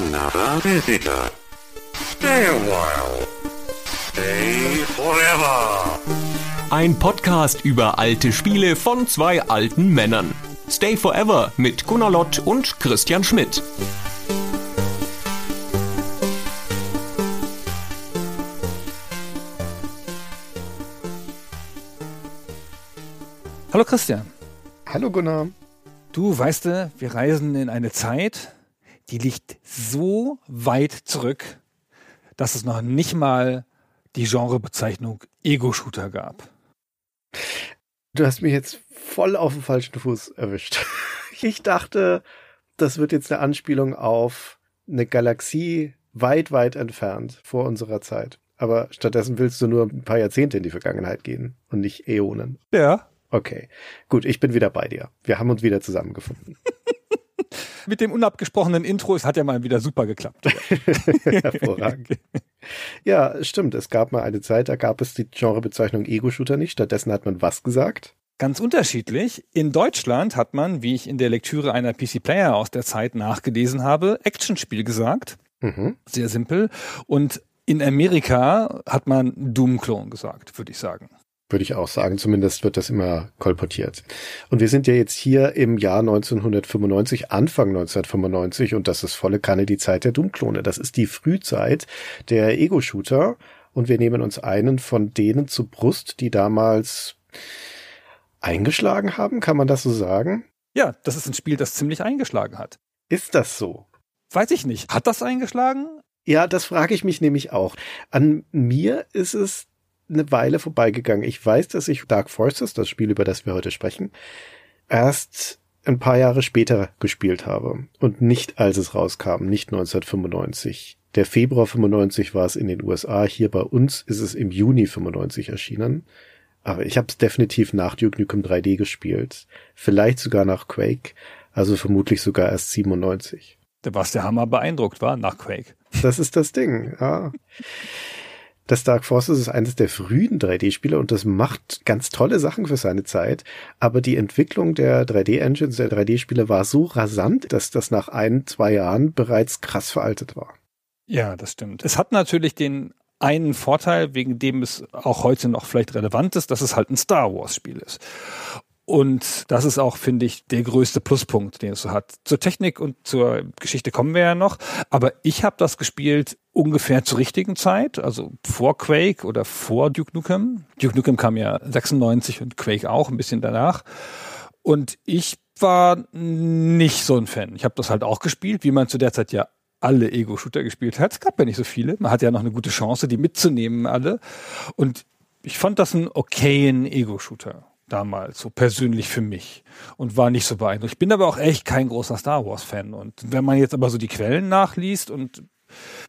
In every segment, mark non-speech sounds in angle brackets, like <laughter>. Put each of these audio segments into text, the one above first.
another visitor. Stay a while. Stay forever. Ein Podcast über alte Spiele von zwei alten Männern. Stay Forever mit Gunnar Lott und Christian Schmidt. Hallo Christian. Hallo Gunnar. Du weißt, du, wir reisen in eine Zeit, die liegt so weit zurück, dass es noch nicht mal die Genrebezeichnung Ego-Shooter gab. Du hast mich jetzt voll auf den falschen Fuß erwischt. <laughs> Ich dachte, das wird jetzt eine Anspielung auf eine Galaxie weit, weit entfernt vor unserer Zeit. Aber stattdessen willst du nur ein paar Jahrzehnte in die Vergangenheit gehen und nicht Äonen. Ja. Okay, gut, ich bin wieder bei dir. Wir haben uns wieder zusammengefunden. <laughs> Mit dem unabgesprochenen Intro, es hat ja mal wieder super geklappt. <laughs> Hervorragend. Ja, stimmt. Es gab mal eine Zeit, da gab es die Genrebezeichnung Ego-Shooter nicht. Stattdessen hat man was gesagt? Ganz unterschiedlich. In Deutschland hat man, wie ich in der Lektüre einer PC Player aus der Zeit nachgelesen habe, Actionspiel gesagt. Mhm. Sehr simpel. Und in Amerika hat man Doom-Clone gesagt, würde ich sagen. Würde ich auch sagen. Zumindest wird das immer kolportiert. Und wir sind ja jetzt hier im Jahr 1995, Anfang 1995, und das ist volle Kanne die Zeit der Doom-Klone. Das ist die Frühzeit der Ego-Shooter. Und wir nehmen uns einen von denen zu Brust, die damals eingeschlagen haben. Kann man das so sagen? Ja, das ist ein Spiel, das ziemlich eingeschlagen hat. Ist das so? Weiß ich nicht. Hat das eingeschlagen? Ja, das frage ich mich nämlich auch. An mir ist es eine Weile vorbeigegangen. Ich weiß, dass ich Dark Forces, das Spiel, über das wir heute sprechen, erst ein paar Jahre später gespielt habe und nicht als es rauskam, nicht 1995. Der Februar 95 war es in den USA, hier bei uns ist es im Juni 95 erschienen. Aber ich habe es definitiv nach Duke Nukem 3D gespielt, vielleicht sogar nach Quake, also vermutlich sogar erst 97. Da warst der Hammer beeindruckt, war nach Quake. Das ist das Ding, ja. Das Dark Forces ist eines der frühen 3D-Spiele und das macht ganz tolle Sachen für seine Zeit. Aber die Entwicklung der 3D-Engines, der 3D-Spiele war so rasant, dass das nach ein, zwei Jahren bereits krass veraltet war. Ja, das stimmt. Es hat natürlich den einen Vorteil, wegen dem es auch heute noch vielleicht relevant ist, dass es halt ein Star Wars-Spiel ist. Und das ist auch, finde ich, der größte Pluspunkt, den es so hat. Zur Technik und zur Geschichte kommen wir ja noch. Aber ich habe das gespielt ungefähr zur richtigen Zeit, also vor Quake oder vor Duke Nukem. Duke Nukem kam ja 96 und Quake auch ein bisschen danach. Und ich war nicht so ein Fan. Ich habe das halt auch gespielt, wie man zu der Zeit ja alle Ego-Shooter gespielt hat. Es gab ja nicht so viele. Man hat ja noch eine gute Chance, die mitzunehmen alle. Und ich fand das einen okayen Ego-Shooter damals, so persönlich für mich und war nicht so beeindruckt. Ich bin aber auch echt kein großer Star Wars-Fan. Und wenn man jetzt aber so die Quellen nachliest und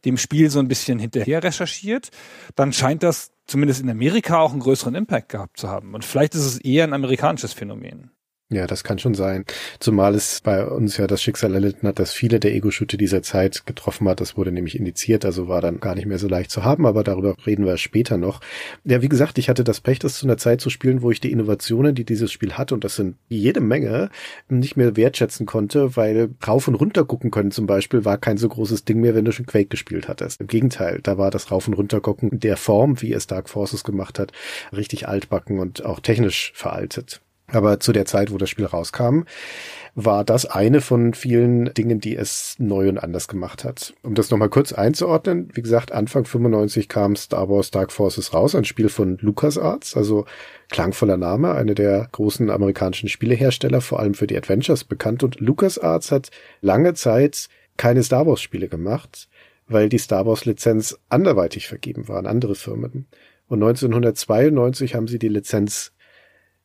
dem Spiel so ein bisschen hinterher recherchiert, dann scheint das zumindest in Amerika auch einen größeren Impact gehabt zu haben. Und vielleicht ist es eher ein amerikanisches Phänomen. Ja, das kann schon sein. Zumal es bei uns ja das Schicksal erlitten hat, dass viele der Ego-Shooter dieser Zeit getroffen hat. Das wurde nämlich indiziert, also war dann gar nicht mehr so leicht zu haben, aber darüber reden wir später noch. Ja, wie gesagt, ich hatte das Pech, das zu einer Zeit zu spielen, wo ich die Innovationen, die dieses Spiel hat, und das sind jede Menge, nicht mehr wertschätzen konnte, weil rauf und runter gucken können zum Beispiel war kein so großes Ding mehr, wenn du schon Quake gespielt hattest. Im Gegenteil, da war das rauf und runter gucken der Form, wie es Dark Forces gemacht hat, richtig altbacken und auch technisch veraltet. Aber zu der Zeit, wo das Spiel rauskam, war das eine von vielen Dingen, die es neu und anders gemacht hat. Um das nochmal kurz einzuordnen, wie gesagt, Anfang 95 kam Star Wars Dark Forces raus, ein Spiel von LucasArts, also klangvoller Name, eine der großen amerikanischen Spielehersteller, vor allem für die Adventures bekannt. Und LucasArts hat lange Zeit keine Star Wars Spiele gemacht, weil die Star Wars Lizenz anderweitig vergeben war an andere Firmen. Und 1992 haben sie die Lizenz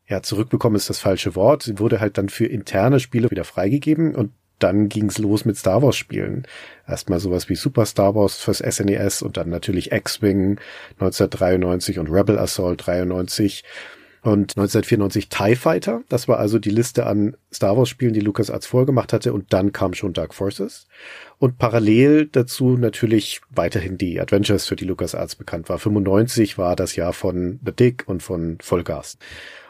ja, zurückbekommen ist das falsche Wort. Sie wurde halt dann für interne Spiele wieder freigegeben und dann ging's los mit Star Wars Spielen. Erstmal sowas wie Super Star Wars fürs SNES und dann natürlich X-Wing 1993 und Rebel Assault 93 und 1994 TIE Fighter. Das war also die Liste an Star Wars Spielen, die LucasArts vorgemacht hatte und dann kam schon Dark Forces. Und parallel dazu natürlich weiterhin die Adventures, für die LucasArts bekannt war. 95 war das Jahr von The Dick und von Vollgas.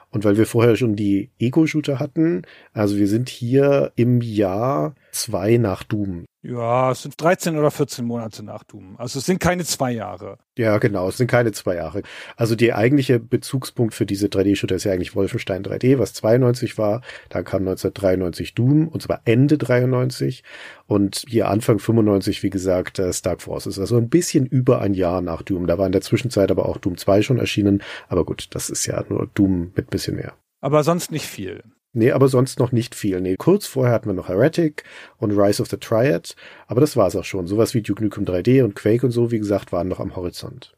Und weil wir vorher schon die Ego-Shooter hatten, also wir sind hier im Jahr zwei nach Doom. Ja, es sind 13 oder 14 Monate nach Doom. Also es sind keine zwei Jahre. Ja, genau, es sind keine zwei Jahre. Also der eigentliche Bezugspunkt für diese 3D-Shooter ist ja eigentlich Wolfenstein 3D, was 92 war. Da kam 1993 Doom, und zwar Ende 93. Und hier Anfang 95, wie gesagt, äh, Stark Forces. Also ein bisschen über ein Jahr nach Doom. Da war in der Zwischenzeit aber auch Doom 2 schon erschienen. Aber gut, das ist ja nur Doom mit bisschen mehr. Aber sonst nicht viel. Nee, aber sonst noch nicht viel. Nee, kurz vorher hatten wir noch Heretic und Rise of the Triad, aber das war's auch schon. Sowas wie Duke Nukem 3D und Quake und so, wie gesagt, waren noch am Horizont.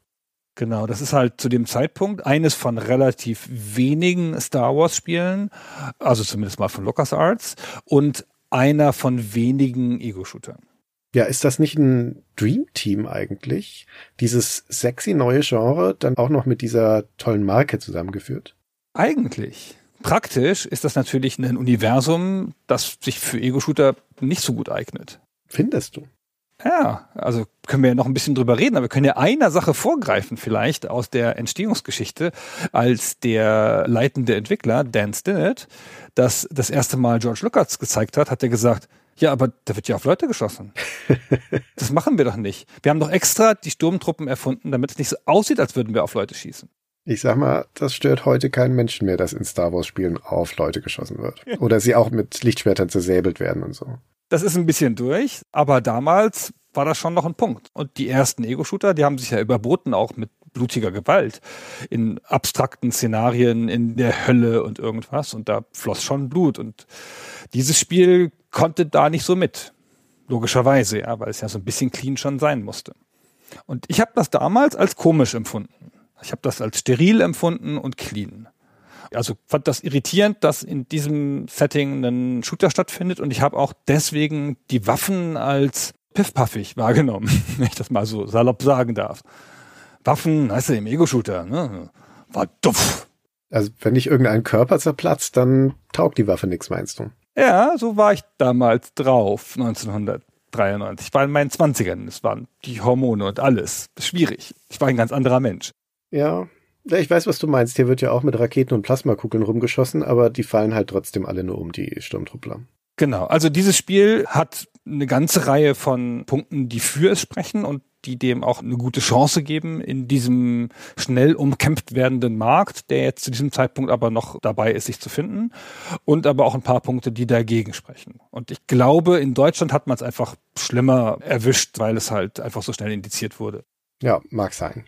Genau, das ist halt zu dem Zeitpunkt eines von relativ wenigen Star Wars Spielen, also zumindest mal von LucasArts und einer von wenigen Ego-Shootern. Ja, ist das nicht ein Dream Team eigentlich? Dieses sexy neue Genre dann auch noch mit dieser tollen Marke zusammengeführt? Eigentlich. Praktisch ist das natürlich ein Universum, das sich für Ego-Shooter nicht so gut eignet. Findest du? Ja, also können wir ja noch ein bisschen drüber reden, aber wir können ja einer Sache vorgreifen vielleicht aus der Entstehungsgeschichte, als der leitende Entwickler Dan Stinnett das das erste Mal George Lucas gezeigt hat, hat er gesagt, ja, aber da wird ja auf Leute geschossen. <laughs> das machen wir doch nicht. Wir haben doch extra die Sturmtruppen erfunden, damit es nicht so aussieht, als würden wir auf Leute schießen. Ich sag mal, das stört heute keinen Menschen mehr, dass in Star Wars Spielen auf Leute geschossen wird. Oder sie auch mit Lichtschwertern zersäbelt werden und so. Das ist ein bisschen durch, aber damals war das schon noch ein Punkt. Und die ersten Ego-Shooter, die haben sich ja überboten, auch mit blutiger Gewalt. In abstrakten Szenarien, in der Hölle und irgendwas. Und da floss schon Blut. Und dieses Spiel konnte da nicht so mit. Logischerweise, ja, weil es ja so ein bisschen clean schon sein musste. Und ich habe das damals als komisch empfunden. Ich habe das als steril empfunden und clean. Also fand das irritierend, dass in diesem Setting ein Shooter stattfindet und ich habe auch deswegen die Waffen als piffpaffig wahrgenommen, <laughs> wenn ich das mal so salopp sagen darf. Waffen, weißt du, im Ego-Shooter, ne? War duff. Also wenn nicht irgendein Körper zerplatzt, dann taugt die Waffe nichts, meinst du? Ja, so war ich damals drauf, 1993. Ich war in meinen Zwanzigern. Es waren die Hormone und alles. Schwierig. Ich war ein ganz anderer Mensch. Ja, ich weiß, was du meinst. Hier wird ja auch mit Raketen und Plasmakugeln rumgeschossen, aber die fallen halt trotzdem alle nur um die Sturmtruppler. Genau. Also dieses Spiel hat eine ganze Reihe von Punkten, die für es sprechen und die dem auch eine gute Chance geben in diesem schnell umkämpft werdenden Markt, der jetzt zu diesem Zeitpunkt aber noch dabei ist, sich zu finden. Und aber auch ein paar Punkte, die dagegen sprechen. Und ich glaube, in Deutschland hat man es einfach schlimmer erwischt, weil es halt einfach so schnell indiziert wurde. Ja, mag sein.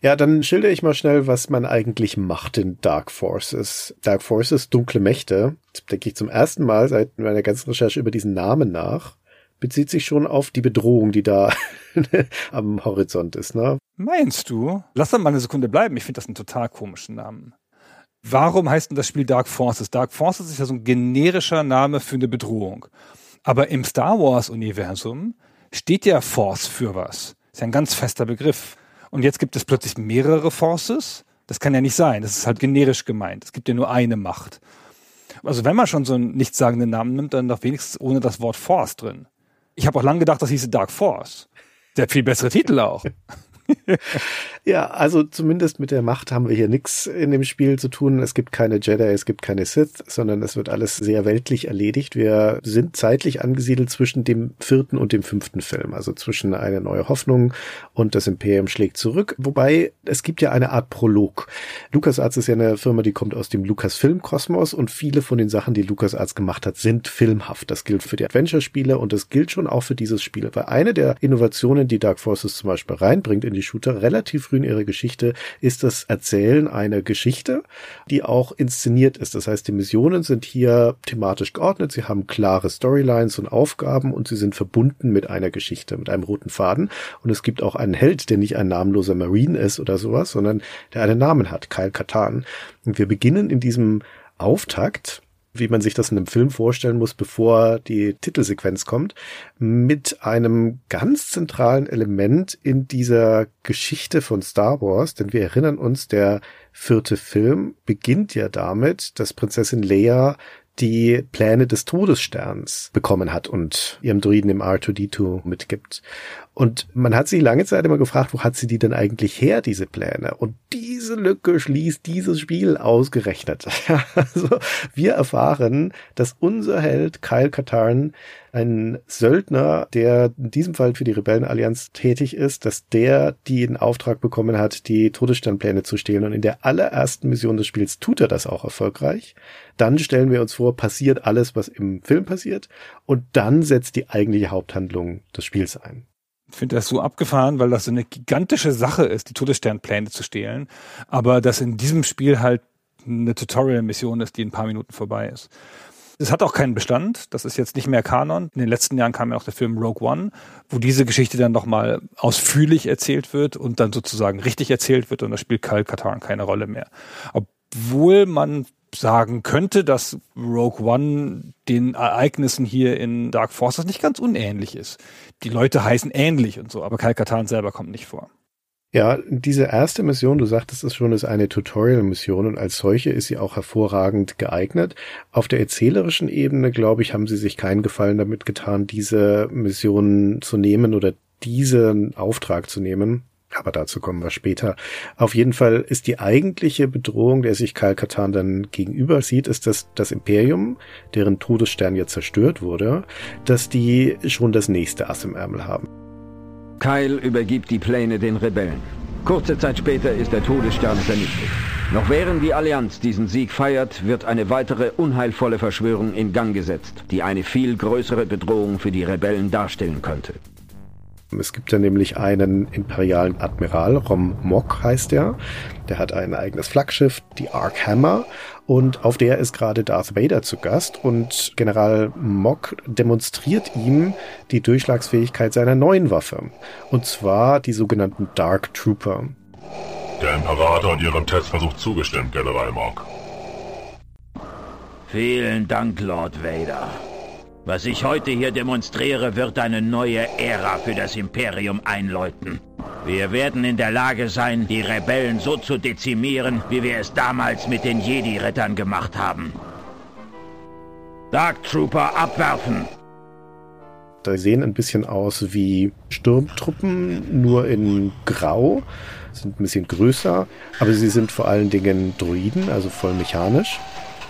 Ja, dann schilder ich mal schnell, was man eigentlich macht in Dark Forces. Dark Forces, dunkle Mächte, denke ich zum ersten Mal seit meiner ganzen Recherche über diesen Namen nach, bezieht sich schon auf die Bedrohung, die da <laughs> am Horizont ist, ne? Meinst du? Lass dann mal eine Sekunde bleiben. Ich finde das einen total komischen Namen. Warum heißt denn das Spiel Dark Forces? Dark Forces ist ja so ein generischer Name für eine Bedrohung. Aber im Star Wars Universum steht ja Force für was. Ist ja ein ganz fester Begriff. Und jetzt gibt es plötzlich mehrere Forces. Das kann ja nicht sein. Das ist halt generisch gemeint. Es gibt ja nur eine Macht. Also wenn man schon so einen nichtssagenden Namen nimmt, dann doch wenigstens ohne das Wort Force drin. Ich habe auch lange gedacht, das hieße Dark Force. Der viel bessere Titel auch. <laughs> ja, also zumindest mit der Macht haben wir hier nichts in dem Spiel zu tun. Es gibt keine Jedi, es gibt keine Sith, sondern es wird alles sehr weltlich erledigt. Wir sind zeitlich angesiedelt zwischen dem vierten und dem fünften Film, also zwischen eine neue Hoffnung und das Imperium schlägt zurück. Wobei es gibt ja eine Art Prolog. LucasArts ist ja eine Firma, die kommt aus dem Lucasfilm-Kosmos und viele von den Sachen, die LucasArts gemacht hat, sind filmhaft. Das gilt für die Adventure-Spiele und das gilt schon auch für dieses Spiel. Weil eine der Innovationen, die Dark Forces zum Beispiel reinbringt in die Shooter relativ früh in ihrer Geschichte ist das Erzählen einer Geschichte, die auch inszeniert ist. Das heißt, die Missionen sind hier thematisch geordnet, sie haben klare Storylines und Aufgaben und sie sind verbunden mit einer Geschichte, mit einem roten Faden. Und es gibt auch einen Held, der nicht ein namenloser Marine ist oder sowas, sondern der einen Namen hat, Kyle Katan. Und wir beginnen in diesem Auftakt wie man sich das in einem Film vorstellen muss, bevor die Titelsequenz kommt, mit einem ganz zentralen Element in dieser Geschichte von Star Wars, denn wir erinnern uns, der vierte Film beginnt ja damit, dass Prinzessin Leia die Pläne des Todessterns bekommen hat und ihrem Druiden im R2D2 mitgibt. Und man hat sich lange Zeit immer gefragt, wo hat sie die denn eigentlich her, diese Pläne? Und diese Lücke schließt dieses Spiel ausgerechnet. <laughs> also wir erfahren, dass unser Held Kyle Katarn ein Söldner, der in diesem Fall für die Rebellenallianz tätig ist, dass der den Auftrag bekommen hat, die Todessternpläne zu stehlen. Und in der allerersten Mission des Spiels tut er das auch erfolgreich. Dann stellen wir uns vor, passiert alles, was im Film passiert. Und dann setzt die eigentliche Haupthandlung des Spiels ein. Ich finde das so abgefahren, weil das so eine gigantische Sache ist, die Todessternpläne zu stehlen. Aber dass in diesem Spiel halt eine Tutorial-Mission ist, die in ein paar Minuten vorbei ist. Es hat auch keinen Bestand. Das ist jetzt nicht mehr Kanon. In den letzten Jahren kam ja auch der Film Rogue One, wo diese Geschichte dann nochmal ausführlich erzählt wird und dann sozusagen richtig erzählt wird und da spielt Kyle Katarn keine Rolle mehr. Obwohl man sagen könnte, dass Rogue One den Ereignissen hier in Dark Forces nicht ganz unähnlich ist. Die Leute heißen ähnlich und so, aber Kyle Katarn selber kommt nicht vor. Ja, diese erste Mission, du sagtest es schon, ist eine Tutorial-Mission und als solche ist sie auch hervorragend geeignet. Auf der erzählerischen Ebene, glaube ich, haben sie sich keinen Gefallen damit getan, diese Mission zu nehmen oder diesen Auftrag zu nehmen. Aber dazu kommen wir später. Auf jeden Fall ist die eigentliche Bedrohung, der sich Kal Katan dann gegenüber sieht, ist, dass das Imperium, deren Todesstern jetzt zerstört wurde, dass die schon das nächste Ass im Ärmel haben. Kyle übergibt die Pläne den Rebellen. Kurze Zeit später ist der Todesstern vernichtet. Noch während die Allianz diesen Sieg feiert, wird eine weitere unheilvolle Verschwörung in Gang gesetzt, die eine viel größere Bedrohung für die Rebellen darstellen könnte. Es gibt ja nämlich einen imperialen Admiral, Rom Mock heißt er. Der hat ein eigenes Flaggschiff, die Ark Hammer, und auf der ist gerade Darth Vader zu Gast und General Mock demonstriert ihm die Durchschlagsfähigkeit seiner neuen Waffe. Und zwar die sogenannten Dark Trooper. Der Imperator hat Ihrem Testversuch zugestimmt, General Mock. Vielen Dank, Lord Vader. Was ich heute hier demonstriere, wird eine neue Ära für das Imperium einläuten. Wir werden in der Lage sein, die Rebellen so zu dezimieren, wie wir es damals mit den Jedi-Rittern gemacht haben. Dark Trooper abwerfen! Da sehen ein bisschen aus wie Sturmtruppen, nur in Grau, sind ein bisschen größer, aber sie sind vor allen Dingen Droiden, also voll mechanisch.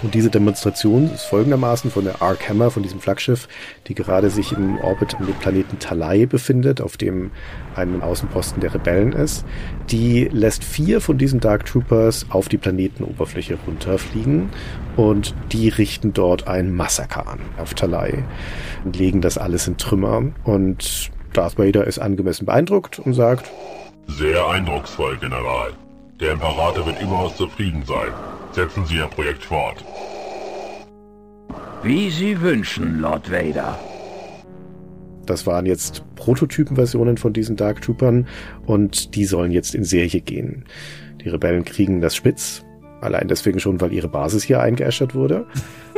Und diese Demonstration ist folgendermaßen von der Ark Hammer, von diesem Flaggschiff, die gerade sich im Orbit um den Planeten Talai befindet, auf dem ein Außenposten der Rebellen ist. Die lässt vier von diesen Dark Troopers auf die Planetenoberfläche runterfliegen und die richten dort ein Massaker an auf Talai und legen das alles in Trümmer. Und Darth Vader ist angemessen beeindruckt und sagt, Sehr eindrucksvoll, General. Der Imperator wird überaus zufrieden sein. Setzen Sie Ihr Projekt fort. Wie Sie wünschen, Lord Vader. Das waren jetzt Prototypenversionen von diesen Dark Troopern und die sollen jetzt in Serie gehen. Die Rebellen kriegen das Spitz, allein deswegen schon, weil ihre Basis hier eingeäschert wurde.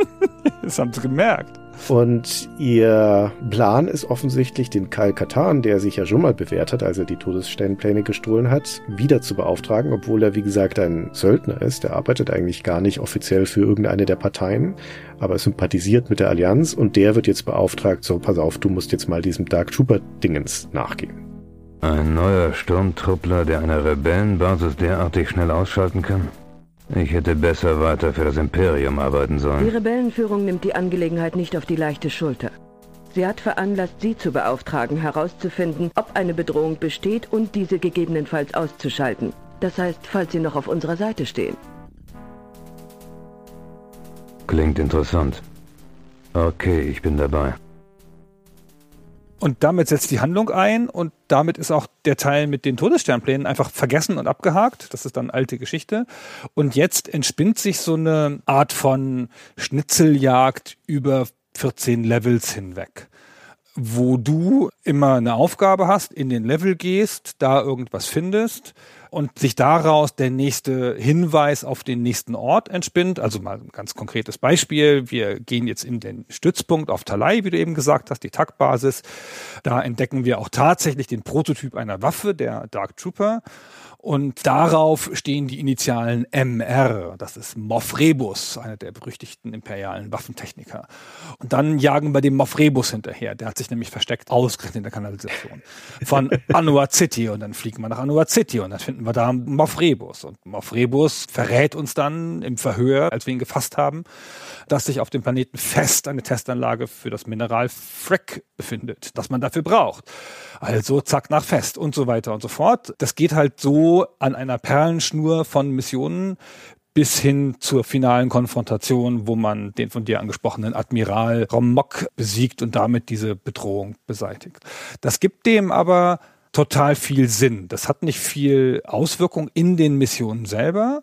<laughs> das haben sie gemerkt. Und ihr Plan ist offensichtlich, den Kyle Katan, der sich ja schon mal bewährt hat, als er die Todessternpläne gestohlen hat, wieder zu beauftragen, obwohl er, wie gesagt, ein Söldner ist. Der arbeitet eigentlich gar nicht offiziell für irgendeine der Parteien, aber sympathisiert mit der Allianz und der wird jetzt beauftragt, so, pass auf, du musst jetzt mal diesem Dark Trooper-Dingens nachgehen. Ein neuer Sturmtruppler, der eine Rebellenbasis derartig schnell ausschalten kann? Ich hätte besser weiter für das Imperium arbeiten sollen. Die Rebellenführung nimmt die Angelegenheit nicht auf die leichte Schulter. Sie hat veranlasst, Sie zu beauftragen, herauszufinden, ob eine Bedrohung besteht und diese gegebenenfalls auszuschalten. Das heißt, falls Sie noch auf unserer Seite stehen. Klingt interessant. Okay, ich bin dabei. Und damit setzt die Handlung ein und damit ist auch der Teil mit den Todessternplänen einfach vergessen und abgehakt. Das ist dann alte Geschichte. Und jetzt entspinnt sich so eine Art von Schnitzeljagd über 14 Levels hinweg wo du immer eine Aufgabe hast, in den Level gehst, da irgendwas findest und sich daraus der nächste Hinweis auf den nächsten Ort entspinnt. Also mal ein ganz konkretes Beispiel. Wir gehen jetzt in den Stützpunkt auf Talai, wie du eben gesagt hast, die TAC-Basis. Da entdecken wir auch tatsächlich den Prototyp einer Waffe, der Dark Trooper. Und darauf stehen die Initialen MR. Das ist Moff Rebus, einer der berüchtigten imperialen Waffentechniker. Und dann jagen wir dem Moff Rebus hinterher. Der hat sich nämlich versteckt, ausgerechnet in der Kanalisation. Von <laughs> Anua City. Und dann fliegen wir nach Anua City und dann finden wir da Moff Rebus. Und Moff Rebus verrät uns dann im Verhör, als wir ihn gefasst haben, dass sich auf dem Planeten fest eine Testanlage für das Mineral Freck befindet, das man dafür braucht. Also zack nach fest und so weiter und so fort. Das geht halt so an einer Perlenschnur von Missionen bis hin zur finalen Konfrontation, wo man den von dir angesprochenen Admiral Romok besiegt und damit diese Bedrohung beseitigt. Das gibt dem aber total viel Sinn. Das hat nicht viel Auswirkung in den Missionen selber,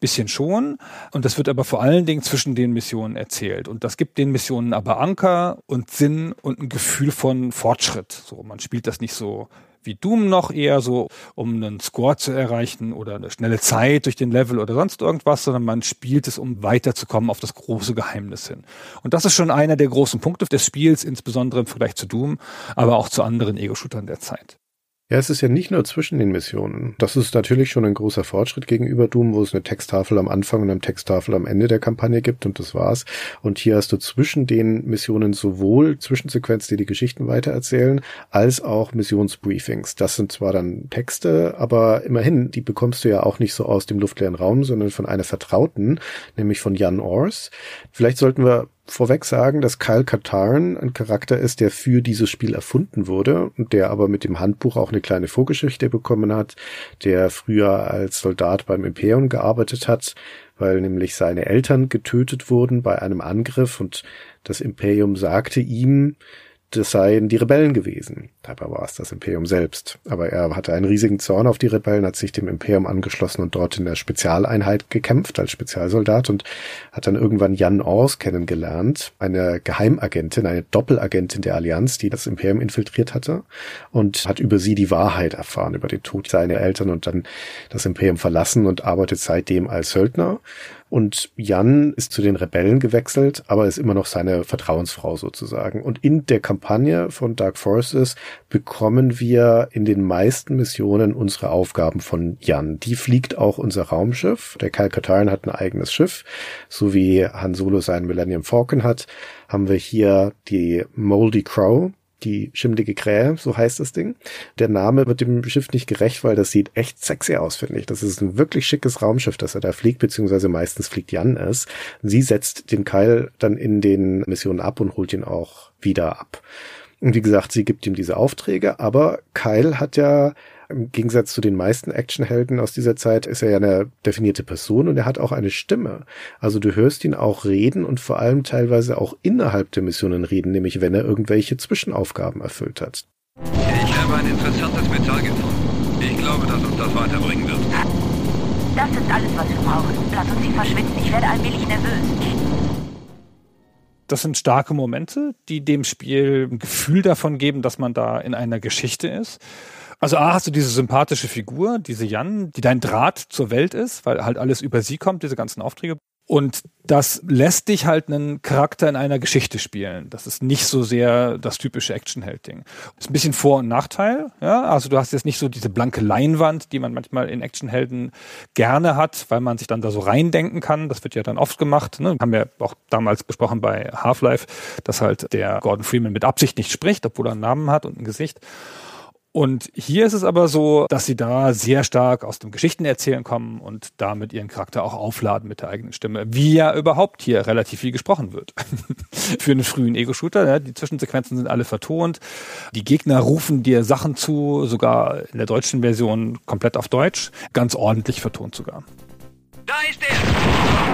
bisschen schon. Und das wird aber vor allen Dingen zwischen den Missionen erzählt. Und das gibt den Missionen aber Anker und Sinn und ein Gefühl von Fortschritt. So, man spielt das nicht so wie Doom noch eher so, um einen Score zu erreichen oder eine schnelle Zeit durch den Level oder sonst irgendwas, sondern man spielt es, um weiterzukommen auf das große Geheimnis hin. Und das ist schon einer der großen Punkte des Spiels, insbesondere im Vergleich zu Doom, aber auch zu anderen Ego-Shootern der Zeit. Ja, es ist ja nicht nur zwischen den Missionen. Das ist natürlich schon ein großer Fortschritt gegenüber Doom, wo es eine Texttafel am Anfang und eine Texttafel am Ende der Kampagne gibt und das war's. Und hier hast du zwischen den Missionen sowohl Zwischensequenzen, die die Geschichten weitererzählen, als auch Missionsbriefings. Das sind zwar dann Texte, aber immerhin, die bekommst du ja auch nicht so aus dem luftleeren Raum, sondern von einer Vertrauten, nämlich von Jan Ors. Vielleicht sollten wir vorweg sagen, dass Kyle Katarn ein Charakter ist, der für dieses Spiel erfunden wurde und der aber mit dem Handbuch auch eine kleine Vorgeschichte bekommen hat, der früher als Soldat beim Imperium gearbeitet hat, weil nämlich seine Eltern getötet wurden bei einem Angriff und das Imperium sagte ihm, das seien die Rebellen gewesen. Dabei war es das Imperium selbst. Aber er hatte einen riesigen Zorn auf die Rebellen, hat sich dem Imperium angeschlossen und dort in der Spezialeinheit gekämpft als Spezialsoldat und hat dann irgendwann Jan Ors kennengelernt, eine Geheimagentin, eine Doppelagentin der Allianz, die das Imperium infiltriert hatte und hat über sie die Wahrheit erfahren, über den Tod seiner Eltern und dann das Imperium verlassen und arbeitet seitdem als Söldner und Jan ist zu den Rebellen gewechselt, aber ist immer noch seine Vertrauensfrau sozusagen. Und in der Kampagne von Dark Forces bekommen wir in den meisten Missionen unsere Aufgaben von Jan. Die fliegt auch unser Raumschiff. Der Katarn hat ein eigenes Schiff, so wie Han Solo sein Millennium Falcon hat, haben wir hier die Moldy Crow, die schimmlige Krähe, so heißt das Ding. Der Name wird dem Schiff nicht gerecht, weil das sieht echt sexy aus, finde ich. Das ist ein wirklich schickes Raumschiff, das er da fliegt, beziehungsweise meistens fliegt Jan es. Sie setzt den Keil dann in den Missionen ab und holt ihn auch wieder ab. Und wie gesagt, sie gibt ihm diese Aufträge, aber Kyle hat ja im Gegensatz zu den meisten Actionhelden aus dieser Zeit ist er ja eine definierte Person und er hat auch eine Stimme. Also du hörst ihn auch reden und vor allem teilweise auch innerhalb der Missionen reden, nämlich wenn er irgendwelche Zwischenaufgaben erfüllt hat. Ich habe ein interessantes Metall gefunden. Ich glaube, dass uns das weiterbringen wird. Das ist alles, was wir brauchen. Lass uns hier verschwinden. Ich werde allmählich nervös. Das sind starke Momente, die dem Spiel ein Gefühl davon geben, dass man da in einer Geschichte ist. Also A, hast du diese sympathische Figur, diese Jan, die dein Draht zur Welt ist, weil halt alles über sie kommt, diese ganzen Aufträge. Und das lässt dich halt einen Charakter in einer Geschichte spielen. Das ist nicht so sehr das typische Actionheld-Ding. Ist ein bisschen Vor- und Nachteil. Ja? Also du hast jetzt nicht so diese blanke Leinwand, die man manchmal in Actionhelden gerne hat, weil man sich dann da so reindenken kann. Das wird ja dann oft gemacht. Ne? Haben wir auch damals besprochen bei Half-Life, dass halt der Gordon Freeman mit Absicht nicht spricht, obwohl er einen Namen hat und ein Gesicht. Und hier ist es aber so, dass sie da sehr stark aus dem Geschichtenerzählen kommen und damit ihren Charakter auch aufladen mit der eigenen Stimme, wie ja überhaupt hier relativ viel gesprochen wird. <laughs> Für einen frühen Ego-Shooter, ja, die Zwischensequenzen sind alle vertont, die Gegner rufen dir Sachen zu, sogar in der deutschen Version komplett auf Deutsch, ganz ordentlich vertont sogar. Da ist er!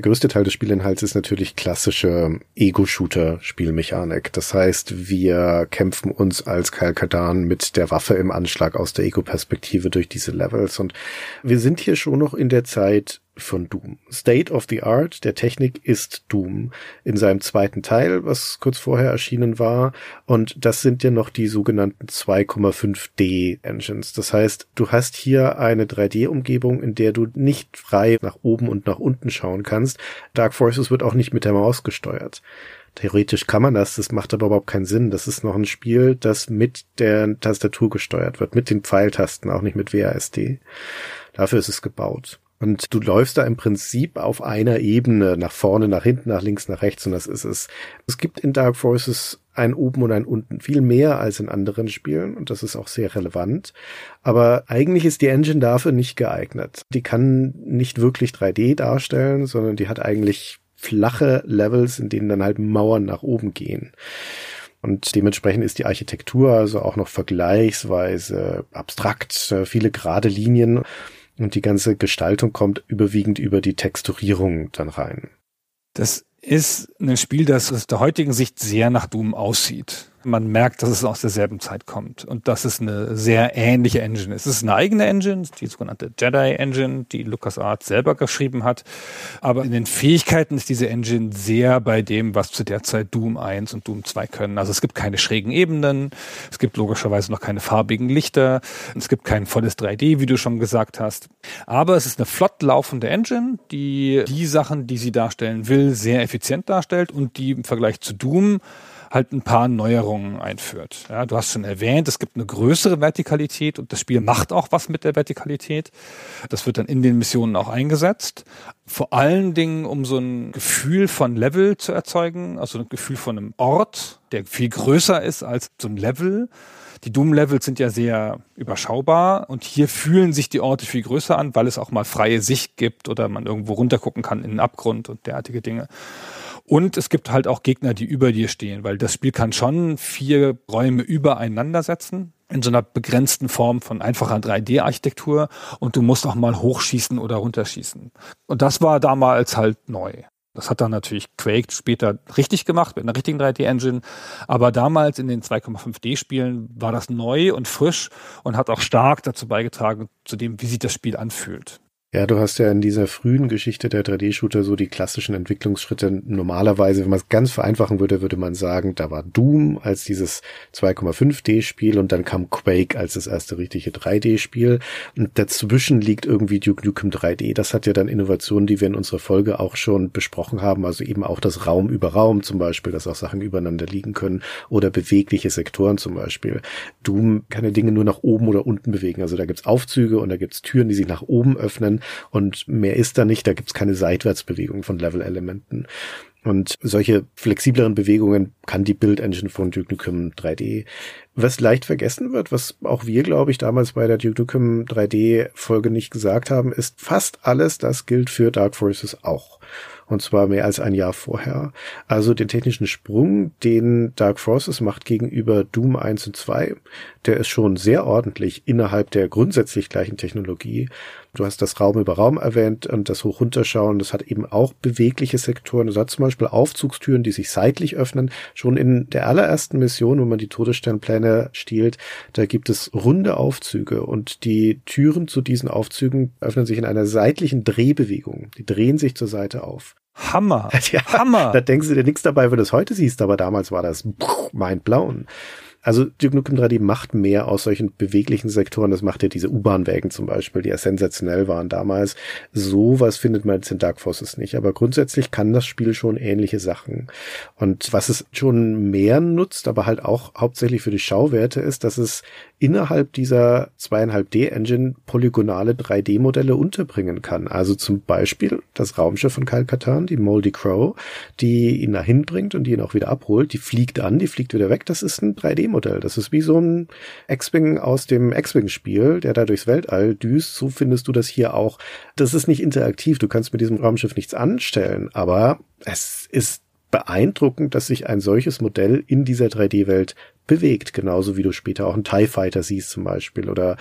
Der größte Teil des Spielinhalts ist natürlich klassische Ego-Shooter-Spielmechanik. Das heißt, wir kämpfen uns als Kalkadan mit der Waffe im Anschlag aus der Ego-Perspektive durch diese Levels. Und wir sind hier schon noch in der Zeit von Doom. State of the Art der Technik ist Doom in seinem zweiten Teil, was kurz vorher erschienen war. Und das sind ja noch die sogenannten 2,5D Engines. Das heißt, du hast hier eine 3D-Umgebung, in der du nicht frei nach oben und nach unten schauen kannst. Dark Forces wird auch nicht mit der Maus gesteuert. Theoretisch kann man das, das macht aber überhaupt keinen Sinn. Das ist noch ein Spiel, das mit der Tastatur gesteuert wird, mit den Pfeiltasten, auch nicht mit WASD. Dafür ist es gebaut. Und du läufst da im Prinzip auf einer Ebene, nach vorne, nach hinten, nach links, nach rechts, und das ist es. Es gibt in Dark Forces ein oben und ein unten, viel mehr als in anderen Spielen, und das ist auch sehr relevant. Aber eigentlich ist die Engine dafür nicht geeignet. Die kann nicht wirklich 3D darstellen, sondern die hat eigentlich flache Levels, in denen dann halt Mauern nach oben gehen. Und dementsprechend ist die Architektur also auch noch vergleichsweise abstrakt, viele gerade Linien. Und die ganze Gestaltung kommt überwiegend über die Texturierung dann rein. Das ist ein Spiel, das aus der heutigen Sicht sehr nach Doom aussieht man merkt, dass es aus derselben Zeit kommt und dass es eine sehr ähnliche Engine ist. Es ist eine eigene Engine, die sogenannte Jedi Engine, die LucasArts selber geschrieben hat. Aber in den Fähigkeiten ist diese Engine sehr bei dem, was zu der Zeit Doom 1 und Doom 2 können. Also es gibt keine schrägen Ebenen, es gibt logischerweise noch keine farbigen Lichter, es gibt kein volles 3D, wie du schon gesagt hast. Aber es ist eine flott laufende Engine, die die Sachen, die sie darstellen will, sehr effizient darstellt und die im Vergleich zu Doom halt ein paar Neuerungen einführt. Ja, du hast schon erwähnt, es gibt eine größere Vertikalität und das Spiel macht auch was mit der Vertikalität. Das wird dann in den Missionen auch eingesetzt. Vor allen Dingen, um so ein Gefühl von Level zu erzeugen, also ein Gefühl von einem Ort, der viel größer ist als so ein Level. Die Doom-Levels sind ja sehr überschaubar und hier fühlen sich die Orte viel größer an, weil es auch mal freie Sicht gibt oder man irgendwo runtergucken kann in den Abgrund und derartige Dinge. Und es gibt halt auch Gegner, die über dir stehen, weil das Spiel kann schon vier Räume übereinander setzen in so einer begrenzten Form von einfacher 3D-Architektur und du musst auch mal hochschießen oder runterschießen. Und das war damals halt neu. Das hat dann natürlich Quake später richtig gemacht mit einer richtigen 3D-Engine. Aber damals in den 2,5D-Spielen war das neu und frisch und hat auch stark dazu beigetragen, zu dem, wie sich das Spiel anfühlt. Ja, du hast ja in dieser frühen Geschichte der 3D-Shooter so die klassischen Entwicklungsschritte. Normalerweise, wenn man es ganz vereinfachen würde, würde man sagen, da war Doom als dieses 2,5D-Spiel und dann kam Quake als das erste richtige 3D-Spiel. Und dazwischen liegt irgendwie Duke Nukem 3D. Das hat ja dann Innovationen, die wir in unserer Folge auch schon besprochen haben. Also eben auch das Raum über Raum zum Beispiel, dass auch Sachen übereinander liegen können oder bewegliche Sektoren zum Beispiel. Doom kann ja Dinge nur nach oben oder unten bewegen. Also da gibt's Aufzüge und da gibt's Türen, die sich nach oben öffnen und mehr ist da nicht. Da gibt's keine Seitwärtsbewegung von Level-Elementen. Und solche flexibleren Bewegungen kann die Build-Engine von Duke Nukem 3D. Was leicht vergessen wird, was auch wir, glaube ich, damals bei der Duke Nukem 3D-Folge nicht gesagt haben, ist fast alles, das gilt für Dark Forces auch und zwar mehr als ein Jahr vorher. Also den technischen Sprung, den Dark Forces macht gegenüber Doom 1 und 2, der ist schon sehr ordentlich innerhalb der grundsätzlich gleichen Technologie. Du hast das Raum über Raum erwähnt und das hoch runterschauen. Das hat eben auch bewegliche Sektoren. Das hat zum Beispiel Aufzugstüren, die sich seitlich öffnen. Schon in der allerersten Mission, wo man die Todessternpläne stiehlt, da gibt es runde Aufzüge und die Türen zu diesen Aufzügen öffnen sich in einer seitlichen Drehbewegung. Die drehen sich zur Seite auf. Hammer. <laughs> Ja, Hammer. Da denkst du dir nichts dabei, wenn du es heute siehst, aber damals war das <laughs> mind blown. Also Duke Nukem 3D macht mehr aus solchen beweglichen Sektoren. Das macht ja diese U-Bahn-Wägen zum Beispiel, die ja sensationell waren damals. Sowas findet man jetzt in Dark Forces nicht. Aber grundsätzlich kann das Spiel schon ähnliche Sachen. Und was es schon mehr nutzt, aber halt auch hauptsächlich für die Schauwerte ist, dass es innerhalb dieser zweieinhalb D-Engine polygonale 3D-Modelle unterbringen kann. Also zum Beispiel das Raumschiff von Kyle Katarn, die Moldy Crow, die ihn dahin bringt und die ihn auch wieder abholt. Die fliegt an, die fliegt wieder weg. Das ist ein 3D-Modell. Das ist wie so ein X-Wing aus dem X-Wing-Spiel, der da durchs Weltall düst. So findest du das hier auch. Das ist nicht interaktiv. Du kannst mit diesem Raumschiff nichts anstellen, aber es ist beeindruckend, dass sich ein solches Modell in dieser 3D-Welt bewegt, genauso wie du später auch einen TIE Fighter siehst zum Beispiel oder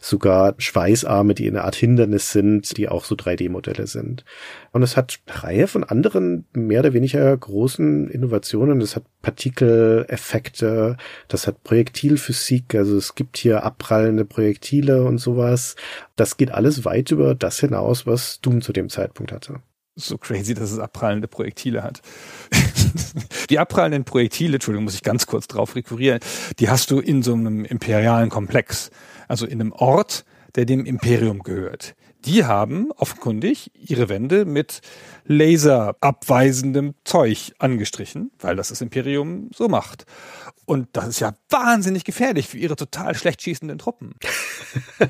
sogar Schweißarme, die eine Art Hindernis sind, die auch so 3D-Modelle sind. Und es hat eine Reihe von anderen mehr oder weniger großen Innovationen. Es hat Partikeleffekte, das hat Projektilphysik, also es gibt hier abprallende Projektile und sowas. Das geht alles weit über das hinaus, was Doom zu dem Zeitpunkt hatte so crazy, dass es abprallende Projektile hat. <laughs> die abprallenden Projektile, Entschuldigung, muss ich ganz kurz drauf rekurrieren, die hast du in so einem imperialen Komplex, also in einem Ort, der dem Imperium gehört. Die haben offenkundig ihre Wände mit laserabweisendem Zeug angestrichen, weil das das Imperium so macht. Und das ist ja wahnsinnig gefährlich für ihre total schlecht schießenden Truppen.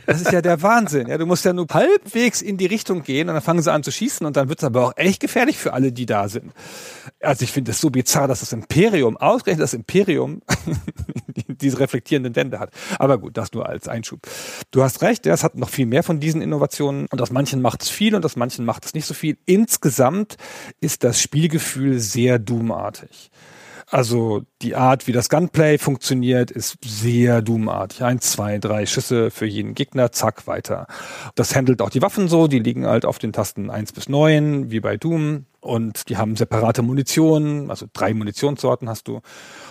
Das ist ja der Wahnsinn. Ja, du musst ja nur halbwegs in die Richtung gehen und dann fangen sie an zu schießen und dann wird es aber auch echt gefährlich für alle, die da sind. Also ich finde es so bizarr, dass das Imperium, ausgerechnet das Imperium, <laughs> diese reflektierenden Wände hat. Aber gut, das nur als Einschub. Du hast recht, es hat noch viel mehr von diesen Innovationen und aus manchen macht es viel und aus manchen macht es nicht so viel. Insgesamt ist das Spielgefühl sehr Doom-artig. Also die Art, wie das Gunplay funktioniert, ist sehr Doom-artig. Eins, zwei, drei Schüsse für jeden Gegner, zack, weiter. Das handelt auch die Waffen so, die liegen halt auf den Tasten eins bis neun, wie bei Doom und die haben separate Munition, also drei Munitionssorten hast du.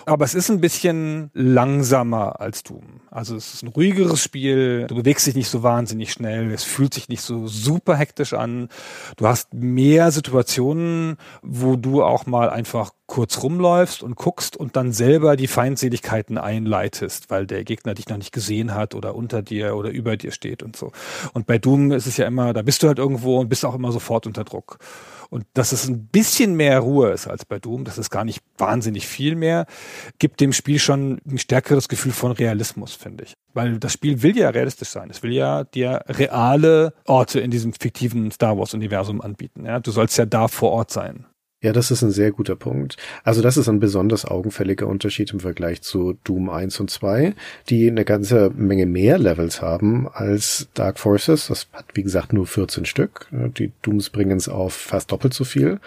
Aber es ist ein bisschen langsamer als Doom. Also es ist ein ruhigeres Spiel, du bewegst dich nicht so wahnsinnig schnell, es fühlt sich nicht so super hektisch an. Du hast mehr Situationen, wo du auch mal einfach kurz rumläufst und guckst und dann selber die Feindseligkeiten einleitest, weil der Gegner dich noch nicht gesehen hat oder unter dir oder über dir steht und so. Und bei Doom ist es ja immer, da bist du halt irgendwo und bist auch immer sofort unter Druck. Und dass es ein bisschen mehr Ruhe ist als bei Doom, das ist gar nicht wahnsinnig viel mehr, gibt dem Spiel schon ein stärkeres Gefühl von Realismus, finde ich. Weil das Spiel will ja realistisch sein. Es will ja dir reale Orte in diesem fiktiven Star Wars-Universum anbieten. Ja? Du sollst ja da vor Ort sein. Ja, das ist ein sehr guter Punkt. Also das ist ein besonders augenfälliger Unterschied im Vergleich zu Doom 1 und 2, die eine ganze Menge mehr Levels haben als Dark Forces. Das hat, wie gesagt, nur 14 Stück. Die Dooms bringen es auf fast doppelt so viel.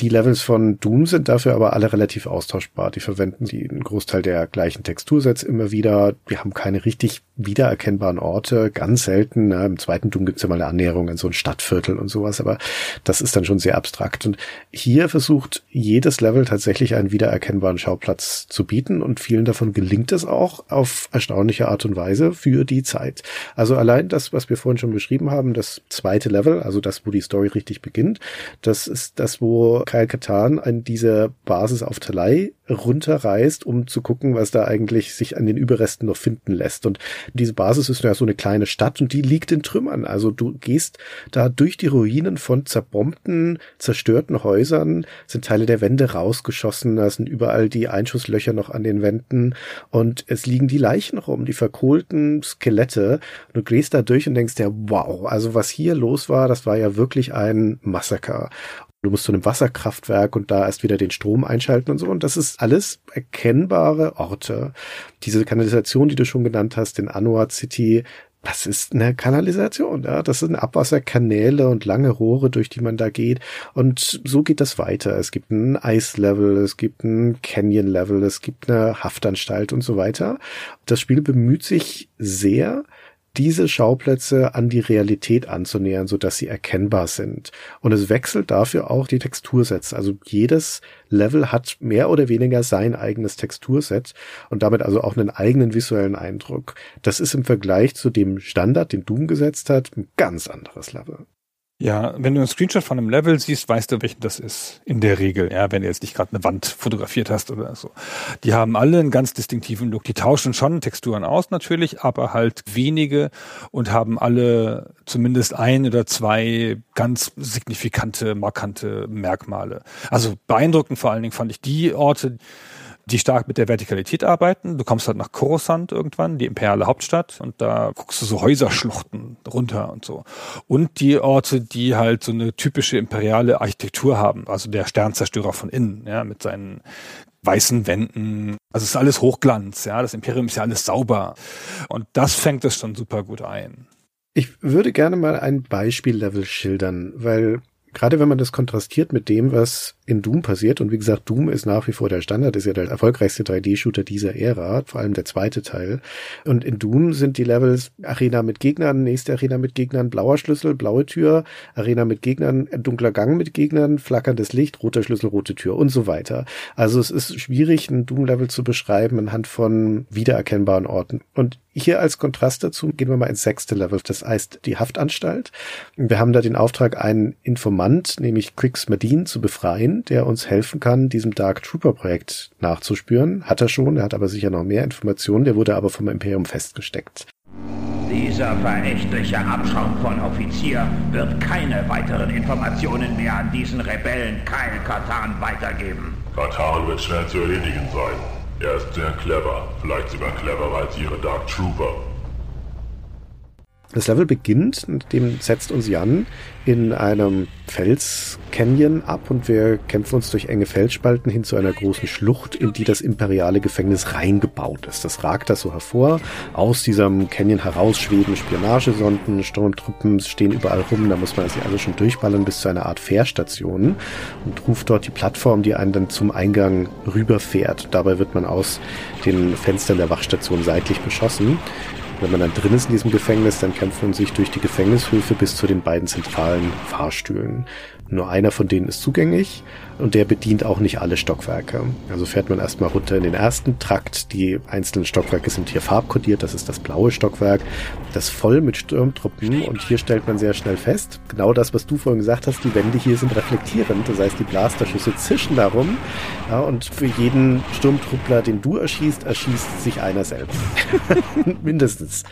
Die Levels von Doom sind dafür aber alle relativ austauschbar. Die verwenden die einen Großteil der gleichen Textursets immer wieder. Wir haben keine richtig wiedererkennbaren Orte, ganz selten. Na, Im zweiten Doom gibt's ja mal eine Annäherung an so ein Stadtviertel und sowas, aber das ist dann schon sehr abstrakt. Und hier versucht jedes Level tatsächlich einen wiedererkennbaren Schauplatz zu bieten und vielen davon gelingt es auch auf erstaunliche Art und Weise für die Zeit. Also allein das, was wir vorhin schon beschrieben haben, das zweite Level, also das, wo die Story richtig beginnt, das ist das, wo Kyle Katan an dieser Basis auf Talai runterreist, um zu gucken, was da eigentlich sich an den Überresten noch finden lässt. Und diese Basis ist ja so eine kleine Stadt und die liegt in Trümmern. Also du gehst da durch die Ruinen von zerbombten, zerstörten Häusern, sind Teile der Wände rausgeschossen, da sind überall die Einschusslöcher noch an den Wänden und es liegen die Leichen rum, die verkohlten Skelette. Du gehst da durch und denkst dir, wow, also was hier los war, das war ja wirklich ein Massaker. Du musst zu einem Wasserkraftwerk und da erst wieder den Strom einschalten und so. Und das ist alles erkennbare Orte. Diese Kanalisation, die du schon genannt hast, in Anwar City, das ist eine Kanalisation, ja. Das sind Abwasserkanäle und lange Rohre, durch die man da geht. Und so geht das weiter. Es gibt ein Eislevel, es gibt ein Canyon-Level, es gibt eine Haftanstalt und so weiter. Das Spiel bemüht sich sehr, diese Schauplätze an die Realität anzunähern, so dass sie erkennbar sind. Und es wechselt dafür auch die Textursätze. Also jedes Level hat mehr oder weniger sein eigenes Texturset und damit also auch einen eigenen visuellen Eindruck. Das ist im Vergleich zu dem Standard, den Doom gesetzt hat, ein ganz anderes Level. Ja, wenn du einen Screenshot von einem Level siehst, weißt du, welchen das ist. In der Regel, ja, wenn du jetzt nicht gerade eine Wand fotografiert hast oder so. Die haben alle einen ganz distinktiven Look. Die tauschen schon Texturen aus natürlich, aber halt wenige und haben alle zumindest ein oder zwei ganz signifikante, markante Merkmale. Also beeindruckend vor allen Dingen fand ich die Orte, die stark mit der Vertikalität arbeiten. Du kommst halt nach Coruscant irgendwann, die imperiale Hauptstadt, und da guckst du so Häuserschluchten runter und so. Und die Orte, die halt so eine typische imperiale Architektur haben, also der Sternzerstörer von innen, ja, mit seinen weißen Wänden. Also es ist alles Hochglanz, ja, das Imperium ist ja alles sauber. Und das fängt es schon super gut ein. Ich würde gerne mal ein Beispiellevel schildern, weil gerade wenn man das kontrastiert mit dem, was in Doom passiert, und wie gesagt, Doom ist nach wie vor der Standard, ist ja der erfolgreichste 3D-Shooter dieser Ära, vor allem der zweite Teil. Und in Doom sind die Levels Arena mit Gegnern, nächste Arena mit Gegnern, blauer Schlüssel, blaue Tür, Arena mit Gegnern, dunkler Gang mit Gegnern, flackerndes Licht, roter Schlüssel, rote Tür und so weiter. Also es ist schwierig, ein Doom-Level zu beschreiben anhand von wiedererkennbaren Orten. Und hier als Kontrast dazu gehen wir mal ins sechste Level, das heißt die Haftanstalt. Wir haben da den Auftrag, einen Informant, nämlich Quicks Medin, zu befreien, der uns helfen kann, diesem Dark Trooper Projekt nachzuspüren. Hat er schon, er hat aber sicher noch mehr Informationen, der wurde aber vom Imperium festgesteckt. Dieser verächtliche Abschaum von Offizier wird keine weiteren Informationen mehr an diesen Rebellen Kyle Katan weitergeben. Katan wird schnell zu erledigen sein. Er ist sehr clever, vielleicht sogar cleverer als ihre Dark Trooper. Das Level beginnt, dem setzt uns Jan in einem Felscanyon ab und wir kämpfen uns durch enge Felsspalten hin zu einer großen Schlucht, in die das imperiale Gefängnis reingebaut ist. Das ragt da so hervor. Aus diesem Canyon heraus schweben Spionagesonden, Sturmtruppen stehen überall rum, da muss man sie alle schon durchballern bis zu einer Art Fährstation und ruft dort die Plattform, die einen dann zum Eingang rüberfährt. Dabei wird man aus den Fenstern der Wachstation seitlich beschossen. Wenn man dann drin ist in diesem Gefängnis, dann kämpft man sich durch die Gefängnishöfe bis zu den beiden zentralen Fahrstühlen. Nur einer von denen ist zugänglich und der bedient auch nicht alle Stockwerke. Also fährt man erstmal runter in den ersten Trakt. Die einzelnen Stockwerke sind hier farbkodiert. Das ist das blaue Stockwerk, das voll mit Sturmtruppen. Und hier stellt man sehr schnell fest, genau das, was du vorhin gesagt hast, die Wände hier sind reflektierend. Das heißt, die Blasterschüsse zischen darum. Ja, und für jeden Sturmtruppler, den du erschießt, erschießt sich einer selbst. <laughs> Mindestens.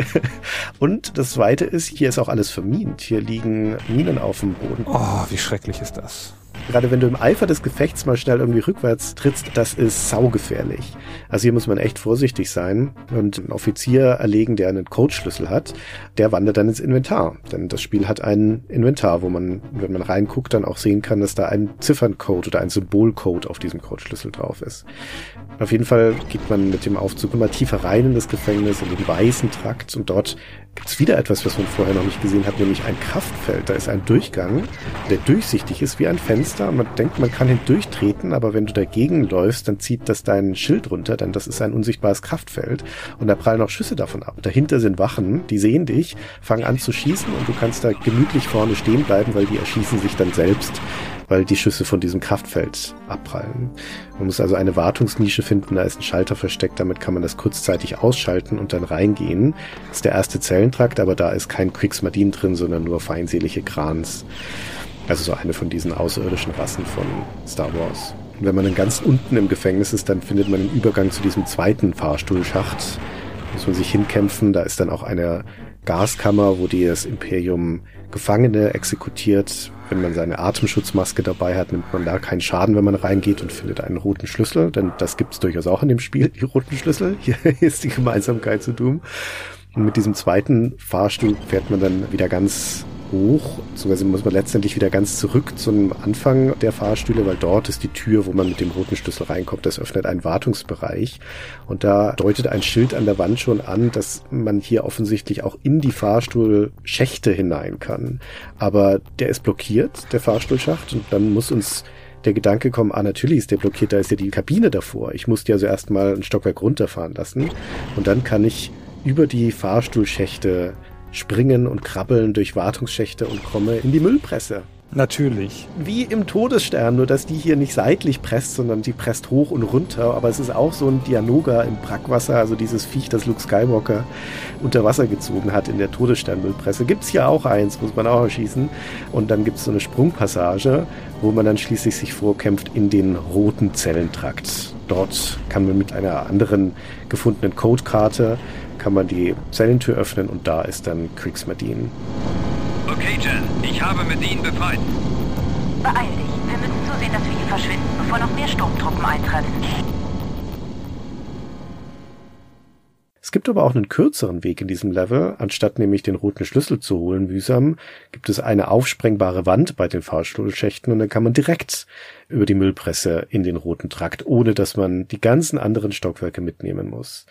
<laughs> und das zweite ist, hier ist auch alles vermint. Hier liegen Minen auf dem Boden. Oh, wie schrecklich ist das gerade wenn du im Eifer des Gefechts mal schnell irgendwie rückwärts trittst, das ist saugefährlich. Also hier muss man echt vorsichtig sein und einen Offizier erlegen, der einen Codeschlüssel hat, der wandert dann ins Inventar. Denn das Spiel hat ein Inventar, wo man, wenn man reinguckt, dann auch sehen kann, dass da ein Zifferncode oder ein Symbolcode auf diesem Codeschlüssel drauf ist. Auf jeden Fall geht man mit dem Aufzug immer tiefer rein in das Gefängnis, in den weißen Trakt und dort gibt es wieder etwas, was man vorher noch nicht gesehen hat, nämlich ein Kraftfeld. Da ist ein Durchgang, der durchsichtig ist wie ein Fenster man denkt, man kann hindurchtreten, aber wenn du dagegen läufst, dann zieht das dein Schild runter, denn das ist ein unsichtbares Kraftfeld und da prallen auch Schüsse davon ab. Dahinter sind Wachen, die sehen dich, fangen an zu schießen und du kannst da gemütlich vorne stehen bleiben, weil die erschießen sich dann selbst weil die Schüsse von diesem Kraftfeld abprallen. Man muss also eine Wartungsnische finden, da ist ein Schalter versteckt, damit kann man das kurzzeitig ausschalten und dann reingehen. Das ist der erste Zellentrakt, aber da ist kein Kriegsmarine drin, sondern nur feindselige Grans. Also so eine von diesen außerirdischen Rassen von Star Wars. Und wenn man dann ganz unten im Gefängnis ist, dann findet man den Übergang zu diesem zweiten Fahrstuhlschacht. Muss man sich hinkämpfen, da ist dann auch eine Gaskammer, wo die das Imperium Gefangene exekutiert. Wenn man seine Atemschutzmaske dabei hat, nimmt man da keinen Schaden, wenn man reingeht und findet einen roten Schlüssel, denn das gibt es durchaus auch in dem Spiel, die roten Schlüssel. <laughs> Hier ist die Gemeinsamkeit zu Doom. Und mit diesem zweiten Fahrstuhl fährt man dann wieder ganz hoch, beziehungsweise muss man letztendlich wieder ganz zurück zum Anfang der Fahrstühle, weil dort ist die Tür, wo man mit dem roten Schlüssel reinkommt. Das öffnet einen Wartungsbereich. Und da deutet ein Schild an der Wand schon an, dass man hier offensichtlich auch in die Fahrstuhlschächte hinein kann. Aber der ist blockiert, der Fahrstuhlschacht, und dann muss uns der Gedanke kommen, ah, natürlich ist der blockiert, da ist ja die Kabine davor. Ich muss die also erstmal ein Stockwerk runterfahren lassen. Und dann kann ich über die Fahrstuhlschächte springen und krabbeln durch Wartungsschächte und komme in die Müllpresse. Natürlich. Wie im Todesstern, nur dass die hier nicht seitlich presst, sondern die presst hoch und runter. Aber es ist auch so ein Dianoga im Brackwasser, also dieses Viech, das Luke Skywalker unter Wasser gezogen hat in der Todessternmüllpresse. Gibt es hier auch eins, muss man auch erschießen. Und dann gibt es so eine Sprungpassage, wo man dann schließlich sich vorkämpft in den roten Zellentrakt. Dort kann man mit einer anderen gefundenen Codekarte kann man die Zellentür öffnen und da ist dann Kriegsmedin. Okay, Jen, ich habe Medin befreit. Beeil dich. Wir müssen zusehen, dass wir hier verschwinden, bevor noch mehr Sturmtruppen eintreffen. Es gibt aber auch einen kürzeren Weg in diesem Level. Anstatt nämlich den roten Schlüssel zu holen, mühsam, gibt es eine aufsprengbare Wand bei den Fahrstuhlschächten und dann kann man direkt über die Müllpresse in den roten Trakt, ohne dass man die ganzen anderen Stockwerke mitnehmen muss.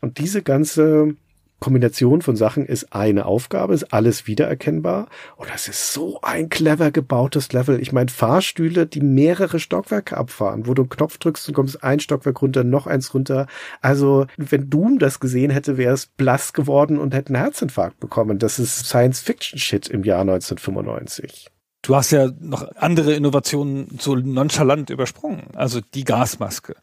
Und diese ganze Kombination von Sachen ist eine Aufgabe, ist alles wiedererkennbar. Und das ist so ein clever gebautes Level. Ich meine, Fahrstühle, die mehrere Stockwerke abfahren, wo du einen Knopf drückst und kommst ein Stockwerk runter, noch eins runter. Also, wenn Doom das gesehen hätte, wäre es blass geworden und hätte einen Herzinfarkt bekommen. Das ist Science-Fiction-Shit im Jahr 1995. Du hast ja noch andere Innovationen so nonchalant übersprungen. Also die Gasmaske.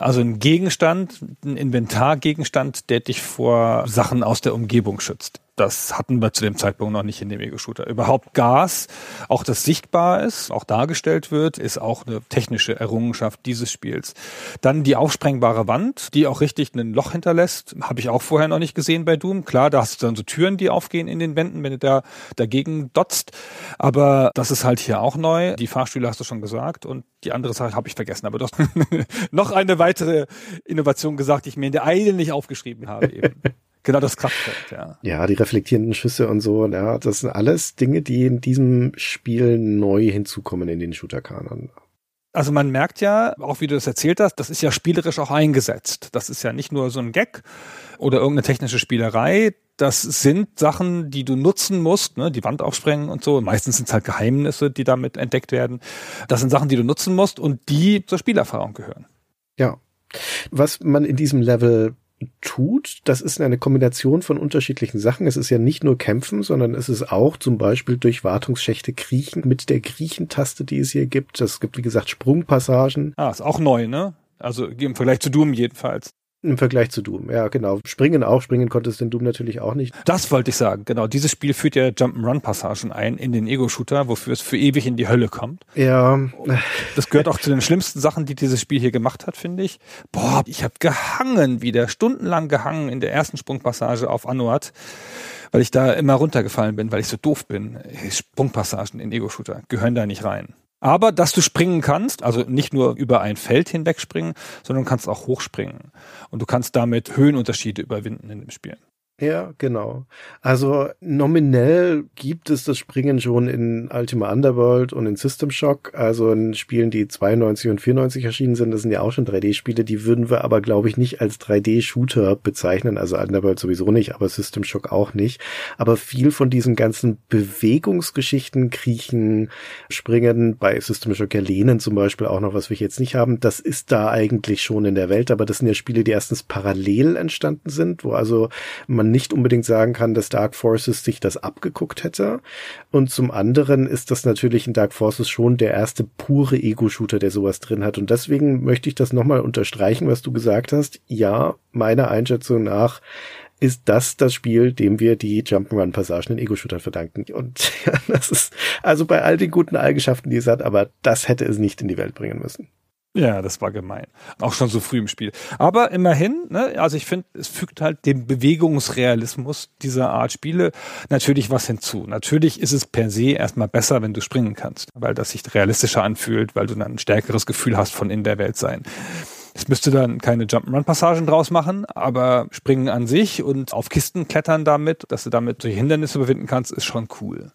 Also ein Gegenstand, ein Inventargegenstand, der dich vor Sachen aus der Umgebung schützt. Das hatten wir zu dem Zeitpunkt noch nicht in dem Ego-Shooter. Überhaupt Gas, auch das sichtbar ist, auch dargestellt wird, ist auch eine technische Errungenschaft dieses Spiels. Dann die aufsprengbare Wand, die auch richtig ein Loch hinterlässt, habe ich auch vorher noch nicht gesehen bei Doom. Klar, da hast du dann so Türen, die aufgehen in den Wänden, wenn du da dagegen dotzt. Aber das ist halt hier auch neu. Die Fahrstühle hast du schon gesagt und die andere Sache habe ich vergessen. Aber doch <laughs> noch eine weitere Innovation gesagt, die ich mir in der Eile nicht aufgeschrieben habe eben. <laughs> Genau das Kraftfeld, ja. Ja, die reflektierenden Schüsse und so, ja, das sind alles Dinge, die in diesem Spiel neu hinzukommen in den Shooter-Kanon. Also man merkt ja, auch wie du das erzählt hast, das ist ja spielerisch auch eingesetzt. Das ist ja nicht nur so ein Gag oder irgendeine technische Spielerei. Das sind Sachen, die du nutzen musst, ne? die Wand aufsprengen und so. Meistens sind es halt Geheimnisse, die damit entdeckt werden. Das sind Sachen, die du nutzen musst und die zur Spielerfahrung gehören. Ja. Was man in diesem Level tut, das ist eine Kombination von unterschiedlichen Sachen. Es ist ja nicht nur Kämpfen, sondern es ist auch zum Beispiel durch Wartungsschächte kriechen mit der Griechentaste, die es hier gibt. Es gibt, wie gesagt, Sprungpassagen. Ah, ist auch neu, ne? Also im Vergleich zu Doom jedenfalls. Im Vergleich zu Doom, ja, genau. Springen auch, springen konntest in Doom natürlich auch nicht. Das wollte ich sagen, genau. Dieses Spiel führt ja Jump'n'Run-Passagen ein in den Ego-Shooter, wofür es für ewig in die Hölle kommt. Ja. Das gehört auch zu den schlimmsten Sachen, die dieses Spiel hier gemacht hat, finde ich. Boah, ich habe gehangen wieder, stundenlang gehangen in der ersten Sprungpassage auf Anuat, weil ich da immer runtergefallen bin, weil ich so doof bin. Sprungpassagen in Ego-Shooter gehören da nicht rein. Aber dass du springen kannst, also nicht nur über ein Feld hinweg springen, sondern kannst auch hochspringen. Und du kannst damit Höhenunterschiede überwinden in dem Spiel. Ja, genau. Also nominell gibt es das Springen schon in Ultima Underworld und in System Shock, also in Spielen, die 92 und 94 erschienen sind. Das sind ja auch schon 3D-Spiele, die würden wir aber, glaube ich, nicht als 3D-Shooter bezeichnen. Also Underworld sowieso nicht, aber System Shock auch nicht. Aber viel von diesen ganzen Bewegungsgeschichten, Kriechen, Springen, bei System Shock ja Lehnen zum Beispiel auch noch, was wir jetzt nicht haben, das ist da eigentlich schon in der Welt. Aber das sind ja Spiele, die erstens parallel entstanden sind, wo also man nicht unbedingt sagen kann, dass Dark Forces sich das abgeguckt hätte. Und zum anderen ist das natürlich in Dark Forces schon der erste pure Ego-Shooter, der sowas drin hat. Und deswegen möchte ich das nochmal unterstreichen, was du gesagt hast. Ja, meiner Einschätzung nach ist das das Spiel, dem wir die Jump'n'Run-Passagen in Ego-Shooter verdanken. Und <laughs> ja, das ist also bei all den guten Eigenschaften, die es hat, aber das hätte es nicht in die Welt bringen müssen. Ja, das war gemein. Auch schon so früh im Spiel. Aber immerhin, ne, also ich finde, es fügt halt dem Bewegungsrealismus dieser Art Spiele natürlich was hinzu. Natürlich ist es per se erstmal besser, wenn du springen kannst, weil das sich realistischer anfühlt, weil du dann ein stärkeres Gefühl hast von in der Welt sein. Es müsste dann keine Jump'n'Run-Passagen draus machen, aber Springen an sich und auf Kisten klettern damit, dass du damit solche Hindernisse überwinden kannst, ist schon cool.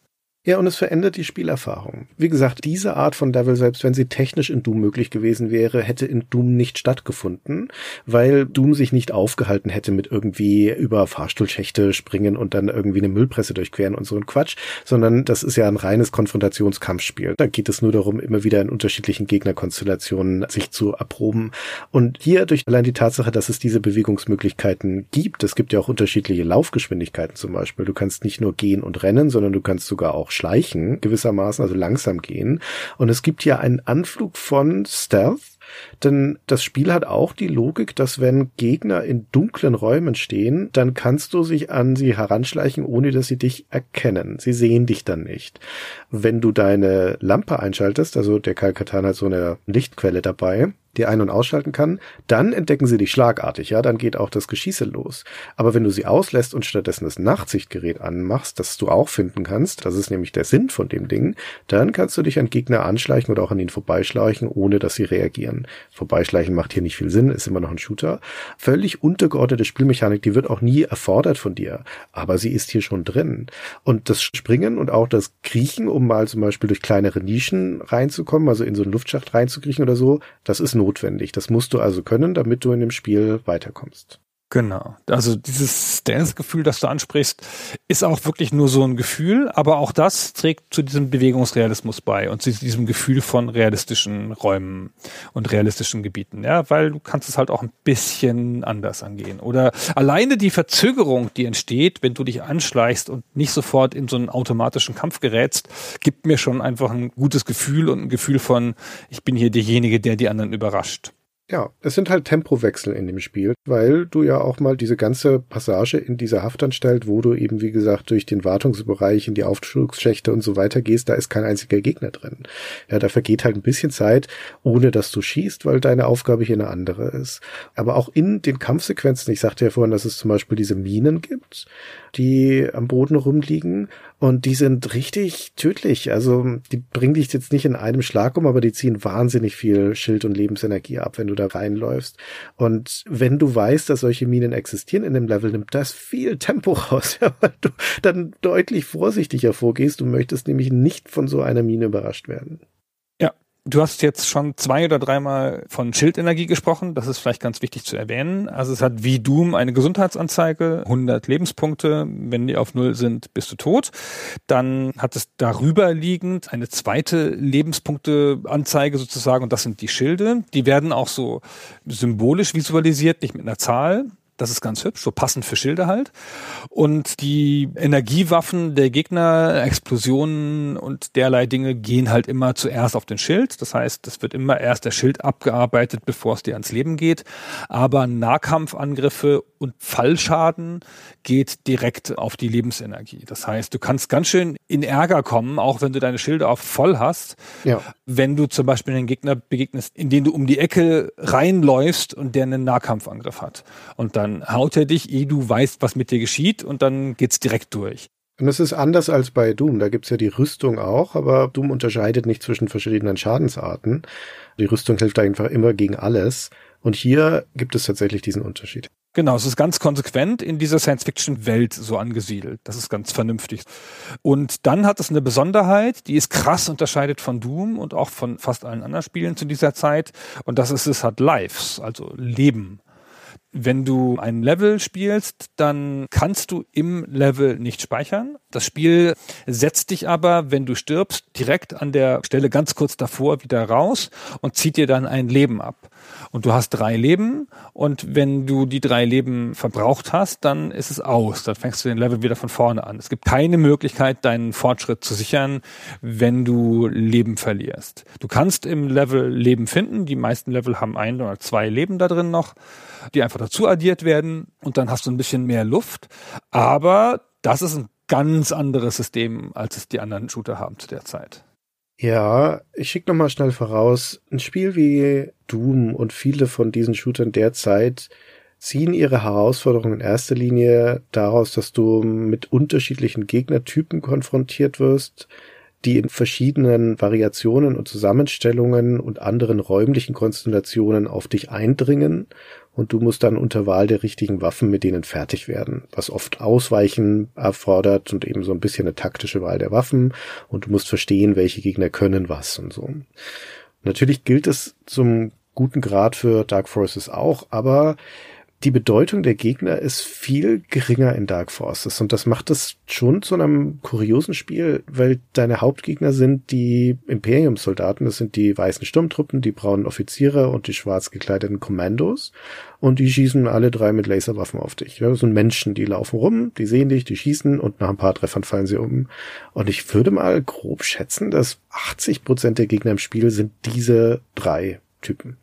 Ja, und es verändert die Spielerfahrung. Wie gesagt, diese Art von Level, selbst wenn sie technisch in Doom möglich gewesen wäre, hätte in Doom nicht stattgefunden, weil Doom sich nicht aufgehalten hätte mit irgendwie über Fahrstuhlschächte springen und dann irgendwie eine Müllpresse durchqueren und so ein Quatsch, sondern das ist ja ein reines Konfrontationskampfspiel. Da geht es nur darum, immer wieder in unterschiedlichen Gegnerkonstellationen sich zu erproben. Und hier durch allein die Tatsache, dass es diese Bewegungsmöglichkeiten gibt, es gibt ja auch unterschiedliche Laufgeschwindigkeiten zum Beispiel. Du kannst nicht nur gehen und rennen, sondern du kannst sogar auch schleichen, gewissermaßen, also langsam gehen. Und es gibt ja einen Anflug von Stealth, denn das Spiel hat auch die Logik, dass wenn Gegner in dunklen Räumen stehen, dann kannst du sich an sie heranschleichen, ohne dass sie dich erkennen. Sie sehen dich dann nicht. Wenn du deine Lampe einschaltest, also der Kalkatan hat so eine Lichtquelle dabei, die ein- und ausschalten kann, dann entdecken sie dich schlagartig, ja, dann geht auch das Geschieße los. Aber wenn du sie auslässt und stattdessen das Nachtsichtgerät anmachst, das du auch finden kannst, das ist nämlich der Sinn von dem Ding, dann kannst du dich an Gegner anschleichen oder auch an ihnen vorbeischleichen, ohne dass sie reagieren. Vorbeischleichen macht hier nicht viel Sinn, ist immer noch ein Shooter. Völlig untergeordnete Spielmechanik, die wird auch nie erfordert von dir, aber sie ist hier schon drin. Und das Springen und auch das Kriechen, um mal zum Beispiel durch kleinere Nischen reinzukommen, also in so einen Luftschacht reinzukriechen oder so, das ist notwendig. Das musst du also können, damit du in dem Spiel weiterkommst. Genau. Also dieses Stealth-Gefühl, das du ansprichst, ist auch wirklich nur so ein Gefühl, aber auch das trägt zu diesem Bewegungsrealismus bei und zu diesem Gefühl von realistischen Räumen und realistischen Gebieten, ja, weil du kannst es halt auch ein bisschen anders angehen. Oder alleine die Verzögerung, die entsteht, wenn du dich anschleichst und nicht sofort in so einen automatischen Kampf gerätst, gibt mir schon einfach ein gutes Gefühl und ein Gefühl von, ich bin hier derjenige, der die anderen überrascht. Ja, es sind halt Tempowechsel in dem Spiel, weil du ja auch mal diese ganze Passage in dieser Haftanstalt, wo du eben, wie gesagt, durch den Wartungsbereich in die Aufschlussschächte und so weiter gehst, da ist kein einziger Gegner drin. Ja, da vergeht halt ein bisschen Zeit, ohne dass du schießt, weil deine Aufgabe hier eine andere ist. Aber auch in den Kampfsequenzen, ich sagte ja vorhin, dass es zum Beispiel diese Minen gibt, die am Boden rumliegen und die sind richtig tödlich. Also die bringen dich jetzt nicht in einem Schlag um, aber die ziehen wahnsinnig viel Schild- und Lebensenergie ab, wenn du da reinläufst. Und wenn du weißt, dass solche Minen existieren in dem Level, nimmt das viel Tempo raus, <laughs> ja, weil du dann deutlich vorsichtiger vorgehst. Du möchtest nämlich nicht von so einer Mine überrascht werden. Du hast jetzt schon zwei oder dreimal von Schildenergie gesprochen. Das ist vielleicht ganz wichtig zu erwähnen. Also es hat wie Doom eine Gesundheitsanzeige, 100 Lebenspunkte. Wenn die auf Null sind, bist du tot. Dann hat es darüber liegend eine zweite Lebenspunkteanzeige sozusagen und das sind die Schilde. Die werden auch so symbolisch visualisiert, nicht mit einer Zahl. Das ist ganz hübsch, so passend für Schilde halt. Und die Energiewaffen der Gegner, Explosionen und derlei Dinge gehen halt immer zuerst auf den Schild. Das heißt, es wird immer erst der Schild abgearbeitet, bevor es dir ans Leben geht. Aber Nahkampfangriffe und Fallschaden geht direkt auf die Lebensenergie. Das heißt, du kannst ganz schön in Ärger kommen, auch wenn du deine Schilde auf voll hast. Ja. Wenn du zum Beispiel einen Gegner begegnest, in den du um die Ecke reinläufst und der einen Nahkampfangriff hat. Und dann dann haut er dich, ehe du weißt, was mit dir geschieht und dann geht's direkt durch. Und es ist anders als bei Doom. Da gibt's ja die Rüstung auch, aber Doom unterscheidet nicht zwischen verschiedenen Schadensarten. Die Rüstung hilft einfach immer gegen alles. Und hier gibt es tatsächlich diesen Unterschied. Genau, es ist ganz konsequent in dieser Science-Fiction-Welt so angesiedelt. Das ist ganz vernünftig. Und dann hat es eine Besonderheit, die ist krass unterscheidet von Doom und auch von fast allen anderen Spielen zu dieser Zeit. Und das ist, es hat Lives, also Leben. Wenn du ein Level spielst, dann kannst du im Level nicht speichern. Das Spiel setzt dich aber, wenn du stirbst, direkt an der Stelle ganz kurz davor wieder raus und zieht dir dann ein Leben ab. Und du hast drei Leben und wenn du die drei Leben verbraucht hast, dann ist es aus. Dann fängst du den Level wieder von vorne an. Es gibt keine Möglichkeit, deinen Fortschritt zu sichern, wenn du Leben verlierst. Du kannst im Level Leben finden. Die meisten Level haben ein oder zwei Leben da drin noch die einfach dazu addiert werden und dann hast du ein bisschen mehr Luft. Aber das ist ein ganz anderes System, als es die anderen Shooter haben zu der Zeit. Ja, ich schicke nochmal schnell voraus, ein Spiel wie Doom und viele von diesen Shootern derzeit ziehen ihre Herausforderungen in erster Linie daraus, dass du mit unterschiedlichen Gegnertypen konfrontiert wirst, die in verschiedenen Variationen und Zusammenstellungen und anderen räumlichen Konstellationen auf dich eindringen und du musst dann unter Wahl der richtigen Waffen mit denen fertig werden, was oft Ausweichen erfordert und eben so ein bisschen eine taktische Wahl der Waffen und du musst verstehen, welche Gegner können was und so. Natürlich gilt es zum guten Grad für Dark Forces auch, aber die Bedeutung der Gegner ist viel geringer in Dark Forces und das macht es schon zu einem kuriosen Spiel, weil deine Hauptgegner sind die Imperium-Soldaten, das sind die weißen Sturmtruppen, die braunen Offiziere und die schwarz gekleideten Kommandos und die schießen alle drei mit Laserwaffen auf dich. Ja, das sind Menschen, die laufen rum, die sehen dich, die schießen und nach ein paar Treffern fallen sie um. Und ich würde mal grob schätzen, dass 80 Prozent der Gegner im Spiel sind diese drei Typen.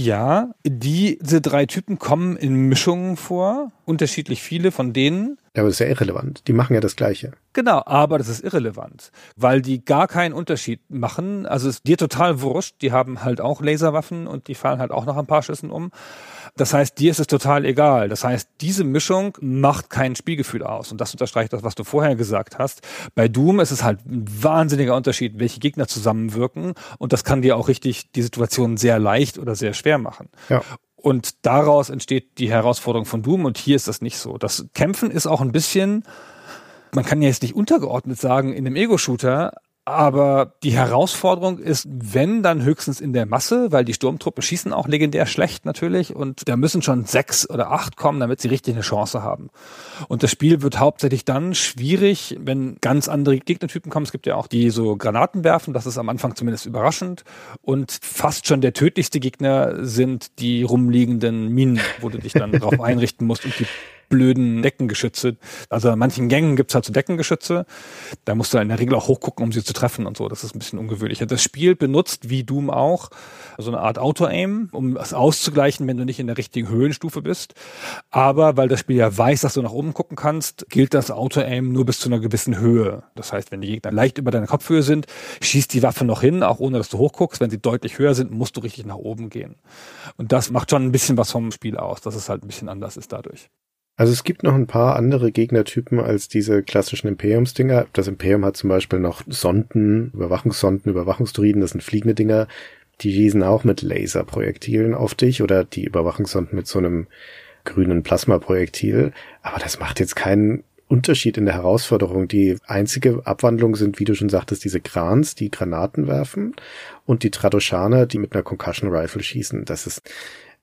Ja, diese drei Typen kommen in Mischungen vor, unterschiedlich viele von denen. Ja, aber das ist ja irrelevant. Die machen ja das Gleiche. Genau, aber das ist irrelevant, weil die gar keinen Unterschied machen. Also es ist dir total wurscht. Die haben halt auch Laserwaffen und die fallen halt auch noch ein paar Schüssen um. Das heißt, dir ist es total egal. Das heißt, diese Mischung macht kein Spielgefühl aus. Und das unterstreicht das, was du vorher gesagt hast. Bei Doom ist es halt ein wahnsinniger Unterschied, welche Gegner zusammenwirken. Und das kann dir auch richtig die Situation sehr leicht oder sehr schwer machen. Ja. Und daraus entsteht die Herausforderung von Doom. Und hier ist das nicht so. Das Kämpfen ist auch ein bisschen, man kann ja jetzt nicht untergeordnet sagen in einem Ego-Shooter, Aber die Herausforderung ist, wenn, dann höchstens in der Masse, weil die Sturmtruppen schießen auch legendär schlecht natürlich und da müssen schon sechs oder acht kommen, damit sie richtig eine Chance haben. Und das Spiel wird hauptsächlich dann schwierig, wenn ganz andere Gegnertypen kommen. Es gibt ja auch die so Granaten werfen, das ist am Anfang zumindest überraschend. Und fast schon der tödlichste Gegner sind die rumliegenden Minen, wo du dich dann <laughs> darauf einrichten musst und die blöden Deckengeschütze. Also an manchen Gängen gibt's halt so Deckengeschütze. Da musst du in der Regel auch hochgucken, um sie zu treffen und so. Das ist ein bisschen ungewöhnlich. Das Spiel benutzt, wie Doom auch, so eine Art Auto-Aim, um es auszugleichen, wenn du nicht in der richtigen Höhenstufe bist. Aber weil das Spiel ja weiß, dass du nach oben gucken kannst, gilt das Auto-Aim nur bis zu einer gewissen Höhe. Das heißt, wenn die Gegner leicht über deiner Kopfhöhe sind, schießt die Waffe noch hin, auch ohne dass du hochguckst. Wenn sie deutlich höher sind, musst du richtig nach oben gehen. Und das macht schon ein bisschen was vom Spiel aus, dass es halt ein bisschen anders ist dadurch. Also es gibt noch ein paar andere Gegnertypen als diese klassischen Imperiumsdinger. Das Imperium hat zum Beispiel noch Sonden, Überwachungssonden, Überwachungsdruiden, das sind fliegende Dinger. Die schießen auch mit Laserprojektilen auf dich oder die Überwachungssonden mit so einem grünen Plasmaprojektil. Aber das macht jetzt keinen Unterschied in der Herausforderung. Die einzige Abwandlung sind, wie du schon sagtest, diese Grans, die Granaten werfen und die Tradoshaner, die mit einer Concussion Rifle schießen. Das ist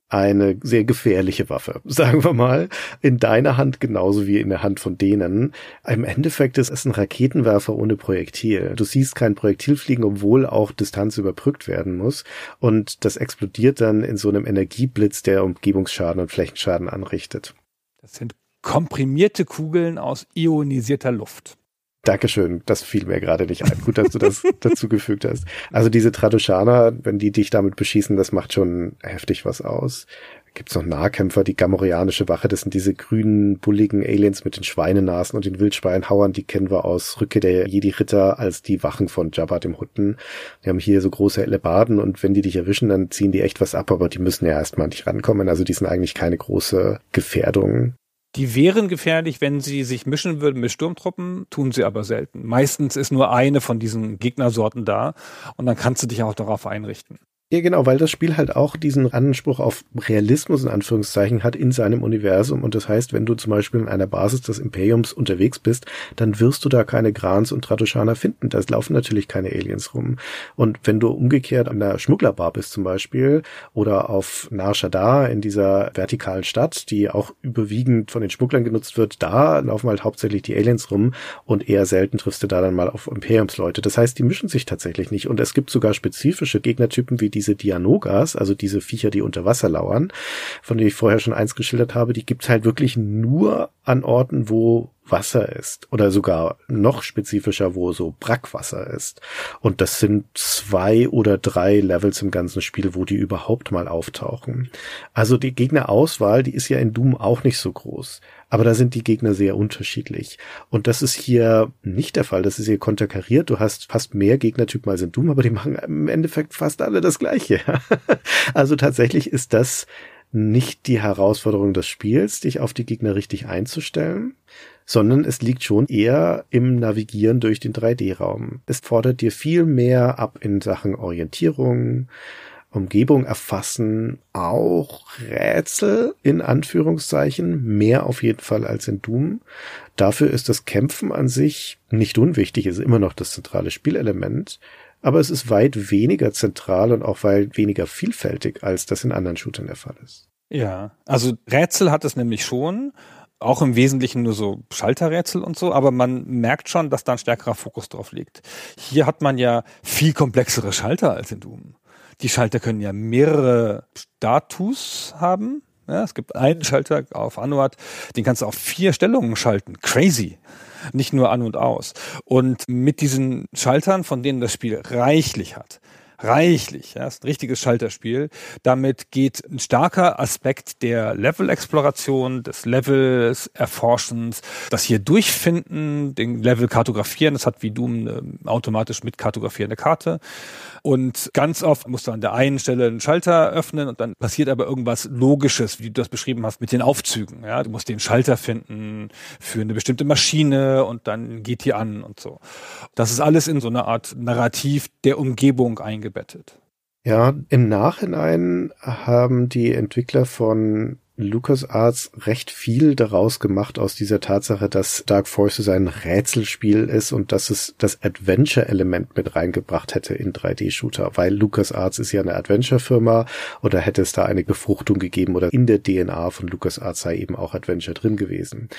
eine sehr gefährliche Waffe, <laughs> sagen wir mal, in deiner Hand genauso wie in der Hand von denen. Im Endeffekt ist es ein Raketenwerfer ohne Projektil. Du siehst kein Projektil fliegen, obwohl auch Distanz überbrückt werden muss. Und das explodiert dann in so einem Energieblitz, der Umgebungsschaden und Flächenschaden anrichtet. Das sind komprimierte Kugeln aus ionisierter Luft. Dankeschön, das fiel mir gerade nicht ein. Gut, dass du das <laughs> dazu gefügt hast. Also diese Tradushaner, wenn die dich damit beschießen, das macht schon heftig was aus. Gibt's noch Nahkämpfer, die Gamorianische Wache, das sind diese grünen, bulligen Aliens mit den Schweinenasen und den Wildschweinhauern, die kennen wir aus Rücke der Jedi-Ritter als die Wachen von Jabba dem Hutten. Die haben hier so große Elebaden und wenn die dich erwischen, dann ziehen die echt was ab, aber die müssen ja erstmal nicht rankommen. Also die sind eigentlich keine große Gefährdung. Die wären gefährlich, wenn sie sich mischen würden mit Sturmtruppen, tun sie aber selten. Meistens ist nur eine von diesen Gegnersorten da und dann kannst du dich auch darauf einrichten. Ja, genau, weil das Spiel halt auch diesen Anspruch auf Realismus in Anführungszeichen hat in seinem Universum. Und das heißt, wenn du zum Beispiel in einer Basis des Imperiums unterwegs bist, dann wirst du da keine Grans und Tradoshaner finden. Da laufen natürlich keine Aliens rum. Und wenn du umgekehrt an der Schmugglerbar bist zum Beispiel oder auf Nar in dieser vertikalen Stadt, die auch überwiegend von den Schmugglern genutzt wird, da laufen halt hauptsächlich die Aliens rum und eher selten triffst du da dann mal auf Imperiumsleute. Das heißt, die mischen sich tatsächlich nicht. Und es gibt sogar spezifische Gegnertypen wie diese Dianogas, also diese Viecher, die unter Wasser lauern, von denen ich vorher schon eins geschildert habe, die gibt's halt wirklich nur an Orten, wo Wasser ist oder sogar noch spezifischer, wo so Brackwasser ist. Und das sind zwei oder drei Levels im ganzen Spiel, wo die überhaupt mal auftauchen. Also die Gegnerauswahl, die ist ja in Doom auch nicht so groß. Aber da sind die Gegner sehr unterschiedlich. Und das ist hier nicht der Fall. Das ist hier konterkariert. Du hast fast mehr Gegnertypen als in Doom, aber die machen im Endeffekt fast alle das Gleiche. <laughs> also tatsächlich ist das nicht die Herausforderung des Spiels, dich auf die Gegner richtig einzustellen, sondern es liegt schon eher im Navigieren durch den 3D-Raum. Es fordert dir viel mehr ab in Sachen Orientierung, Umgebung erfassen, auch Rätsel in Anführungszeichen, mehr auf jeden Fall als in Doom. Dafür ist das Kämpfen an sich nicht unwichtig, ist immer noch das zentrale Spielelement, aber es ist weit weniger zentral und auch weit weniger vielfältig, als das in anderen Shootern der Fall ist. Ja, also Rätsel hat es nämlich schon, auch im Wesentlichen nur so Schalterrätsel und so, aber man merkt schon, dass da ein stärkerer Fokus drauf liegt. Hier hat man ja viel komplexere Schalter als in Doom. Die Schalter können ja mehrere Status haben. Ja, es gibt einen Schalter auf Anuat, den kannst du auf vier Stellungen schalten. Crazy. Nicht nur an und aus. Und mit diesen Schaltern, von denen das Spiel reichlich hat, reichlich. Ja, ist ein richtiges Schalterspiel. Damit geht ein starker Aspekt der Level-Exploration, des Levels Erforschens, das hier durchfinden, den Level kartografieren. Das hat wie Doom eine automatisch mit kartografierende Karte. Und ganz oft musst du an der einen Stelle einen Schalter öffnen und dann passiert aber irgendwas Logisches, wie du das beschrieben hast, mit den Aufzügen. Ja, du musst den Schalter finden für eine bestimmte Maschine und dann geht die an und so. Das ist alles in so einer Art Narrativ der Umgebung eingebettet. Ja, im Nachhinein haben die Entwickler von LucasArts recht viel daraus gemacht aus dieser Tatsache, dass Dark Forces ein Rätselspiel ist und dass es das Adventure-Element mit reingebracht hätte in 3D-Shooter, weil LucasArts ist ja eine Adventure-Firma oder hätte es da eine Befruchtung gegeben oder in der DNA von LucasArts sei eben auch Adventure drin gewesen.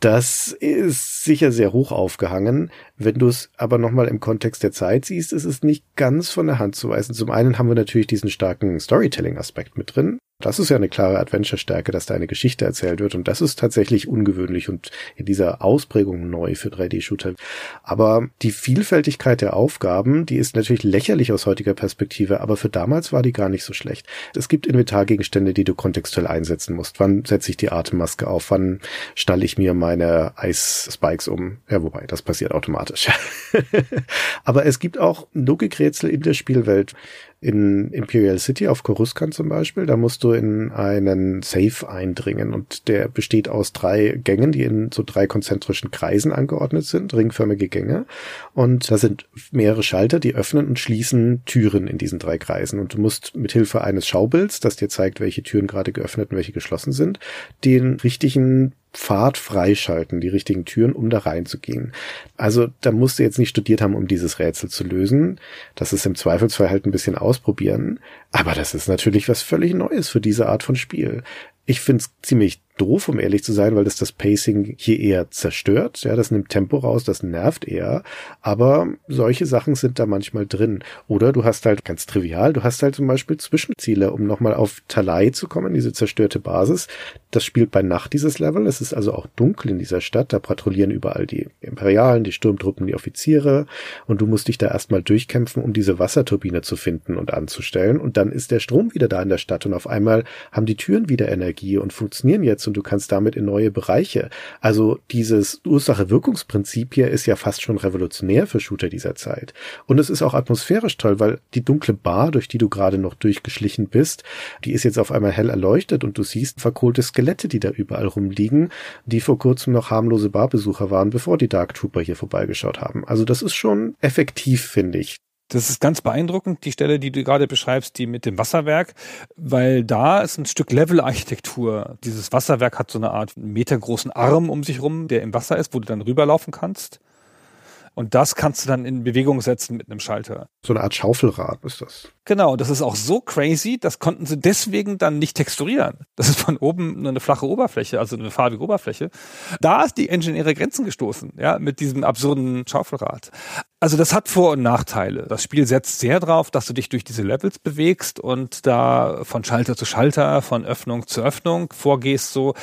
Das ist sicher sehr hoch aufgehangen. Wenn du es aber nochmal im Kontext der Zeit siehst, ist es nicht ganz von der Hand zu weisen. Zum einen haben wir natürlich diesen starken Storytelling-Aspekt mit drin. Das ist ja eine klare Adventure-Stärke, dass da eine Geschichte erzählt wird und das ist tatsächlich ungewöhnlich und in dieser Ausprägung neu für 3D-Shooter. Aber die Vielfältigkeit der Aufgaben, die ist natürlich lächerlich aus heutiger Perspektive, aber für damals war die gar nicht so schlecht. Es gibt Inventargegenstände, die du kontextuell einsetzen musst. Wann setze ich die Atemmaske auf? Wann stelle ich mir meine Eisspikes um? Ja, wobei, das passiert automatisch. <laughs> aber es gibt auch Logikrätsel in der Spielwelt in Imperial City auf Coruscant zum Beispiel, da musst du in einen Safe eindringen und der besteht aus drei Gängen, die in so drei konzentrischen Kreisen angeordnet sind, ringförmige Gänge. Und da sind mehrere Schalter, die öffnen und schließen Türen in diesen drei Kreisen. Und du musst mit Hilfe eines Schaubilds, das dir zeigt, welche Türen gerade geöffnet und welche geschlossen sind, den richtigen Pfad freischalten, die richtigen Türen, um da reinzugehen. Also da musst du jetzt nicht studiert haben, um dieses Rätsel zu lösen. Das ist im Zweifelsfall halt ein bisschen ausprobieren. Aber das ist natürlich was völlig Neues für diese Art von Spiel. Ich finde es ziemlich doof, um ehrlich zu sein, weil das das Pacing hier eher zerstört. Ja, das nimmt Tempo raus, das nervt eher. Aber solche Sachen sind da manchmal drin. Oder du hast halt ganz trivial, du hast halt zum Beispiel Zwischenziele, um nochmal auf Talai zu kommen, diese zerstörte Basis. Das spielt bei Nacht dieses Level. Es ist also auch dunkel in dieser Stadt. Da patrouillieren überall die Imperialen, die Sturmtruppen, die Offiziere. Und du musst dich da erstmal durchkämpfen, um diese Wasserturbine zu finden und anzustellen. Und dann ist der Strom wieder da in der Stadt und auf einmal haben die Türen wieder Energie und funktionieren jetzt und du kannst damit in neue Bereiche. Also dieses Ursache-Wirkungsprinzip hier ist ja fast schon revolutionär für Shooter dieser Zeit. Und es ist auch atmosphärisch toll, weil die dunkle Bar, durch die du gerade noch durchgeschlichen bist, die ist jetzt auf einmal hell erleuchtet und du siehst verkohlte Skelette, die da überall rumliegen, die vor kurzem noch harmlose Barbesucher waren, bevor die Dark Trooper hier vorbeigeschaut haben. Also das ist schon effektiv, finde ich. Das ist ganz beeindruckend, die Stelle, die du gerade beschreibst, die mit dem Wasserwerk, weil da ist ein Stück Level-Architektur. Dieses Wasserwerk hat so eine Art metergroßen Arm um sich rum, der im Wasser ist, wo du dann rüberlaufen kannst. Und das kannst du dann in Bewegung setzen mit einem Schalter. So eine Art Schaufelrad ist das. Genau, das ist auch so crazy, das konnten sie deswegen dann nicht texturieren. Das ist von oben nur eine flache Oberfläche, also eine farbige Oberfläche. Da ist die Engine ihre Grenzen gestoßen, ja, mit diesem absurden Schaufelrad. Also das hat Vor- und Nachteile. Das Spiel setzt sehr drauf, dass du dich durch diese Levels bewegst und da von Schalter zu Schalter, von Öffnung zu Öffnung vorgehst so.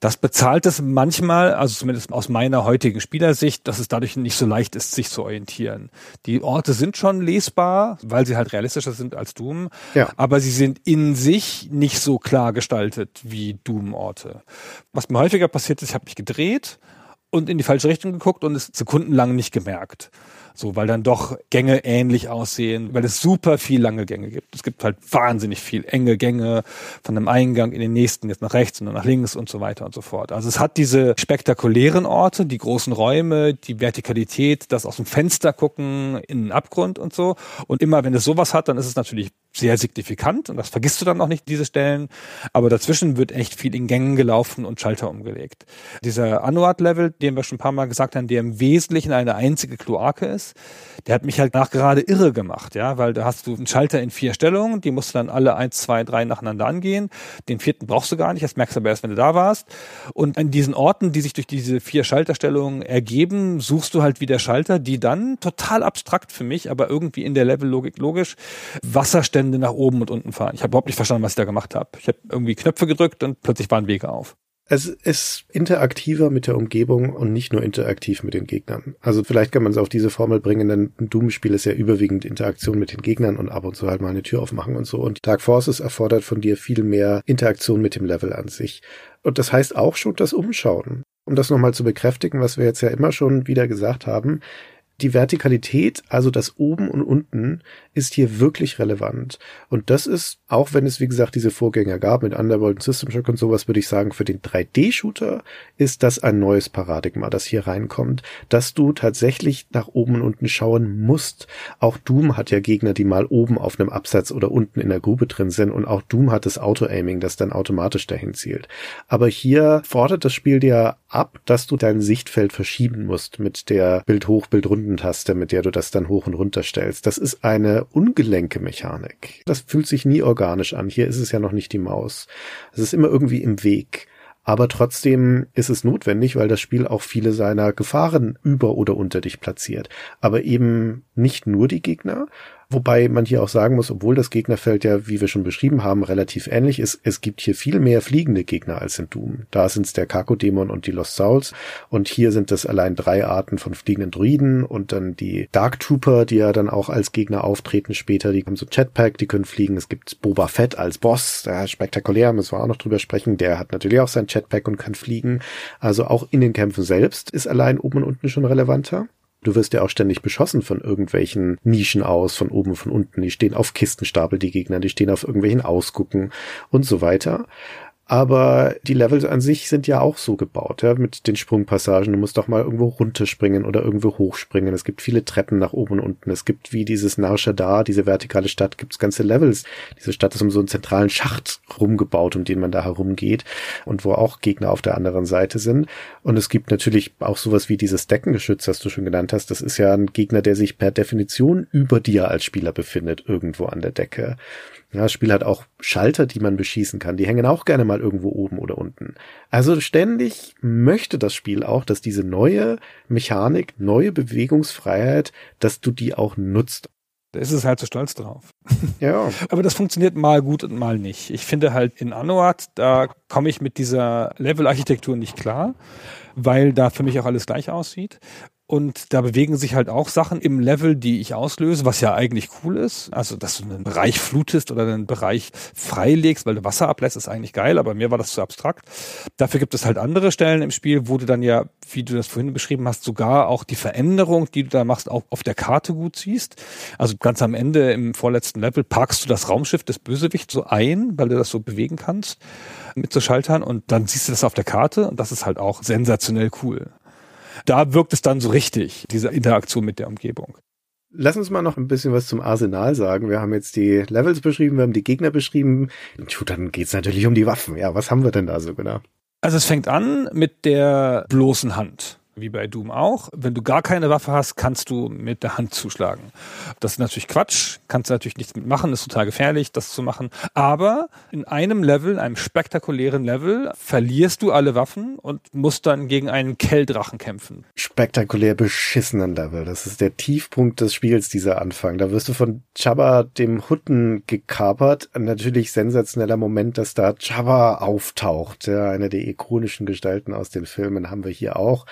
Das bezahlt es manchmal, also zumindest aus meiner heutigen Spielersicht, dass es dadurch nicht so leicht ist, sich zu orientieren. Die Orte sind schon lesbar, weil sie halt realistischer sind als Doom, ja. aber sie sind in sich nicht so klar gestaltet wie Doom-Orte. Was mir häufiger passiert ist, ich habe mich gedreht und in die falsche Richtung geguckt und es sekundenlang nicht gemerkt. So, weil dann doch Gänge ähnlich aussehen, weil es super viel lange Gänge gibt. Es gibt halt wahnsinnig viel enge Gänge von einem Eingang in den nächsten, jetzt nach rechts und dann nach links und so weiter und so fort. Also es hat diese spektakulären Orte, die großen Räume, die Vertikalität, das aus dem Fenster gucken in den Abgrund und so. Und immer wenn es sowas hat, dann ist es natürlich sehr signifikant und das vergisst du dann auch nicht, diese Stellen. Aber dazwischen wird echt viel in Gängen gelaufen und Schalter umgelegt. Dieser Anuat-Level, den wir schon ein paar Mal gesagt haben, der im Wesentlichen eine einzige Kloake ist, der hat mich halt nach gerade irre gemacht, ja, weil da hast du einen Schalter in vier Stellungen, die musst du dann alle eins, zwei, drei nacheinander angehen. Den vierten brauchst du gar nicht, das merkst du aber erst, wenn du da warst. Und an diesen Orten, die sich durch diese vier Schalterstellungen ergeben, suchst du halt wieder Schalter, die dann total abstrakt für mich, aber irgendwie in der Levellogik logisch Wasserstände nach oben und unten fahren. Ich habe überhaupt nicht verstanden, was ich da gemacht habe. Ich habe irgendwie Knöpfe gedrückt und plötzlich waren Wege auf. Es ist interaktiver mit der Umgebung und nicht nur interaktiv mit den Gegnern. Also vielleicht kann man es auf diese Formel bringen, denn ein Doom-Spiel ist ja überwiegend Interaktion mit den Gegnern und ab und zu halt mal eine Tür aufmachen und so. Und Dark Forces erfordert von dir viel mehr Interaktion mit dem Level an sich. Und das heißt auch schon das Umschauen. Um das nochmal zu bekräftigen, was wir jetzt ja immer schon wieder gesagt haben, die Vertikalität, also das oben und unten, ist hier wirklich relevant. Und das ist, auch wenn es wie gesagt diese Vorgänger gab mit Underworld und System Shock und sowas, würde ich sagen, für den 3D-Shooter ist das ein neues Paradigma, das hier reinkommt, dass du tatsächlich nach oben und unten schauen musst. Auch Doom hat ja Gegner, die mal oben auf einem Absatz oder unten in der Grube drin sind und auch Doom hat das Auto-Aiming, das dann automatisch dahin zielt. Aber hier fordert das Spiel dir ab, dass du dein Sichtfeld verschieben musst mit der Bild-Hoch, Bild-Runden-Taste, mit der du das dann hoch und runter stellst. Das ist eine ungelenke Mechanik. Das fühlt sich nie organisch an. Hier ist es ja noch nicht die Maus. Es ist immer irgendwie im Weg. Aber trotzdem ist es notwendig, weil das Spiel auch viele seiner Gefahren über oder unter dich platziert. Aber eben nicht nur die Gegner, Wobei man hier auch sagen muss, obwohl das Gegnerfeld ja, wie wir schon beschrieben haben, relativ ähnlich ist, es gibt hier viel mehr fliegende Gegner als in Doom. Da sind es der Kako-Dämon und die Lost Souls und hier sind es allein drei Arten von fliegenden Druiden und dann die Dark Trooper, die ja dann auch als Gegner auftreten später. Die haben so Jetpack, die können fliegen. Es gibt Boba Fett als Boss, der spektakulär, müssen wir auch noch drüber sprechen. Der hat natürlich auch sein Jetpack und kann fliegen. Also auch in den Kämpfen selbst ist allein oben und unten schon relevanter. Du wirst ja auch ständig beschossen von irgendwelchen Nischen aus, von oben, von unten. Die stehen auf Kistenstapel, die Gegner, die stehen auf irgendwelchen Ausgucken und so weiter. Aber die Levels an sich sind ja auch so gebaut, ja, mit den Sprungpassagen. Du musst doch mal irgendwo runterspringen oder irgendwo hochspringen. Es gibt viele Treppen nach oben und unten. Es gibt wie dieses Nar Shaddaa, diese vertikale Stadt, gibt's ganze Levels. Diese Stadt ist um so einen zentralen Schacht rumgebaut, um den man da herumgeht und wo auch Gegner auf der anderen Seite sind. Und es gibt natürlich auch sowas wie dieses Deckengeschütz, das du schon genannt hast. Das ist ja ein Gegner, der sich per Definition über dir als Spieler befindet, irgendwo an der Decke. Ja, das Spiel hat auch Schalter, die man beschießen kann. Die hängen auch gerne mal irgendwo oben oder unten. Also ständig möchte das Spiel auch, dass diese neue Mechanik, neue Bewegungsfreiheit, dass du die auch nutzt. Da ist es halt so stolz drauf. <laughs> Ja. Aber das funktioniert mal gut und mal nicht. Ich finde halt in Anuat, da komme ich mit dieser Level-Architektur nicht klar, weil da für mich auch alles gleich aussieht. Und da bewegen sich halt auch Sachen im Level, die ich auslöse, was ja eigentlich cool ist. Also, dass du einen Bereich flutest oder einen Bereich freilegst, weil du Wasser ablässt, ist eigentlich geil, aber mir war das zu abstrakt. Dafür gibt es halt andere Stellen im Spiel, wo du dann ja, wie du das vorhin beschrieben hast, sogar auch die Veränderung, die du da machst, auch auf der Karte gut siehst. Also ganz am Ende im vorletzten Level parkst du das Raumschiff des Bösewichts so ein, weil du das so bewegen kannst mit so Schaltern und dann siehst du das auf der Karte und das ist halt auch sensationell cool. Da wirkt es dann so richtig, diese Interaktion mit der Umgebung. Lass uns mal noch ein bisschen was zum Arsenal sagen. Wir haben jetzt die Levels beschrieben, wir haben die Gegner beschrieben. Und dann geht's natürlich um die Waffen. Ja, was haben wir denn da so genau? Also es fängt an mit der bloßen Hand wie bei Doom auch. Wenn du gar keine Waffe hast, kannst du mit der Hand zuschlagen. Das ist natürlich Quatsch, kannst du natürlich nichts mitmachen, ist total gefährlich, das zu machen. Aber in einem Level, einem spektakulären Level, verlierst du alle Waffen und musst dann gegen einen Kelldrachen kämpfen. Spektakulär beschissenen Level. Das ist der Tiefpunkt des Spiels, dieser Anfang. Da wirst du von Jabba, dem Hutten, gekapert. Natürlich sensationeller Moment, dass da Jabba auftaucht. Ja, eine der ikonischen Gestalten aus den Filmen haben wir hier auch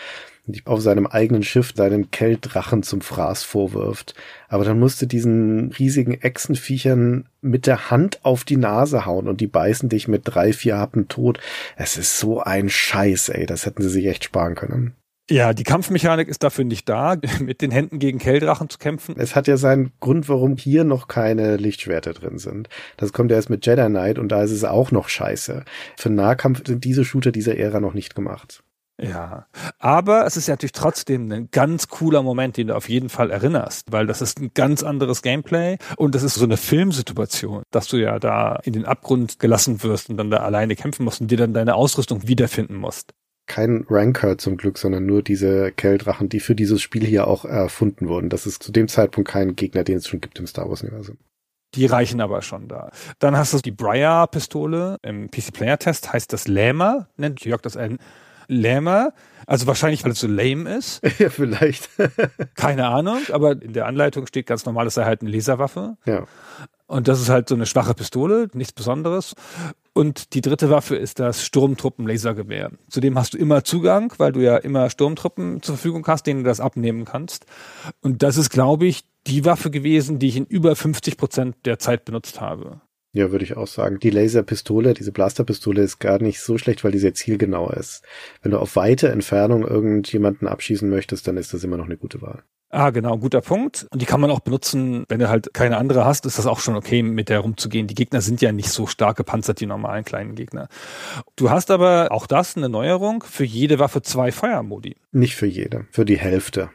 auf seinem eigenen Schiff seinen Kelldrachen zum Fraß vorwirft. Aber dann musste diesen riesigen Echsenviechern mit der Hand auf die Nase hauen und die beißen dich mit drei, vier Happen tot. Es ist so ein Scheiß, ey. Das hätten sie sich echt sparen können. Ja, die Kampfmechanik ist dafür nicht da, <laughs> mit den Händen gegen Kelldrachen zu kämpfen. Es hat ja seinen Grund, warum hier noch keine Lichtschwerter drin sind. Das kommt ja erst mit Jedi Knight und da ist es auch noch scheiße. Für Nahkampf sind diese Shooter dieser Ära noch nicht gemacht. Ja, aber es ist ja natürlich trotzdem ein ganz cooler Moment, den du auf jeden Fall erinnerst, weil das ist ein ganz anderes Gameplay und das ist so eine Filmsituation, dass du ja da in den Abgrund gelassen wirst und dann da alleine kämpfen musst und dir dann deine Ausrüstung wiederfinden musst. Kein Ranker zum Glück, sondern nur diese Kelldrachen, die für dieses Spiel hier auch erfunden wurden. Das ist zu dem Zeitpunkt kein Gegner, den es schon gibt im Star Wars-Universum. Die reichen aber schon da. Dann hast du die Briar-Pistole. Im PC-Player-Test heißt das Lämer, nennt Jörg das ein lähmer. Also wahrscheinlich, weil es so lame ist. <laughs> Ja, vielleicht. <laughs> Keine Ahnung, aber in der Anleitung steht ganz normal, es sei halt eine Laserwaffe. Ja. Und das ist halt so eine schwache Pistole, nichts Besonderes. Und die dritte Waffe ist das Sturmtruppen-Lasergewehr. Zudem hast du immer Zugang, weil du ja immer Sturmtruppen zur Verfügung hast, denen du das abnehmen kannst. Und das ist, glaube ich, die Waffe gewesen, die ich in über 50 Prozent der Zeit benutzt habe. Ja, würde ich auch sagen. Die Laserpistole, diese Blasterpistole ist gar nicht so schlecht, weil die sehr zielgenau ist. Wenn du auf weite Entfernung irgendjemanden abschießen möchtest, dann ist das immer noch eine gute Wahl. Ah, genau, guter Punkt. Und die kann man auch benutzen, wenn du halt keine andere hast, ist das auch schon okay, mit der rumzugehen. Die Gegner sind ja nicht so stark gepanzert, die normalen kleinen Gegner. Du hast aber auch das eine Neuerung, für jede Waffe zwei Feuermodi. Nicht für jede, für die Hälfte.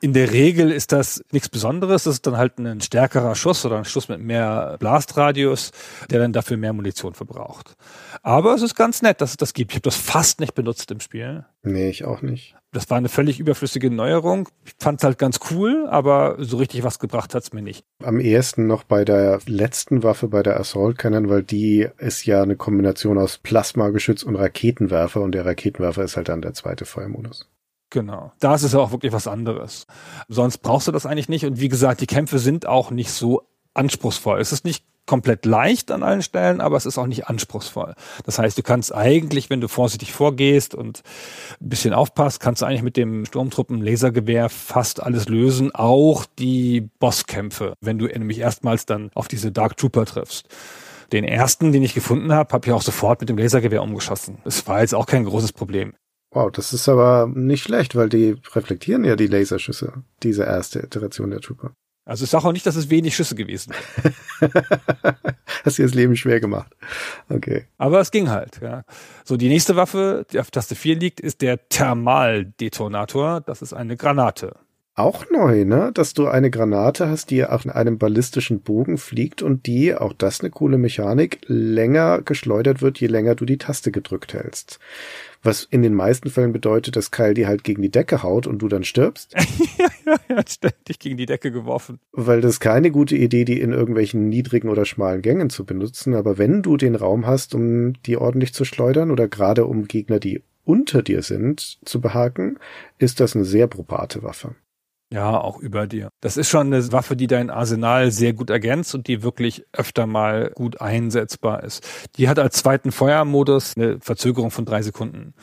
In der Regel ist das nichts Besonderes. Das ist dann halt ein stärkerer Schuss oder ein Schuss mit mehr Blastradius, der dann dafür mehr Munition verbraucht. Aber es ist ganz nett, dass es das gibt. Ich habe das fast nicht benutzt im Spiel. Nee, ich auch nicht. Das war eine völlig überflüssige Neuerung. Ich fand es halt ganz cool, aber so richtig was gebracht hat's mir nicht. Am ehesten noch bei der letzten Waffe, bei der Assault Cannon, weil die ist ja eine Kombination aus Plasmageschütz und Raketenwerfer und der Raketenwerfer ist halt dann der zweite Feuermodus. Genau. Da ist ja auch wirklich was anderes. Sonst brauchst du das eigentlich nicht. Und wie gesagt, die Kämpfe sind auch nicht so anspruchsvoll. Es ist nicht komplett leicht an allen Stellen, aber es ist auch nicht anspruchsvoll. Das heißt, du kannst eigentlich, wenn du vorsichtig vorgehst und ein bisschen aufpasst, kannst du eigentlich mit dem Sturmtruppen Lasergewehr fast alles lösen, auch die Bosskämpfe, wenn du nämlich erstmals dann auf diese Dark Trooper triffst. Den ersten, den ich gefunden habe, habe ich auch sofort mit dem Lasergewehr umgeschossen. Es war jetzt auch kein großes Problem. Wow, das ist aber nicht schlecht, weil die reflektieren ja die Laserschüsse, diese erste Iteration der Trooper. Also ich sage auch nicht, dass es wenig Schüsse gewesen <laughs> Hast dir das Leben schwer gemacht. Okay. Aber es ging halt, ja. So, die nächste Waffe, die auf Taste 4 liegt, ist der Thermaldetonator. Das ist eine Granate. Auch neu, ne? Dass du eine Granate hast, die auf einem ballistischen Bogen fliegt und die, auch das eine coole Mechanik, länger geschleudert wird, je länger du die Taste gedrückt hältst was in den meisten Fällen bedeutet, dass Kyle die halt gegen die Decke haut und du dann stirbst. <laughs> ja, er hat ständig gegen die Decke geworfen. Weil das ist keine gute Idee, die in irgendwelchen niedrigen oder schmalen Gängen zu benutzen. Aber wenn du den Raum hast, um die ordentlich zu schleudern oder gerade um Gegner, die unter dir sind, zu behaken, ist das eine sehr probate Waffe. Ja, auch über dir. Das ist schon eine Waffe, die dein Arsenal sehr gut ergänzt und die wirklich öfter mal gut einsetzbar ist. Die hat als zweiten Feuermodus eine Verzögerung von drei Sekunden.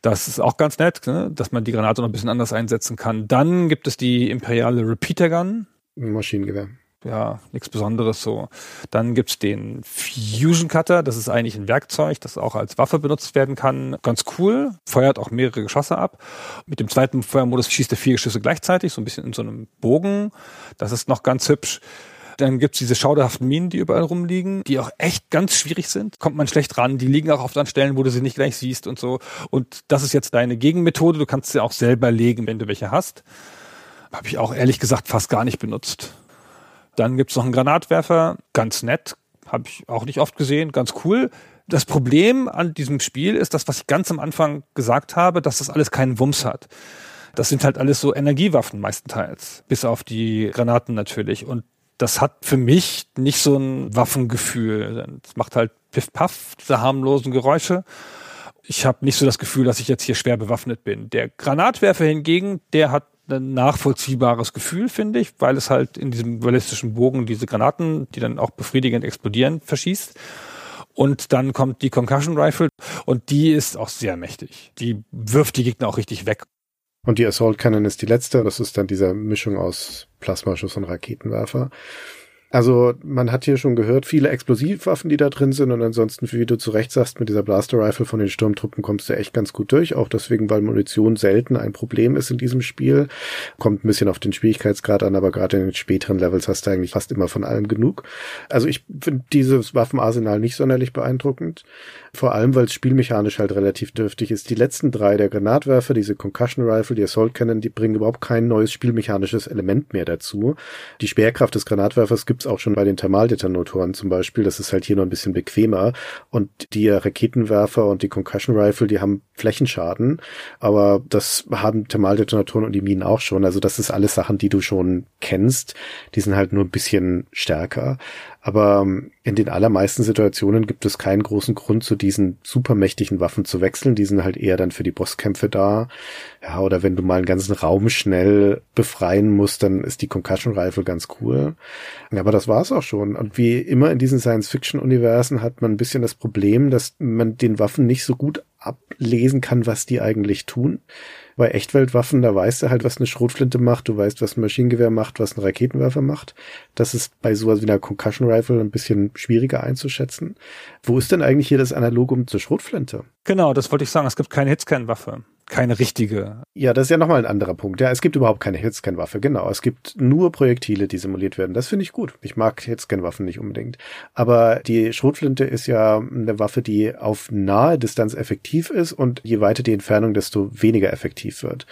Das ist auch ganz nett, ne? dass man die Granate noch ein bisschen anders einsetzen kann. Dann gibt es die imperiale Repeater Gun. Maschinengewehr ja, nichts Besonderes so. Dann gibt's den Fusion Cutter, das ist eigentlich ein Werkzeug, das auch als Waffe benutzt werden kann. Ganz cool, feuert auch mehrere Geschosse ab. Mit dem zweiten Feuermodus schießt er vier Geschosse gleichzeitig, so ein bisschen in so einem Bogen. Das ist noch ganz hübsch. Dann gibt's diese schauderhaften Minen, die überall rumliegen, die auch echt ganz schwierig sind. Kommt man schlecht ran. Die liegen auch oft an Stellen, wo du sie nicht gleich siehst und so. Und das ist jetzt deine Gegenmethode. Du kannst sie auch selber legen, wenn du welche hast. Habe ich auch ehrlich gesagt fast gar nicht benutzt. Dann gibt's noch einen Granatwerfer, ganz nett, habe ich auch nicht oft gesehen, ganz cool. Das Problem an diesem Spiel ist das, was ich ganz am Anfang gesagt habe, dass das alles keinen Wumms hat. Das sind halt alles so Energiewaffen meistenteils, bis auf die Granaten natürlich. Und das hat für mich nicht so ein Waffengefühl. Es macht halt Piff-Paff, diese harmlosen Geräusche. Ich habe nicht so das Gefühl, dass ich jetzt hier schwer bewaffnet bin. Der Granatwerfer hingegen, der hat ein nachvollziehbares Gefühl, finde ich, weil es halt in diesem ballistischen Bogen diese Granaten, die dann auch befriedigend explodieren, verschießt. Und dann kommt die Concussion Rifle und die ist auch sehr mächtig. Die wirft die Gegner auch richtig weg. Und die Assault Cannon ist die letzte. Das ist dann diese Mischung aus Plasmaschuss und Raketenwerfer. Also man hat hier schon gehört, viele Explosivwaffen, die da drin sind und ansonsten, wie du zu Recht sagst, mit dieser Blaster Rifle von den Sturmtruppen kommst du echt ganz gut durch, auch deswegen, weil Munition selten ein Problem ist in diesem Spiel. Kommt ein bisschen auf den Schwierigkeitsgrad an, aber gerade in den späteren Levels hast du eigentlich fast immer von allem genug. Also ich finde dieses Waffenarsenal nicht sonderlich beeindruckend. Vor allem, weil es spielmechanisch halt relativ dürftig ist. Die letzten drei, der Granatwerfer, diese Concussion Rifle, die Assault Cannon, die bringen überhaupt kein neues spielmechanisches Element mehr dazu. Die Schwerkraft des Granatwerfers gibt's auch schon bei den Thermaldetonatoren zum Beispiel. Das ist halt hier noch ein bisschen bequemer. Und die Raketenwerfer und die Concussion Rifle, die haben Flächenschaden. Aber das haben Thermaldetonatoren und die Minen auch schon. Also das ist alles Sachen, die du schon kennst. Die sind halt nur ein bisschen stärker. Aber ähm, in den allermeisten Situationen gibt es keinen großen Grund, zu diesen supermächtigen Waffen zu wechseln. Die sind halt eher dann für die Bosskämpfe da. Ja, oder wenn du mal einen ganzen Raum schnell befreien musst, dann ist die Concussion Rifle ganz cool. Aber das war's auch schon. Und wie immer in diesen Science-Fiction-Universen hat man ein bisschen das Problem, dass man den Waffen nicht so gut ablesen kann, was die eigentlich tun. Bei Echtweltwaffen, da weißt du halt, was eine Schrotflinte macht, du weißt, was ein Maschinengewehr macht, was ein Raketenwerfer macht. Das ist bei sowas wie einer Concussion Rifle ein bisschen schwieriger einzuschätzen. Wo ist denn eigentlich hier das Analogum zur Schrotflinte? Genau, das wollte ich sagen. Es gibt keine Hitscan-Waffe. Keine richtige. Ja, das ist ja nochmal ein anderer Punkt. Ja, es gibt überhaupt keine Hitscan-Waffe, genau. Es gibt nur Projektile, die simuliert werden. Das finde ich gut. Ich mag Hitscan-Waffen nicht unbedingt. Aber die Schrotflinte ist ja eine Waffe, die auf nahe Distanz effektiv ist und je weiter die Entfernung, desto weniger effektiv wird.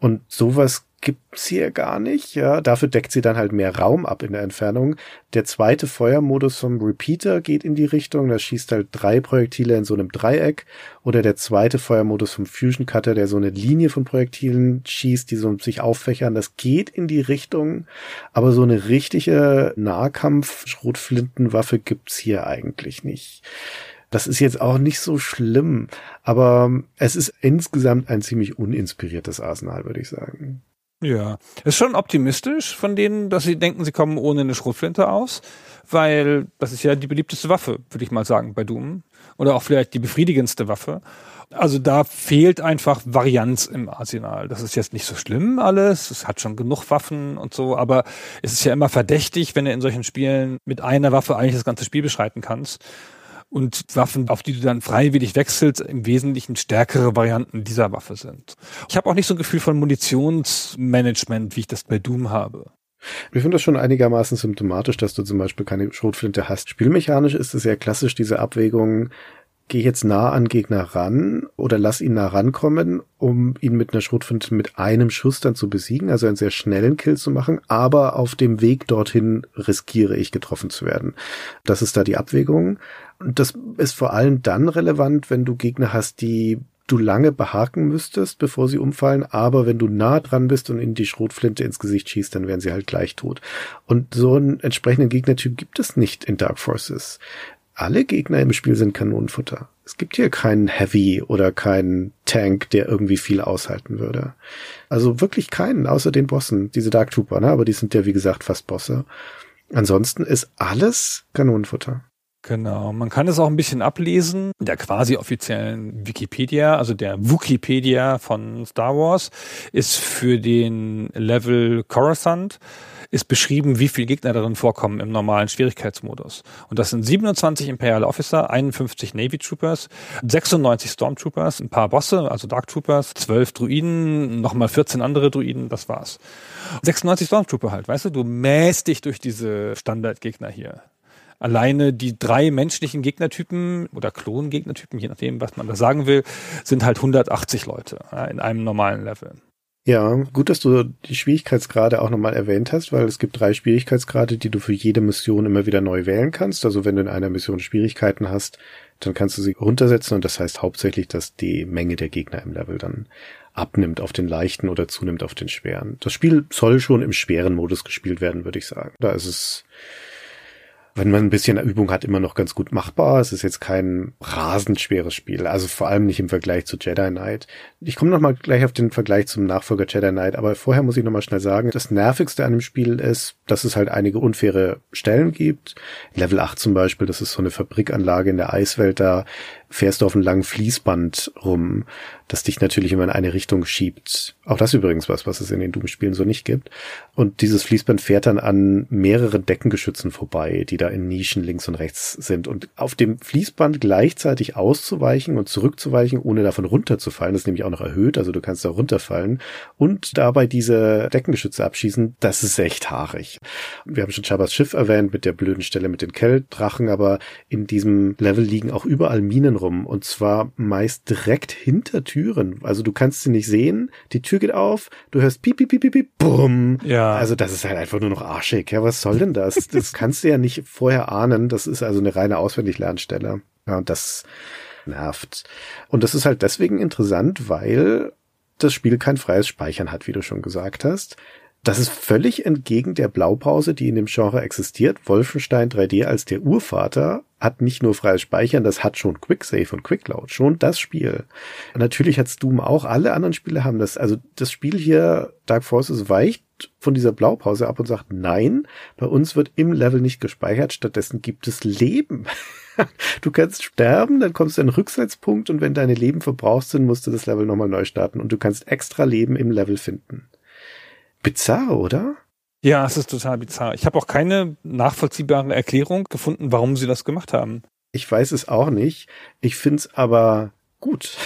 Und sowas gibt's hier gar nicht. Ja, dafür deckt sie dann halt mehr Raum ab in der Entfernung. Der zweite Feuermodus vom Repeater geht in die Richtung. Da schießt halt drei Projektile in so einem Dreieck. Oder der zweite Feuermodus vom Fusion Cutter, der so eine Linie von Projektilen schießt, die so sich auffächern. Das geht in die Richtung. Aber so eine richtige Nahkampf-Schrotflintenwaffe gibt's hier eigentlich nicht. Das ist jetzt auch nicht so schlimm, aber es ist insgesamt ein ziemlich uninspiriertes Arsenal, würde ich sagen. Ja, ist schon optimistisch von denen, dass sie denken, sie kommen ohne eine Schrotflinte aus, weil das ist ja die beliebteste Waffe, würde ich mal sagen, bei Doom. Oder auch vielleicht die befriedigendste Waffe. Also da fehlt einfach Varianz im Arsenal. Das ist jetzt nicht so schlimm alles. Es hat schon genug Waffen und so, aber es ist ja immer verdächtig, wenn du in solchen Spielen mit einer Waffe eigentlich das ganze Spiel beschreiten kannst und Waffen, auf die du dann freiwillig wechselst, im Wesentlichen stärkere Varianten dieser Waffe sind. Ich habe auch nicht so ein Gefühl von Munitionsmanagement, wie ich das bei Doom habe. Ich finde das schon einigermaßen symptomatisch, dass du zum Beispiel keine Schrotflinte hast. Spielmechanisch ist es ja klassisch, diese Abwägung, geh jetzt nah an Gegner ran oder lass ihn nah rankommen, um ihn mit einer Schrotflinte mit einem Schuss dann zu besiegen, also einen sehr schnellen Kill zu machen, aber auf dem Weg dorthin riskiere ich getroffen zu werden. Das ist da die Abwägung. Und das ist vor allem dann relevant, wenn du Gegner hast, die du lange behaken müsstest, bevor sie umfallen, aber wenn du nah dran bist und in die Schrotflinte ins Gesicht schießt, dann wären sie halt gleich tot. Und so einen entsprechenden Gegnertyp gibt es nicht in Dark Forces. Alle Gegner im Spiel sind Kanonenfutter. Es gibt hier keinen Heavy oder keinen Tank, der irgendwie viel aushalten würde. Also wirklich keinen, außer den Bossen, diese Dark Trooper, ne? aber die sind ja wie gesagt fast Bosse. Ansonsten ist alles Kanonenfutter. Genau, man kann es auch ein bisschen ablesen. Der quasi offiziellen Wikipedia, also der Wikipedia von Star Wars, ist für den Level Coruscant ist beschrieben, wie viele Gegner darin vorkommen im normalen Schwierigkeitsmodus. Und das sind 27 Imperial Officer, 51 Navy Troopers, 96 Stormtroopers, ein paar Bosse, also Dark Troopers, 12 Druiden, nochmal 14 andere Druiden, das war's. 96 Stormtrooper halt, weißt du, du mähst dich durch diese Standardgegner hier alleine die drei menschlichen Gegnertypen oder Klongegnertypen, je nachdem, was man da sagen will, sind halt 180 Leute ja, in einem normalen Level. Ja, gut, dass du die Schwierigkeitsgrade auch nochmal erwähnt hast, weil es gibt drei Schwierigkeitsgrade, die du für jede Mission immer wieder neu wählen kannst. Also wenn du in einer Mission Schwierigkeiten hast, dann kannst du sie runtersetzen und das heißt hauptsächlich, dass die Menge der Gegner im Level dann abnimmt auf den leichten oder zunimmt auf den schweren. Das Spiel soll schon im schweren Modus gespielt werden, würde ich sagen. Da ist es wenn man ein bisschen Übung hat, immer noch ganz gut machbar. Es ist jetzt kein rasend schweres Spiel, also vor allem nicht im Vergleich zu Jedi Knight. Ich komme noch mal gleich auf den Vergleich zum Nachfolger Jedi Knight, aber vorher muss ich noch mal schnell sagen, das nervigste an dem Spiel ist, dass es halt einige unfaire Stellen gibt. Level 8 zum Beispiel, das ist so eine Fabrikanlage in der Eiswelt, da fährst du auf einem langen Fließband rum, das dich natürlich immer in eine Richtung schiebt. Auch das übrigens was, was es in den Doom-Spielen so nicht gibt. Und dieses Fließband fährt dann an mehreren Deckengeschützen vorbei, die da in Nischen links und rechts sind. Und auf dem Fließband gleichzeitig auszuweichen und zurückzuweichen, ohne davon runterzufallen, das ist nämlich auch noch erhöht, also du kannst da runterfallen und dabei diese Deckengeschütze abschießen, das ist echt haarig. Wir haben schon Chabas Schiff erwähnt mit der blöden Stelle mit den Kelldrachen, aber in diesem Level liegen auch überall Minen rum und zwar meist direkt hinter Türen. Also du kannst sie nicht sehen, die Tür geht auf, du hörst piep, piep, piep, piep, piep bumm. Ja. Also das ist halt einfach nur noch arschig. Ja, was soll denn das? Das kannst du ja nicht vorher ahnen. Das ist also eine reine Auswendiglernstelle. Ja, und das nervt. Und das ist halt deswegen interessant, weil das Spiel kein freies Speichern hat, wie du schon gesagt hast. Das ist völlig entgegen der Blaupause, die in dem Genre existiert. Wolfenstein 3D als der Urvater hat nicht nur freies Speichern, das hat schon Quicksave und Quickload, schon das Spiel. Natürlich hat Doom auch, alle anderen Spiele haben das. Also das Spiel hier, Dark Forces, weicht von dieser Blaupause ab und sagt, nein, bei uns wird im Level nicht gespeichert, stattdessen gibt es Leben. <laughs> Du kannst sterben, dann kommst du in einen Rücksetzpunkt und wenn deine Leben verbraucht sind, musst du das Level nochmal neu starten und du kannst extra Leben im Level finden. Bizarr, oder? Ja, es ist total bizarr. Ich habe auch keine nachvollziehbare Erklärung gefunden, warum sie das gemacht haben. Ich weiß es auch nicht. Ich find's aber gut.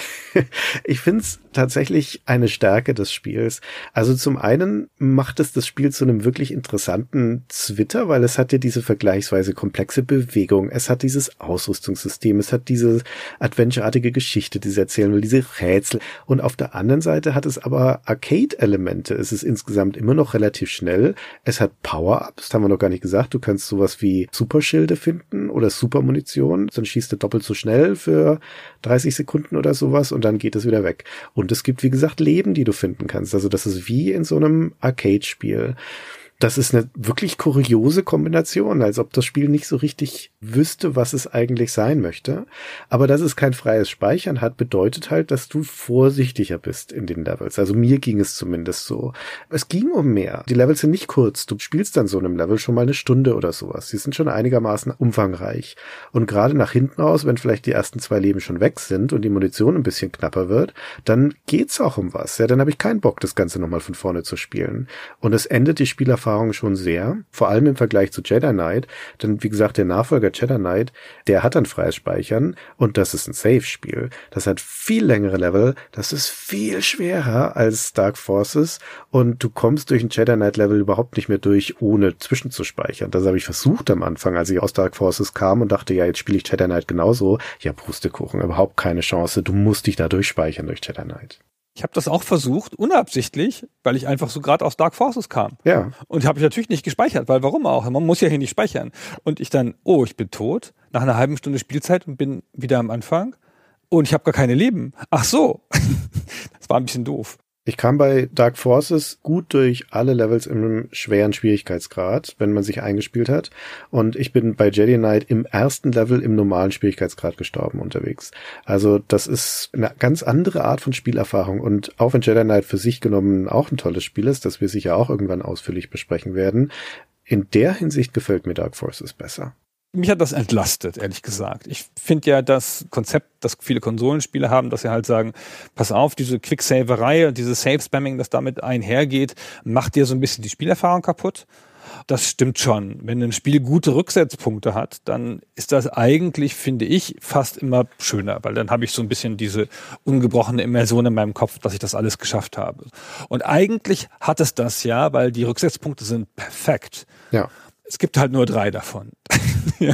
ich finde es tatsächlich eine Stärke des Spiels. Also zum einen macht es das Spiel zu einem wirklich interessanten Zwitter, weil es hat ja diese vergleichsweise komplexe Bewegung, es hat dieses Ausrüstungssystem, es hat diese adventureartige Geschichte, die sie erzählen will, diese Rätsel. Und auf der anderen Seite hat es aber Arcade-Elemente. Es ist insgesamt immer noch relativ schnell. Es hat Power-Ups, das haben wir noch gar nicht gesagt. Du kannst sowas wie Superschilde finden oder Supermunition. Dann schießt er doppelt so schnell für 30 Sekunden oder sowas und dann geht es wieder weg. Und es gibt, wie gesagt, Leben, die du finden kannst. Also das ist wie in so einem Arcade-Spiel das ist eine wirklich kuriose Kombination, als ob das Spiel nicht so richtig wüsste, was es eigentlich sein möchte. Aber dass es kein freies Speichern hat, bedeutet halt, dass du vorsichtiger bist in den Levels. Also mir ging es zumindest so. Es ging um mehr. Die Levels sind nicht kurz. Du spielst dann so einem Level schon mal eine Stunde oder sowas. Sie sind schon einigermaßen umfangreich. Und gerade nach hinten raus, wenn vielleicht die ersten zwei Leben schon weg sind und die Munition ein bisschen knapper wird, dann geht's auch um was. Ja, dann habe ich keinen Bock, das Ganze nochmal von vorne zu spielen. Und es endet die Spielerfahrung Erfahrung schon sehr, vor allem im Vergleich zu Jedi Knight, denn wie gesagt, der Nachfolger Jedi Knight, der hat dann freies Speichern und das ist ein Safe-Spiel. Das hat viel längere Level, das ist viel schwerer als Dark Forces und du kommst durch ein Jedi Knight Level überhaupt nicht mehr durch, ohne zwischenzuspeichern. Das habe ich versucht am Anfang, als ich aus Dark Forces kam und dachte, ja, jetzt spiele ich Jedi Knight genauso. Ja, Pustekuchen, überhaupt keine Chance. Du musst dich da durchspeichern durch Jedi Knight. Ich habe das auch versucht, unabsichtlich, weil ich einfach so gerade aus Dark Forces kam. Ja. Und habe ich natürlich nicht gespeichert, weil warum auch? Man muss ja hier nicht speichern. Und ich dann, oh, ich bin tot, nach einer halben Stunde Spielzeit und bin wieder am Anfang. Und ich habe gar keine Leben. Ach so. <laughs> das war ein bisschen doof. Ich kam bei Dark Forces gut durch alle Levels im schweren Schwierigkeitsgrad, wenn man sich eingespielt hat. Und ich bin bei Jedi Knight im ersten Level im normalen Schwierigkeitsgrad gestorben unterwegs. Also das ist eine ganz andere Art von Spielerfahrung. Und auch wenn Jedi Knight für sich genommen auch ein tolles Spiel ist, das wir sicher auch irgendwann ausführlich besprechen werden, in der Hinsicht gefällt mir Dark Forces besser mich hat das entlastet, ehrlich gesagt. Ich finde ja das Konzept, das viele Konsolenspiele haben, dass sie halt sagen, pass auf, diese Quicksaverei und dieses Save-Spamming, das damit einhergeht, macht dir so ein bisschen die Spielerfahrung kaputt. Das stimmt schon. Wenn ein Spiel gute Rücksetzpunkte hat, dann ist das eigentlich, finde ich, fast immer schöner, weil dann habe ich so ein bisschen diese ungebrochene Immersion in meinem Kopf, dass ich das alles geschafft habe. Und eigentlich hat es das ja, weil die Rücksetzpunkte sind perfekt. Ja. Es gibt halt nur drei davon. <laughs>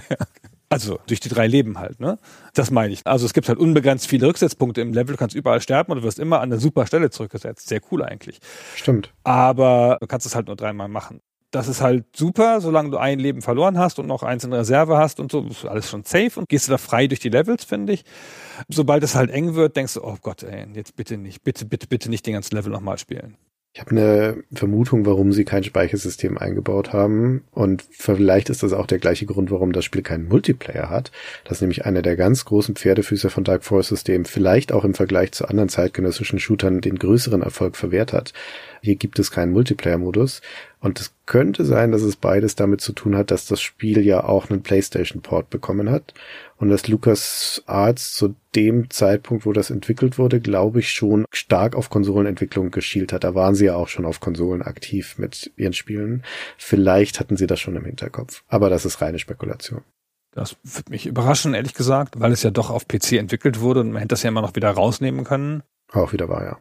Also durch die drei Leben halt, ne? Das meine ich. Also es gibt halt unbegrenzt viele Rücksetzpunkte im Level, du kannst überall sterben und du wirst immer an eine super Stelle zurückgesetzt. Sehr cool eigentlich. Stimmt. Aber du kannst es halt nur dreimal machen. Das ist halt super, solange du ein Leben verloren hast und noch eins in Reserve hast und so, ist alles schon safe und gehst du da frei durch die Levels, finde ich. Sobald es halt eng wird, denkst du, oh Gott, ey, jetzt bitte nicht, bitte, bitte, bitte nicht den ganzen Level nochmal spielen. Ich habe eine Vermutung, warum sie kein Speichersystem eingebaut haben. Und vielleicht ist das auch der gleiche Grund, warum das Spiel keinen Multiplayer hat. Das ist nämlich einer der ganz großen Pferdefüße von Dark Forces, dem vielleicht auch im Vergleich zu anderen zeitgenössischen Shootern den größeren Erfolg verwehrt hat. Hier gibt es keinen Multiplayer-Modus. Und es könnte sein, dass es beides damit zu tun hat, dass das Spiel ja auch einen PlayStation-Port bekommen hat. Und dass Lucas Arts zu dem Zeitpunkt, wo das entwickelt wurde, glaube ich schon stark auf Konsolenentwicklung geschielt hat. Da waren sie ja auch schon auf Konsolen aktiv mit ihren Spielen. Vielleicht hatten sie das schon im Hinterkopf. Aber das ist reine Spekulation. Das würde mich überraschen, ehrlich gesagt, weil es ja doch auf PC entwickelt wurde und man hätte das ja immer noch wieder rausnehmen können. Auch wieder war, ja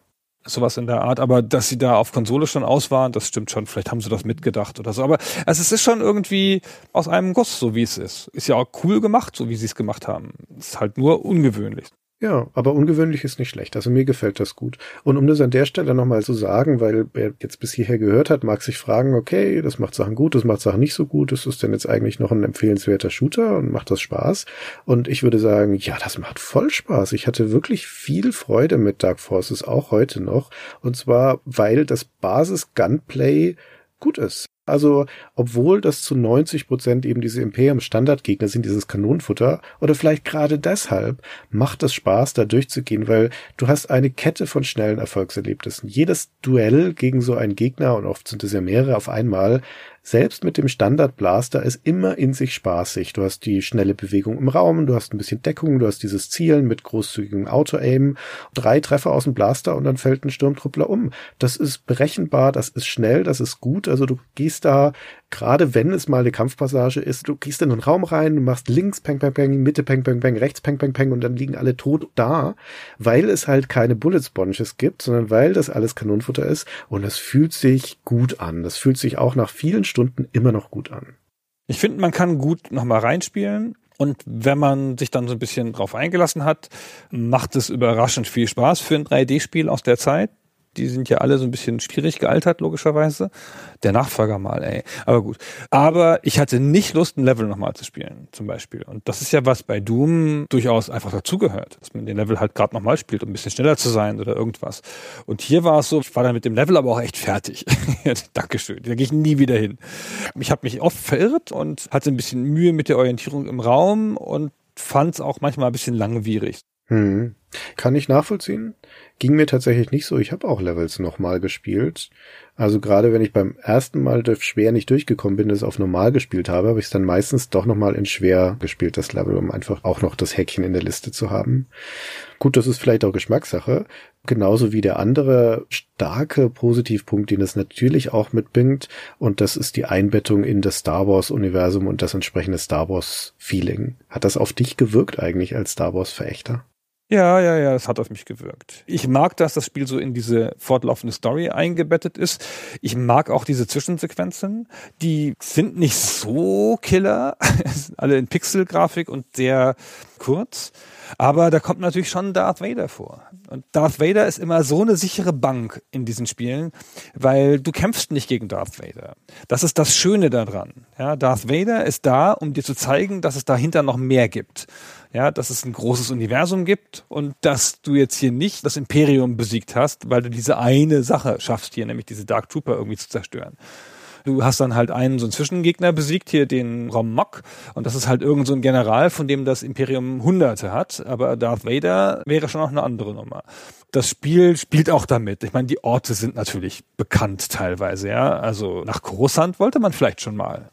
sowas in der Art. Aber dass sie da auf Konsole schon aus waren, das stimmt schon. Vielleicht haben sie das mitgedacht oder so. Aber also es ist schon irgendwie aus einem Guss, so wie es ist. Ist ja auch cool gemacht, so wie sie es gemacht haben. Ist halt nur ungewöhnlich. Ja, aber ungewöhnlich ist nicht schlecht. Also mir gefällt das gut. Und um das an der Stelle nochmal zu sagen, weil wer jetzt bis hierher gehört hat, mag sich fragen, okay, das macht Sachen gut, das macht Sachen nicht so gut, ist das denn jetzt eigentlich noch ein empfehlenswerter Shooter und macht das Spaß? Und ich würde sagen, ja, das macht voll Spaß. Ich hatte wirklich viel Freude mit Dark Forces, auch heute noch. Und zwar, weil das Basis-Gunplay gut ist. Also, obwohl das zu 90 Prozent eben diese Imperium-Standardgegner sind, dieses Kanonenfutter, oder vielleicht gerade deshalb macht es Spaß, da durchzugehen, weil du hast eine Kette von schnellen Erfolgserlebnissen. Jedes Duell gegen so einen Gegner, und oft sind es ja mehrere auf einmal, selbst mit dem Standard Blaster ist immer in sich spaßig. Du hast die schnelle Bewegung im Raum, du hast ein bisschen Deckung, du hast dieses Zielen mit großzügigem Auto-Aim, drei Treffer aus dem Blaster und dann fällt ein Sturmtruppler um. Das ist berechenbar, das ist schnell, das ist gut. Also du gehst da, gerade wenn es mal eine Kampfpassage ist, du gehst in einen Raum rein, du machst links Peng Peng Peng, Mitte Peng Peng Peng, rechts Peng Peng Peng und dann liegen alle tot da, weil es halt keine Bullet Sponges gibt, sondern weil das alles Kanonenfutter ist und es fühlt sich gut an. Das fühlt sich auch nach vielen Stunden immer noch gut an. Ich finde, man kann gut nochmal reinspielen. Und wenn man sich dann so ein bisschen drauf eingelassen hat, macht es überraschend viel Spaß für ein 3D-Spiel aus der Zeit die sind ja alle so ein bisschen schwierig gealtert, logischerweise. Der Nachfolger mal, ey. Aber gut. Aber ich hatte nicht Lust, ein Level nochmal zu spielen, zum Beispiel. Und das ist ja was bei Doom durchaus einfach dazugehört, dass man den Level halt gerade nochmal spielt, um ein bisschen schneller zu sein oder irgendwas. Und hier war es so, ich war dann mit dem Level aber auch echt fertig. <laughs> Dankeschön. Da gehe ich nie wieder hin. Ich habe mich oft verirrt und hatte ein bisschen Mühe mit der Orientierung im Raum und fand es auch manchmal ein bisschen langwierig. Hm. Kann ich nachvollziehen. Ging mir tatsächlich nicht so. Ich habe auch Levels nochmal gespielt. Also gerade wenn ich beim ersten Mal schwer nicht durchgekommen bin, das auf normal gespielt habe, habe ich es dann meistens doch nochmal in schwer gespielt, das Level, um einfach auch noch das Häkchen in der Liste zu haben. Gut, das ist vielleicht auch Geschmackssache. Genauso wie der andere starke Positivpunkt, den es natürlich auch mitbringt. Und das ist die Einbettung in das Star Wars Universum und das entsprechende Star Wars Feeling. Hat das auf dich gewirkt eigentlich als Star Wars Verächter? Ja, ja, ja, es hat auf mich gewirkt. Ich mag, dass das Spiel so in diese fortlaufende Story eingebettet ist. Ich mag auch diese Zwischensequenzen. Die sind nicht so killer, <laughs> alle in Pixelgrafik und sehr kurz. Aber da kommt natürlich schon Darth Vader vor. Und Darth Vader ist immer so eine sichere Bank in diesen Spielen, weil du kämpfst nicht gegen Darth Vader. Das ist das Schöne daran. Ja, Darth Vader ist da, um dir zu zeigen, dass es dahinter noch mehr gibt ja, dass es ein großes Universum gibt und dass du jetzt hier nicht das Imperium besiegt hast, weil du diese eine Sache schaffst hier, nämlich diese Dark Trooper irgendwie zu zerstören. Du hast dann halt einen so einen Zwischengegner besiegt, hier den Rom Mock. Und das ist halt irgend so ein General, von dem das Imperium Hunderte hat. Aber Darth Vader wäre schon noch eine andere Nummer. Das Spiel spielt auch damit. Ich meine, die Orte sind natürlich bekannt teilweise, ja. Also nach Coruscant wollte man vielleicht schon mal.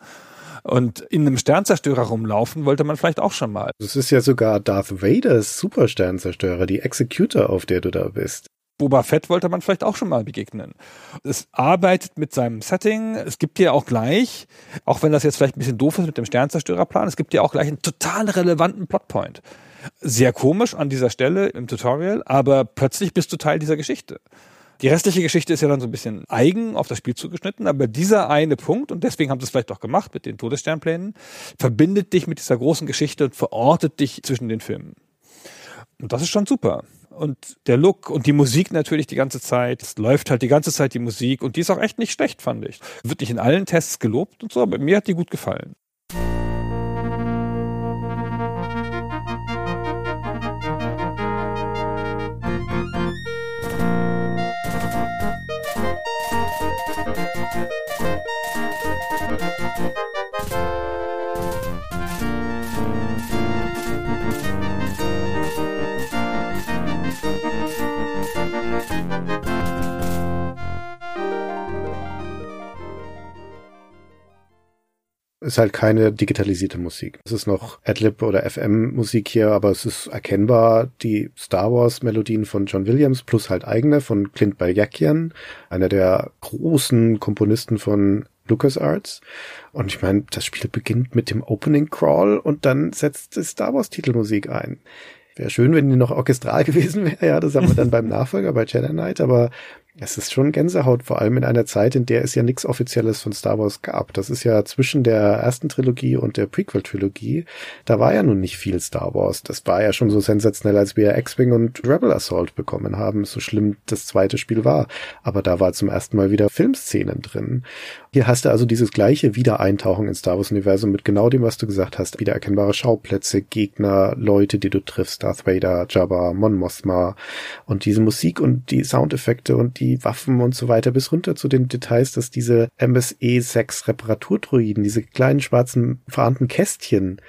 Und in einem Sternzerstörer rumlaufen wollte man vielleicht auch schon mal. Das ist ja sogar Darth Vaders Supersternzerstörer, die Executor, auf der du da bist. Boba Fett wollte man vielleicht auch schon mal begegnen. Es arbeitet mit seinem Setting. Es gibt dir auch gleich, auch wenn das jetzt vielleicht ein bisschen doof ist mit dem Sternzerstörerplan, es gibt dir auch gleich einen total relevanten Plotpoint. Sehr komisch an dieser Stelle im Tutorial, aber plötzlich bist du Teil dieser Geschichte. Die restliche Geschichte ist ja dann so ein bisschen eigen auf das Spiel zugeschnitten, aber dieser eine Punkt, und deswegen haben sie es vielleicht auch gemacht mit den Todessternplänen, verbindet dich mit dieser großen Geschichte und verortet dich zwischen den Filmen. Und das ist schon super. Und der Look und die Musik natürlich die ganze Zeit. Es läuft halt die ganze Zeit die Musik und die ist auch echt nicht schlecht, fand ich. Wird nicht in allen Tests gelobt und so, aber mir hat die gut gefallen. Ist halt keine digitalisierte Musik. Es ist noch Adlib oder FM Musik hier, aber es ist erkennbar die Star Wars Melodien von John Williams plus halt eigene von Clint Balyakian, einer der großen Komponisten von LucasArts. Und ich meine, das Spiel beginnt mit dem Opening Crawl und dann setzt die Star Wars Titelmusik ein. Wäre schön, wenn die noch orchestral <laughs> gewesen wäre, ja, das haben wir dann beim Nachfolger bei Jedi Knight, aber es ist schon Gänsehaut, vor allem in einer Zeit, in der es ja nichts Offizielles von Star Wars gab. Das ist ja zwischen der ersten Trilogie und der Prequel-Trilogie. Da war ja nun nicht viel Star Wars. Das war ja schon so sensationell, als wir X-Wing und Rebel Assault bekommen haben, so schlimm das zweite Spiel war. Aber da war zum ersten Mal wieder Filmszenen drin. Hier hast du also dieses gleiche Wiedereintauchen ins Star Wars-Universum mit genau dem, was du gesagt hast. Wiedererkennbare Schauplätze, Gegner, Leute, die du triffst, Darth Vader, Jabba, Mon Mothma und diese Musik und die Soundeffekte und die Waffen und so weiter bis runter zu den Details, dass diese MSE 6 Reparaturtroiden, diese kleinen schwarzen verarmten Kästchen,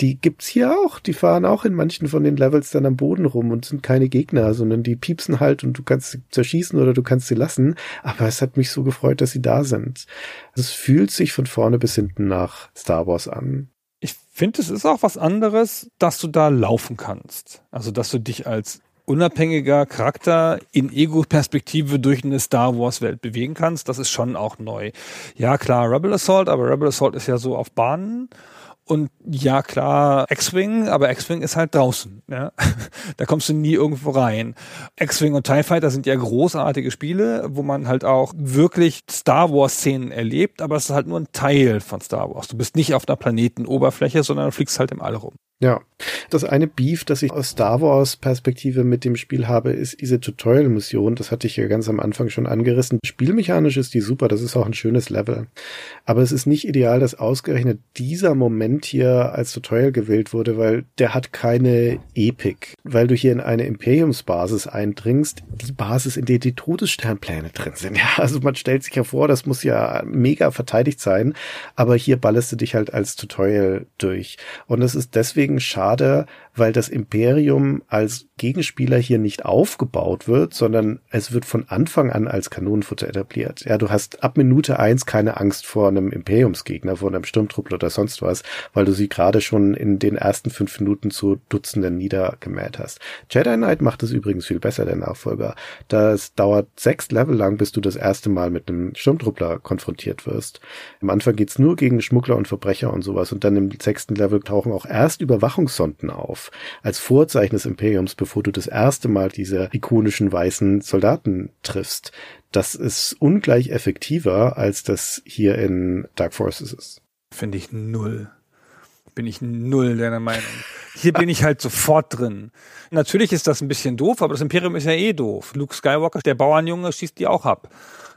die gibt's hier auch. Die fahren auch in manchen von den Levels dann am Boden rum und sind keine Gegner, sondern die piepsen halt und du kannst sie zerschießen oder du kannst sie lassen. Aber es hat mich so gefreut, dass sie da sind. Es fühlt sich von vorne bis hinten nach Star Wars an. Ich finde, es ist auch was anderes, dass du da laufen kannst. Also, dass du dich als unabhängiger Charakter in Ego-Perspektive durch eine Star Wars-Welt bewegen kannst. Das ist schon auch neu. Ja, klar, Rebel Assault, aber Rebel Assault ist ja so auf Bahnen. Und ja, klar, X-Wing, aber X-Wing ist halt draußen. Ja? <laughs> da kommst du nie irgendwo rein. X-Wing und TIE Fighter sind ja großartige Spiele, wo man halt auch wirklich Star Wars-Szenen erlebt, aber es ist halt nur ein Teil von Star Wars. Du bist nicht auf einer Planetenoberfläche, sondern du fliegst halt im All rum. Ja, das eine Beef, das ich aus Star Wars Perspektive mit dem Spiel habe, ist diese Tutorial-Mission. Das hatte ich ja ganz am Anfang schon angerissen. Spielmechanisch ist die super, das ist auch ein schönes Level. Aber es ist nicht ideal, dass ausgerechnet dieser Moment hier als Tutorial gewählt wurde, weil der hat keine Epik. Weil du hier in eine Imperiumsbasis eindringst, die Basis, in der die Todessternpläne drin sind. <laughs> Ja, also man stellt sich ja vor, das muss ja mega verteidigt sein. Aber hier ballerst du dich halt als Tutorial durch. Und es ist deswegen schade, weil das Imperium als Gegenspieler hier nicht aufgebaut wird, sondern es wird von Anfang an als Kanonenfutter etabliert. Ja, du hast ab Minute eins keine Angst vor einem Imperiumsgegner, vor einem Sturmtruppler oder sonst was, weil du sie gerade schon in den ersten fünf Minuten zu Dutzenden niedergemäht hast. Jedi Knight macht es übrigens viel besser, der Nachfolger. Das dauert sechs Level lang, bis du das erste Mal mit einem Sturmtruppler konfrontiert wirst. Am Anfang geht's nur gegen Schmuggler und Verbrecher und sowas und dann im sechsten Level tauchen auch erst Überwachungssonden auf als Vorzeichen des Imperiums, bevor du das erste Mal diese ikonischen weißen Soldaten triffst. Das ist ungleich effektiver, als das hier in Dark Forces ist. Finde ich null. Bin ich null deiner Meinung. Hier bin ich halt sofort drin. Natürlich ist das ein bisschen doof, aber das Imperium ist ja eh doof. Luke Skywalker, der Bauernjunge, schießt die auch ab.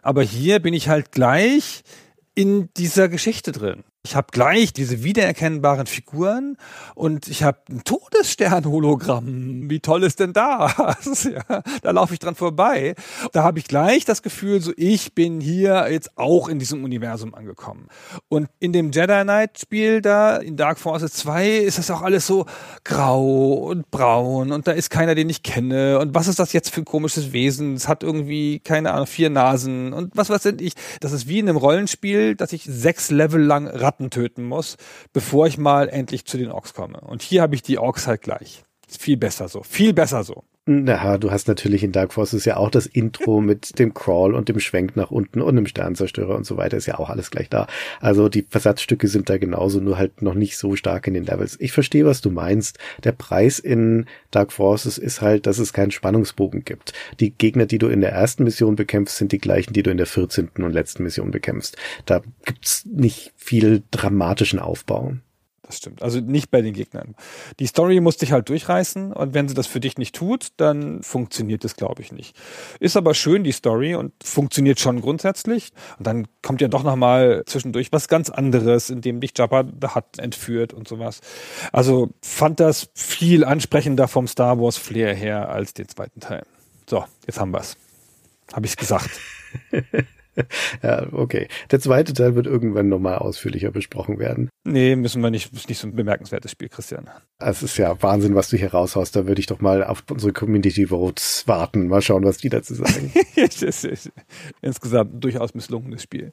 Aber hier bin ich halt gleich in dieser Geschichte drin. Ich habe gleich diese wiedererkennbaren Figuren und ich habe ein Todesstern-Hologramm. Wie toll ist denn da? <laughs> ja, da laufe ich dran vorbei. Da habe ich gleich das Gefühl, so ich bin hier jetzt auch in diesem Universum angekommen. Und in dem Jedi Knight-Spiel da, in Dark Forces 2, ist das auch alles so grau und braun und da ist keiner, den ich kenne. Und was ist das jetzt für ein komisches Wesen? Es hat irgendwie, keine Ahnung, vier Nasen und was weiß ich. Das ist wie in einem Rollenspiel, dass ich sechs Level lang Ratten töten muss, bevor ich mal endlich zu den Orks komme. Und hier habe ich die Orks halt gleich. Ist viel besser so. Viel besser so. Na, du hast natürlich in Dark Forces ja auch das Intro <laughs> mit dem Crawl und dem Schwenk nach unten und dem Sternzerstörer und so weiter ist ja auch alles gleich da. Also die Versatzstücke sind da genauso, nur halt noch nicht so stark in den Levels. Ich verstehe, was du meinst. Der Preis in Dark Forces ist halt, dass es keinen Spannungsbogen gibt. Die Gegner, die du in der ersten Mission bekämpfst, sind die gleichen, die du in der 14. und letzten Mission bekämpfst. Da gibt's nicht viel dramatischen Aufbau. Das stimmt. Also nicht bei den Gegnern. Die Story muss dich halt durchreißen und wenn sie das für dich nicht tut, dann funktioniert es, glaube ich, nicht. Ist aber schön, die Story und funktioniert schon grundsätzlich. Und dann kommt ja doch nochmal zwischendurch was ganz anderes, in dem dich Jabba hat entführt und sowas. Also fand das viel ansprechender vom Star Wars Flair her als den zweiten Teil. So, jetzt haben wir's. Habe ich's gesagt. <laughs> <laughs> ja, okay. Der zweite Teil wird irgendwann nochmal ausführlicher besprochen werden. Nee, müssen wir nicht. Ist nicht so ein bemerkenswertes Spiel, Christian. Es ist ja Wahnsinn, was du hier raushaust. Da würde ich doch mal auf unsere Community Votes warten. Mal schauen, was die dazu sagen. <laughs> Insgesamt durchaus misslungenes Spiel.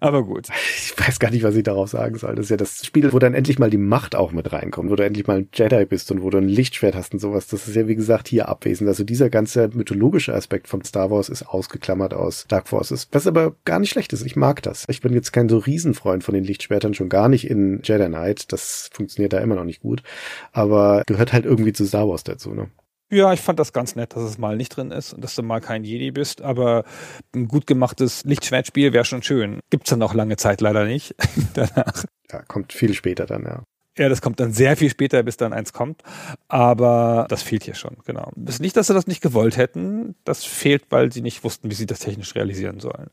Aber gut. Ich weiß gar nicht, was ich darauf sagen soll. Das ist ja das Spiel, wo dann endlich mal die Macht auch mit reinkommt, wo du endlich mal ein Jedi bist und wo du ein Lichtschwert hast und sowas. Das ist ja, wie gesagt, hier abwesend. Also dieser ganze mythologische Aspekt von Star Wars ist ausgeklammert aus Dark Forces. Was aber gar nicht schlecht ist. Ich mag das. Ich bin jetzt kein so Riesenfreund von den Lichtschwertern, schon gar nicht in Jedi Knight. Das funktioniert da immer noch nicht gut. Aber gehört halt irgendwie zu Star Wars dazu, ne? Ja, ich fand das ganz nett, dass es mal nicht drin ist und dass du mal kein Jedi bist, aber ein gut gemachtes Lichtschwertspiel wäre schon schön. Gibt's dann auch lange Zeit leider nicht <laughs> danach. Ja, kommt viel später dann, ja. Ja, das kommt dann sehr viel später, bis dann eins kommt. Aber das fehlt hier schon, genau. Das ist nicht, dass sie das nicht gewollt hätten. Das fehlt, weil sie nicht wussten, wie sie das technisch realisieren sollen.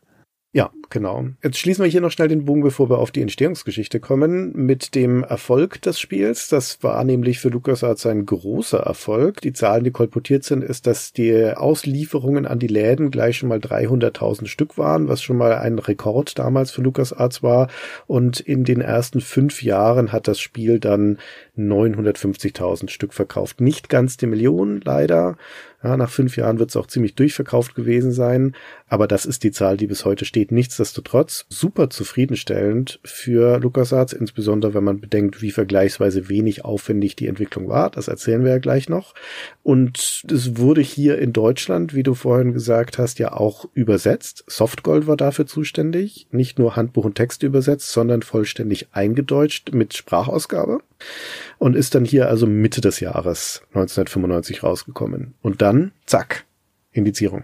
Ja, genau. Jetzt schließen wir hier noch schnell den Bogen, bevor wir auf die Entstehungsgeschichte kommen, mit dem Erfolg des Spiels. Das war nämlich für LucasArts ein großer Erfolg. Die Zahlen, die kolportiert sind, ist, dass die Auslieferungen an die Läden gleich schon mal 300.000 Stück waren, was schon mal ein Rekord damals für LucasArts war. Und in den ersten fünf Jahren hat das Spiel dann 950.000 Stück verkauft. Nicht ganz die Million, leider. Ja, nach fünf Jahren wird es auch ziemlich durchverkauft gewesen sein, aber das ist die Zahl, die bis heute steht. Nichtsdestotrotz super zufriedenstellend für LucasArts, insbesondere wenn man bedenkt, wie vergleichsweise wenig aufwendig die Entwicklung war. Das erzählen wir ja gleich noch. Und es wurde hier in Deutschland, wie du vorhin gesagt hast, ja auch übersetzt. Softgold war dafür zuständig, nicht nur Handbuch und Text übersetzt, sondern vollständig eingedeutscht mit Sprachausgabe und ist dann hier also Mitte des Jahres 1995 rausgekommen. Und dann, zack, Indizierung.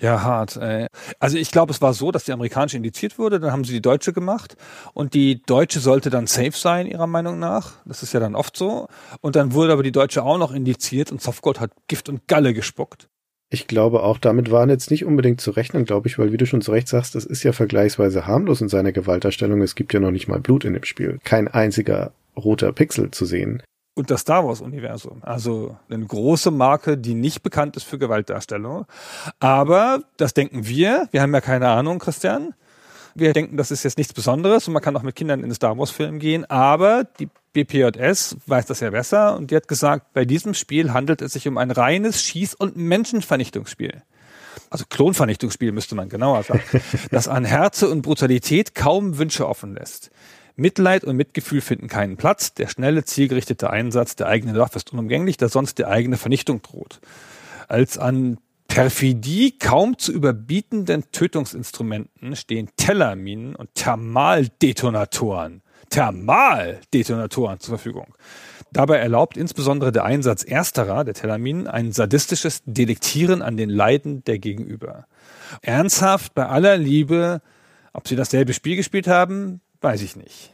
Ja, hart. Ey. Also ich glaube, es war so, dass die amerikanische indiziert wurde, dann haben sie die deutsche gemacht und die deutsche sollte dann safe sein, ihrer Meinung nach. Das ist ja dann oft so. Und dann wurde aber die deutsche auch noch indiziert und Softgold hat Gift und Galle gespuckt. Ich glaube auch, damit waren jetzt nicht unbedingt zu rechnen, glaube ich, weil wie du schon zu Recht sagst, das ist ja vergleichsweise harmlos in seiner Gewalterstellung. Es gibt ja noch nicht mal Blut in dem Spiel. Kein einziger roter Pixel zu sehen. Und das Star Wars-Universum. Also eine große Marke, die nicht bekannt ist für Gewaltdarstellung. Aber das denken wir. Wir haben ja keine Ahnung, Christian. Wir denken, das ist jetzt nichts Besonderes und man kann auch mit Kindern in den Star Wars-Film gehen. Aber die BPJS weiß das ja besser und die hat gesagt, bei diesem Spiel handelt es sich um ein reines Schieß- und Menschenvernichtungsspiel also Klonvernichtungsspiel müsste man genauer sagen, <laughs> das an Herze und Brutalität kaum Wünsche offen lässt. Mitleid und Mitgefühl finden keinen Platz. Der schnelle, zielgerichtete Einsatz der eigenen Waffe ist unumgänglich, da sonst die eigene Vernichtung droht. Als an Perfidie kaum zu überbietenden Tötungsinstrumenten stehen Tellerminen und Thermaldetonatoren. Thermaldetonatoren zur Verfügung. Dabei erlaubt insbesondere der Einsatz ersterer, der Tellerminen, ein sadistisches Delektieren an den Leiden der Gegenüber. Ernsthaft, bei aller Liebe, ob sie dasselbe Spiel gespielt haben, Weiß ich nicht.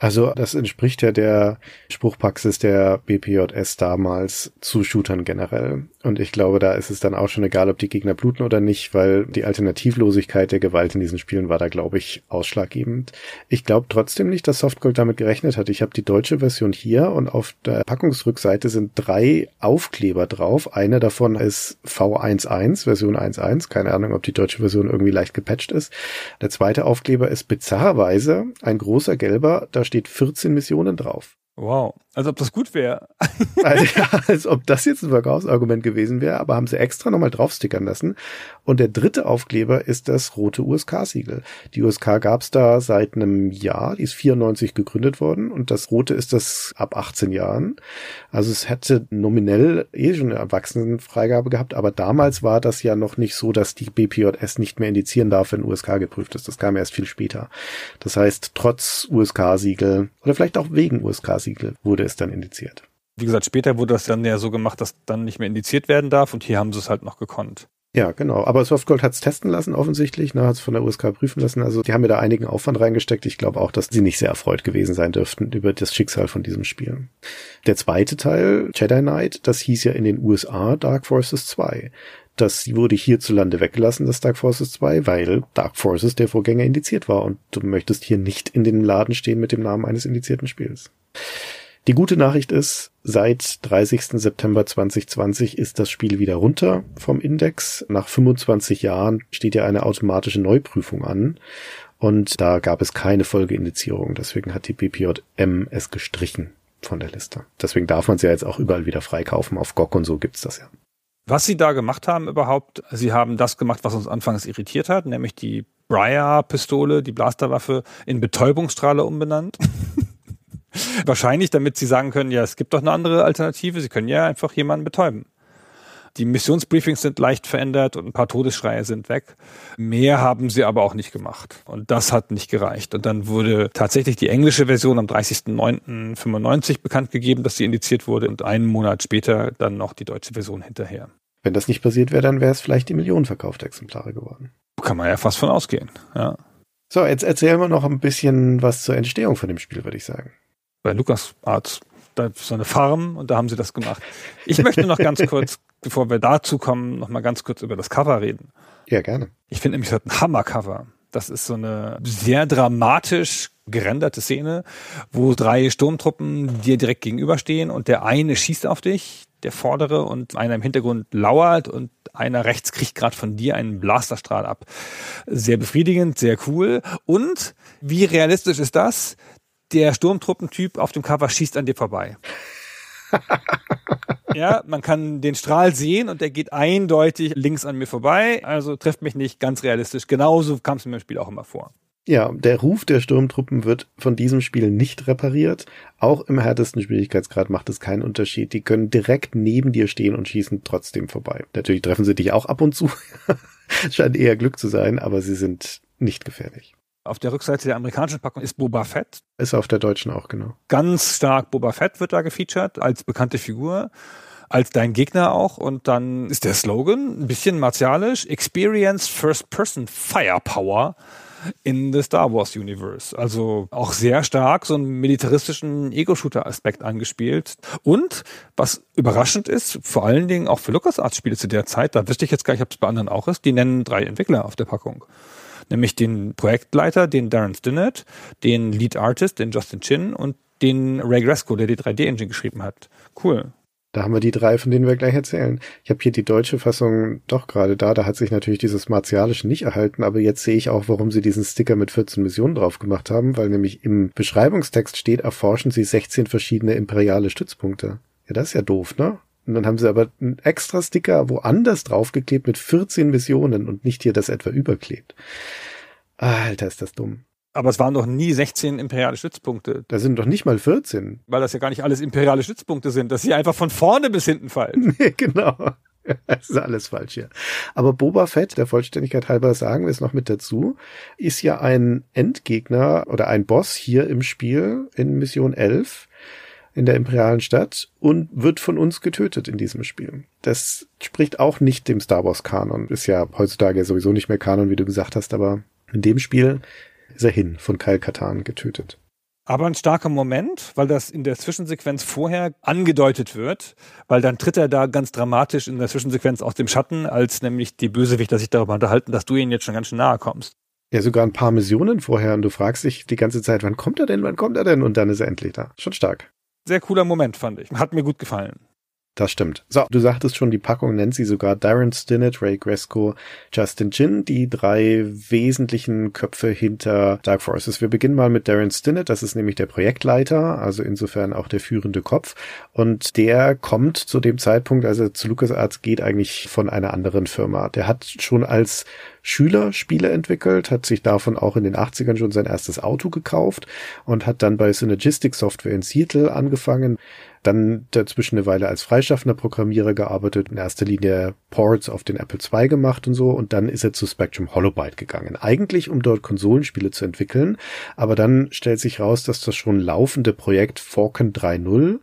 Also das entspricht ja der Spruchpraxis der BPJS damals zu Shootern generell. Und ich glaube, da ist es dann auch schon egal, ob die Gegner bluten oder nicht, weil die Alternativlosigkeit der Gewalt in diesen Spielen war da, glaube ich, ausschlaggebend. Ich glaube trotzdem nicht, dass Softgold damit gerechnet hat. Ich habe die deutsche Version hier und auf der Packungsrückseite sind drei Aufkleber drauf. Einer davon ist V11, Version 1.1. Keine Ahnung, ob die deutsche Version irgendwie leicht gepatcht ist. Der zweite Aufkleber ist bizarrerweise ein großer gelber, da steht 14 Missionen drauf. Wow, als ob das gut wäre. also, ja, <laughs> als ob das jetzt ein Verkaufsargument gewesen wäre, aber haben sie extra nochmal draufstickern lassen. Und der dritte Aufkleber ist das rote USK-Siegel. Die USK gab es da seit einem Jahr, die ist 94 gegründet worden und das rote ist das ab 18 Jahren. Also es hätte nominell eh schon eine Erwachsenenfreigabe gehabt, aber damals war das ja noch nicht so, dass die BPJS nicht mehr indizieren darf, wenn USK geprüft ist. Das kam erst viel später. Das heißt, trotz USK-Siegel oder vielleicht auch wegen USK-Siegel wurde es dann indiziert. Wie gesagt, später wurde das dann ja so gemacht, dass dann nicht mehr indiziert werden darf und hier haben sie es halt noch gekonnt. Ja, genau. Aber Softgold hat es testen lassen, offensichtlich, ne, hat es von der USK prüfen lassen. Also die haben ja da einigen Aufwand reingesteckt. Ich glaube auch, dass sie nicht sehr erfreut gewesen sein dürften über das Schicksal von diesem Spiel. Der zweite Teil, Jedi Knight, das hieß ja in den USA Dark Forces 2. Das wurde hierzulande weggelassen, das Dark Forces 2, weil Dark Forces der Vorgänger indiziert war und du möchtest hier nicht in den Laden stehen mit dem Namen eines indizierten Spiels. Die gute Nachricht ist, seit 30. September 2020 ist das Spiel wieder runter vom Index. Nach 25 Jahren steht ja eine automatische Neuprüfung an. Und da gab es keine Folgeindizierung. Deswegen hat die BPJM es gestrichen von der Liste. Deswegen darf man sie ja jetzt auch überall wieder freikaufen. Auf GOG und so gibt's das ja. Was sie da gemacht haben überhaupt, sie haben das gemacht, was uns anfangs irritiert hat, nämlich die Briar-Pistole, die Blasterwaffe in Betäubungsstrahler umbenannt. <laughs> <laughs> Wahrscheinlich, damit sie sagen können, ja, es gibt doch eine andere Alternative. Sie können ja einfach jemanden betäuben. Die Missionsbriefings sind leicht verändert und ein paar Todesschreie sind weg. Mehr haben sie aber auch nicht gemacht. Und das hat nicht gereicht. Und dann wurde tatsächlich die englische Version am 30.09.95 bekannt gegeben, dass sie indiziert wurde und einen Monat später dann noch die deutsche Version hinterher. Wenn das nicht passiert wäre, dann wäre es vielleicht die Millionen verkaufte Exemplare geworden. Kann man ja fast von ausgehen, ja. So, jetzt erzählen wir noch ein bisschen was zur Entstehung von dem Spiel, würde ich sagen bei Lukas Arts. Da ist so eine Farm und da haben sie das gemacht. Ich möchte noch ganz <laughs> kurz, bevor wir dazu kommen, noch mal ganz kurz über das Cover reden. Ja, gerne. Ich finde nämlich, es hat ein Hammer-Cover. Das ist so eine sehr dramatisch gerenderte Szene, wo drei Sturmtruppen dir direkt gegenüberstehen und der eine schießt auf dich, der vordere und einer im Hintergrund lauert und einer rechts kriegt gerade von dir einen Blasterstrahl ab. Sehr befriedigend, sehr cool. Und wie realistisch ist das? Der Sturmtruppentyp auf dem Cover schießt an dir vorbei. <laughs> ja, man kann den Strahl sehen und der geht eindeutig links an mir vorbei. Also trifft mich nicht ganz realistisch. Genauso kam es mir im Spiel auch immer vor. Ja, der Ruf der Sturmtruppen wird von diesem Spiel nicht repariert. Auch im härtesten Schwierigkeitsgrad macht es keinen Unterschied. Die können direkt neben dir stehen und schießen trotzdem vorbei. Natürlich treffen sie dich auch ab und zu. <laughs> Scheint eher Glück zu sein, aber sie sind nicht gefährlich. Auf der Rückseite der amerikanischen Packung ist Boba Fett. Ist auf der deutschen auch, genau. Ganz stark Boba Fett wird da gefeatured als bekannte Figur als dein Gegner auch. Und dann ist der Slogan ein bisschen martialisch. Experience First Person Firepower in the Star Wars Universe. Also auch sehr stark so einen militaristischen Ego-Shooter-Aspekt angespielt. Und was überraschend ist, vor allen Dingen auch für LucasArts-Spiele zu der Zeit, da wüsste ich jetzt gar nicht, ob es bei anderen auch ist, die nennen drei Entwickler auf der Packung. Nämlich den Projektleiter, den Darren Stinnett, den Lead Artist, den Justin Chin und den Ray Gresco, der die 3D-Engine geschrieben hat. Cool. Da haben wir die drei, von denen wir gleich erzählen. Ich habe hier die deutsche Fassung doch gerade da. Da hat sich natürlich dieses Martialische nicht erhalten, aber jetzt sehe ich auch, warum sie diesen Sticker mit 14 Missionen drauf gemacht haben, weil nämlich im Beschreibungstext steht, erforschen sie 16 verschiedene imperiale Stützpunkte. Ja, das ist ja doof, ne? Und dann haben sie aber einen extra Sticker woanders draufgeklebt mit 14 Missionen und nicht hier das etwa überklebt. Alter, ist das dumm. Aber es waren doch nie 16 imperiale Stützpunkte. Da sind doch nicht mal 14. Weil das ja gar nicht alles imperiale Stützpunkte sind, dass sie einfach von vorne bis hinten fallen. <laughs> Nee, genau. <laughs> Das ist alles falsch hier. Aber Boba Fett, der Vollständigkeit halber sagen wir es noch mit dazu, ist ja ein Endgegner oder ein Boss hier im Spiel in Mission 11 in der imperialen Stadt und wird von uns getötet in diesem Spiel. Das spricht auch nicht dem Star Wars Kanon. Ist ja heutzutage sowieso nicht mehr Kanon, wie du gesagt hast, aber in dem Spiel ist er hin, von Kyle Katan getötet. Aber ein starker Moment, weil das in der Zwischensequenz vorher angedeutet wird, weil dann tritt er da ganz dramatisch in der Zwischensequenz aus dem Schatten, als nämlich die Bösewichter sich darüber unterhalten, dass du ihnen jetzt schon ganz schön nahe kommst. Ja, sogar ein paar Missionen vorher und du fragst dich die ganze Zeit, wann kommt er denn, wann kommt er denn? Und dann ist er endlich da. Schon stark. Sehr cooler Moment, fand ich. Hat mir gut gefallen. Das stimmt. So, du sagtest schon, die Packung nennt sie sogar Darren Stinnett, Ray Gresco, Justin Chin, die drei wesentlichen Köpfe hinter Dark Forces. Wir beginnen mal mit Darren Stinnett, das ist nämlich der Projektleiter, also insofern auch der führende Kopf. Und der kommt zu dem Zeitpunkt, als er zu LucasArts geht, eigentlich von einer anderen Firma. Der hat schon als Schüler Spiele entwickelt, hat sich davon auch in den 80ern schon sein erstes Auto gekauft und hat dann bei Synergistic Software in Seattle angefangen, dann dazwischen eine Weile als freischaffender Programmierer gearbeitet, in erster Linie Ports auf den Apple II gemacht und so und dann ist er zu Spectrum Holobyte gegangen. Eigentlich um dort Konsolenspiele zu entwickeln, aber dann stellt sich raus, dass das schon laufende Projekt Falcon 3.0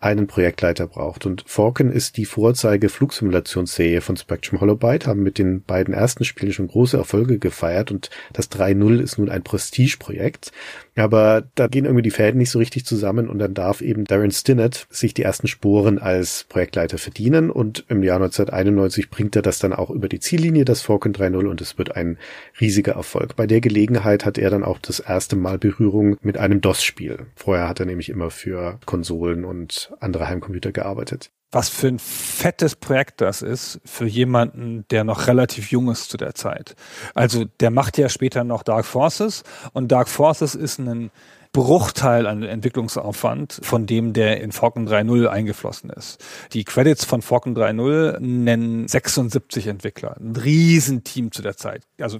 einen Projektleiter braucht. Und Falcon ist die Vorzeige Flugsimulationsserie von Spectrum Holobyte, haben mit den beiden ersten Spielen schon große Erfolge gefeiert und das 3.0 ist nun ein Prestigeprojekt. Aber da gehen irgendwie die Fäden nicht so richtig zusammen und dann darf eben Darren Stinnett sich die ersten Sporen als Projektleiter verdienen und im Jahr 1991 bringt er das dann auch über die Ziellinie, das Falcon 3.0 und es wird ein riesiger Erfolg. Bei der Gelegenheit hat er dann auch das erste Mal Berührung mit einem DOS-Spiel. Vorher hat er nämlich immer für Konsolen und andere Heimcomputer gearbeitet was für ein fettes Projekt das ist für jemanden, der noch relativ jung ist zu der Zeit. Also der macht ja später noch Dark Forces und Dark Forces ist ein Bruchteil an Entwicklungsaufwand von dem, der in Falcon 3.0 eingeflossen ist. Die Credits von Falcon 3.0 nennen 76 Entwickler. Ein Riesenteam zu der Zeit. Also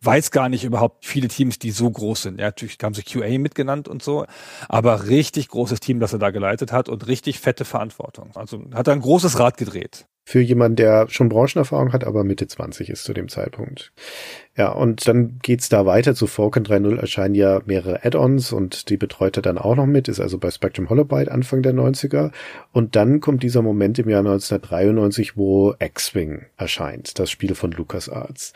weiß gar nicht überhaupt viele Teams, die so groß sind. Ja, natürlich haben sie QA mitgenannt und so, aber richtig großes Team, das er da geleitet hat und richtig fette Verantwortung. Also hat er ein großes Rad gedreht für jemanden, der schon Branchenerfahrung hat, aber Mitte 20 ist zu dem Zeitpunkt. Ja, und dann geht's da weiter. Zu Falcon 3.0 erscheinen ja mehrere Add-ons und die betreut er dann auch noch mit, ist also bei Spectrum Holobyte Anfang der 90er. Und dann kommt dieser Moment im Jahr 1993, wo X-Wing erscheint, das Spiel von LucasArts.